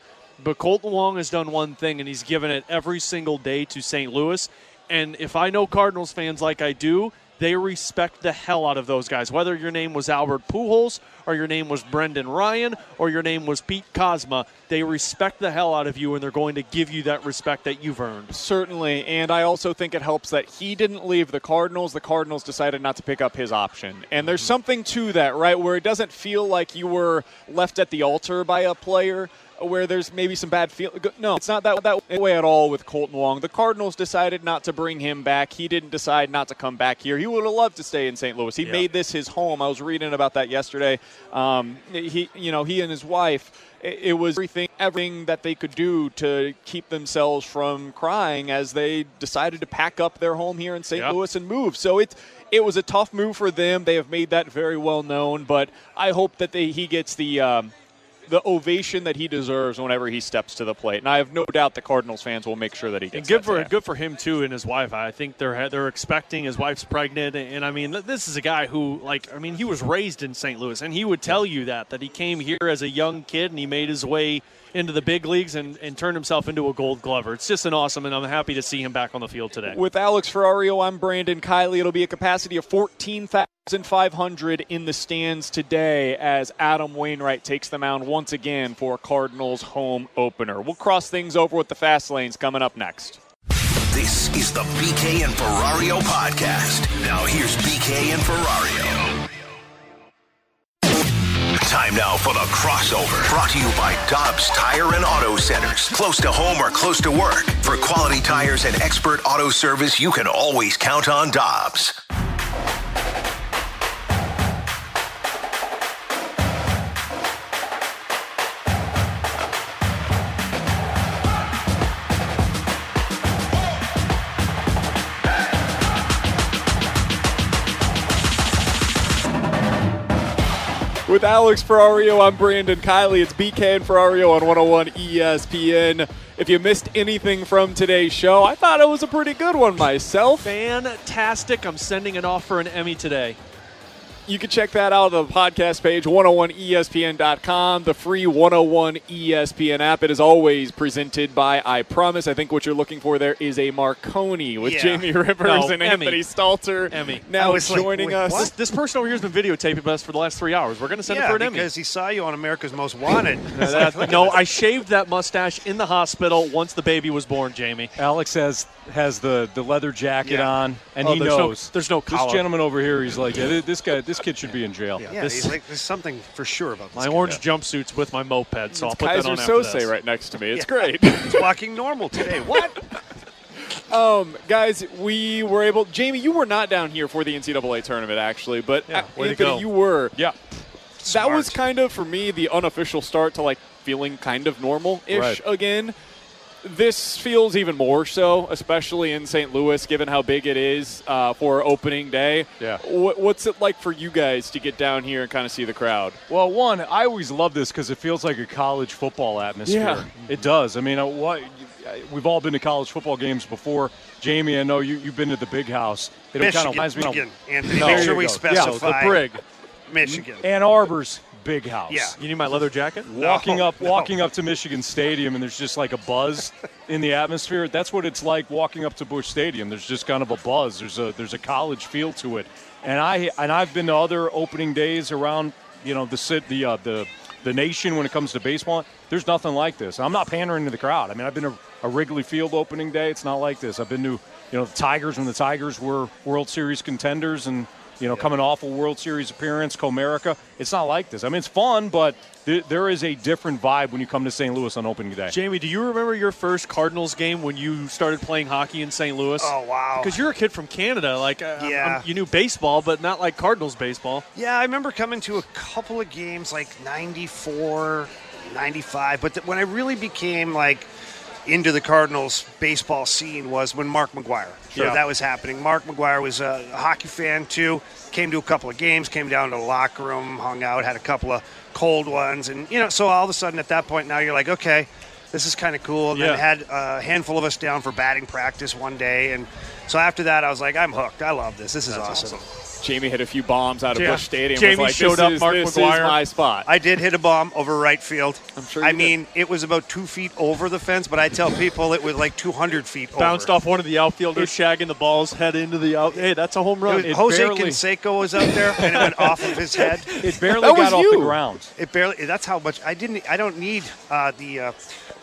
But Kolten Wong has done one thing, and he's given it every single day to St. Louis. And if I know Cardinals fans like I do, they respect the hell out of those guys. Whether your name was Albert Pujols or your name was Brendan Ryan or your name was Pete Kozma, they respect the hell out of you and they're going to give you that respect that you've earned. Certainly, and I also think it helps that he didn't leave the Cardinals. The Cardinals decided not to pick up his option. And there's mm-hmm. something to that, right, where it doesn't feel like you were left at the altar by a player where there's maybe some bad feel. No, it's not that that way at all with Kolten Wong. The Cardinals decided not to bring him back. He didn't decide not to come back here. He would have loved to stay in St. Louis. He yeah. made this his home. I was reading about that yesterday. Um, he, you know, he and his wife. It, was everything, everything that they could do to keep themselves from crying as they decided to pack up their home here in St. Yeah. Louis and move. So it's it was a tough move for them. They have made that very well known. But I hope that they, he gets the. Um, the ovation that he deserves whenever he steps to the plate. And I have no doubt the Cardinals fans will make sure that he gets. And good for today. good for him too and his wife. I think they're they're expecting his wife's pregnant, and I mean this is a guy who like I mean he was raised in St. Louis, and he would tell you that that he came here as a young kid and he made his way into the big leagues and, and turned himself into a gold glover. It's just an awesome, and I'm happy to see him back on the field today. With Alex Ferrario, I'm Brandon Kiley. It'll be a capacity of 14,500 in the stands today as Adam Wainwright takes the mound once again for Cardinals home opener. We'll cross things over with the fast lanes coming up next. This is the BK and Ferrario podcast. Now here's BK and Ferrario. Time now for the crossover. Brought to you by Dobbs Tire and Auto Centers. Close to home or close to work. For quality tires and expert auto service, you can always count on Dobbs. With Alex Ferrario, I'm Brandon Kiley. It's BK and Ferrario on 101 ESPN. If you missed anything from today's show, I thought it was a pretty good one myself. Fantastic. I'm sending it off for an Emmy today. You can check that out on the podcast page, 101ESPN.com, the free 101 ESPN app. It is always presented by I Promise. I think what you're looking for there is a Marconi with yeah. Jamie Rivers no, and Emmy. Anthony Stalter. Emmy. Now is joining like, us. This, this, person over here has been videotaping us for the last three hours. We're going to send yeah, it for an Emmy. because he saw you on America's Most Wanted. no, that, no I shaved that mustache in the hospital once the baby was born, Jamie. Alex has has the, the leather jacket yeah. on, and oh, he there's knows. No, there's no collar. This gentleman over here, he's like, yeah, this guy, this kid should be in jail. Yeah, yeah this, like, there's something for sure about my guy. orange jumpsuits with my moped, so it's I'll put Kaiser that on Sose right next to me. It's yeah. great. He's walking normal today. What? Um, guys, we were able. Jamie, you were not down here for the NCAA tournament, actually, but yeah, Anthony, you were. Yeah. That was kind of for me the unofficial start to like feeling kind of normal-ish right. again this feels even more so, especially in St. Louis, given how big it is uh, for opening day. Yeah. W- what's it like for you guys to get down here and kind of see the crowd? Well, one, I always love this because it feels like a college football atmosphere. Yeah. It does. I mean, uh, what, we've all been to college football games before. Jamie, I know you, you've been to the big house. It kind of reminds me of Anthony, no, make sure we go. specify. Yeah, the Brig. Michigan. Ann Arbor's big house. Yeah. You need my leather jacket? Walking No, up, no. walking up to Michigan Stadium, and there's just like a buzz in the atmosphere. That's what it's like walking up to Busch Stadium. There's just kind of a buzz. There's a there's a college feel to it. And I and I've been to other opening days around, you know, the sit the uh, the the nation when it comes to baseball. There's nothing like this. I'm not pandering to the crowd. I mean, I've been to a Wrigley Field opening day. It's not like this. I've been to you know the Tigers when the Tigers were World Series contenders and you know, coming off a World Series appearance, Comerica. It's not like this. I mean, it's fun, but th- there is a different vibe when you come to St. Louis on opening day. Jamie, do you remember your first Cardinals game when you started playing hockey in St. Louis? Oh wow! Because you're a kid from Canada, like uh, Yeah. um, you knew baseball, but not like Cardinals baseball. Yeah, I remember coming to a couple of games like 94, 95, but th- when I really became like into the Cardinals baseball scene was when Mark McGwire. So Yeah. that was happening. Mark McGwire was a hockey fan too. Came to a couple of games, came down to the locker room, hung out, had a couple of cold ones, and you know, so all of a sudden at that point now you're like, okay, this is kind of cool. And Yeah. then had a handful of us down for batting practice one day, and so after that I was like, I'm hooked. I love this. This is awesome. Jamie hit a few bombs out of Yeah. Busch Stadium. Jamie was like, showed this up, Is, Mark this McGwire. is my spot. I did hit a bomb over right field. I'm sure I did. mean, it was about two feet over the fence, but I tell people it was like 200 feet Bounced over. off one of the outfielders, shagging the balls, head into the out. Hey, that's a home It run. was, Jose Canseco was out there, and it went off of his head. It barely got was off the ground. It barely. That's how much I didn't. I don't need uh, the uh,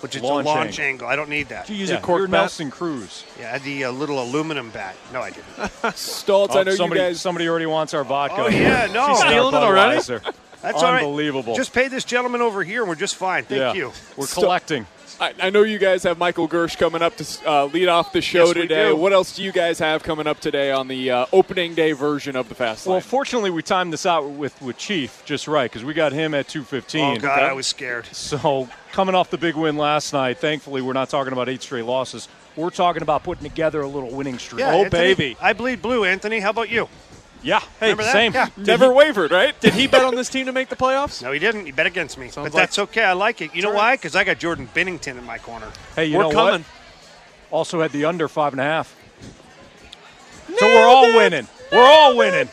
which is Launch a launch angle. angle. I don't need that. Did you use a Yeah, cork bat? Nelson Cruz. Yeah, I had the uh, little aluminum bat. No, I didn't. Stoltz, I know Oh, somebody, you guys. somebody already wants our vodka. Oh yeah, no, She's stealing it already. That's all right. Unbelievable. Just pay this gentleman over here, and we're just fine. Thank Yeah. you. We're Sto- collecting. I, I know you guys have Michael Girsch coming up to uh, lead off the show Yes, we today. do. What else do you guys have coming up today on the uh, opening day version of the Fast Lane? Well, fortunately, we timed this out with, with Chief just right because we got him at 215. Oh God, I was scared. So coming off the big win last night, thankfully we're not talking about eight straight losses. We're talking about putting together a little winning streak. Yeah, Anthony, I bleed blue, Anthony. How about you? Yeah. Hey, Remember that? same. Yeah. Never wavered, right? Did he bet on this team to make the playoffs? No, he didn't. He bet against me. but like- that's okay. I like it. You know why? Because I got Jordan Binnington in my corner. Hey, you We're know coming. what? Also had the under five and a half. So we're all winning. We're all winning.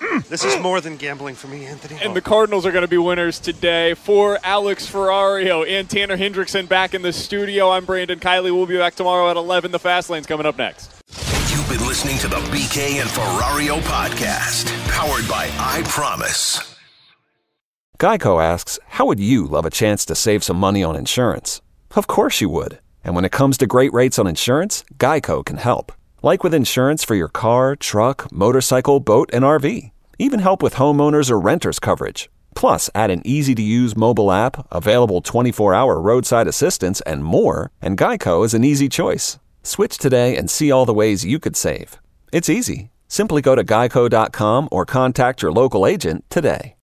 Mm. This is more than gambling for me, Anthony. And the Cardinals are going to be winners today. For Alex Ferrario and Tanner Hendrickson back in the studio, I'm Brandon Kiley. We'll be back tomorrow at 11. The Fast Lane's coming up next. You've been listening to the BK and Ferrario podcast, powered by I Promise. Geico asks, How would you love a chance to save some money on insurance? Of course you would. And when it comes to great rates on insurance, Geico can help. Like with insurance for your car, truck, motorcycle, boat, and RV. Even help with homeowners or renters coverage. Plus, add an easy to use mobile app, available 24 hour roadside assistance, and more, and Geico is an easy choice. Switch today and see all the ways you could save. It's easy. Simply go to geico.com or contact your local agent today.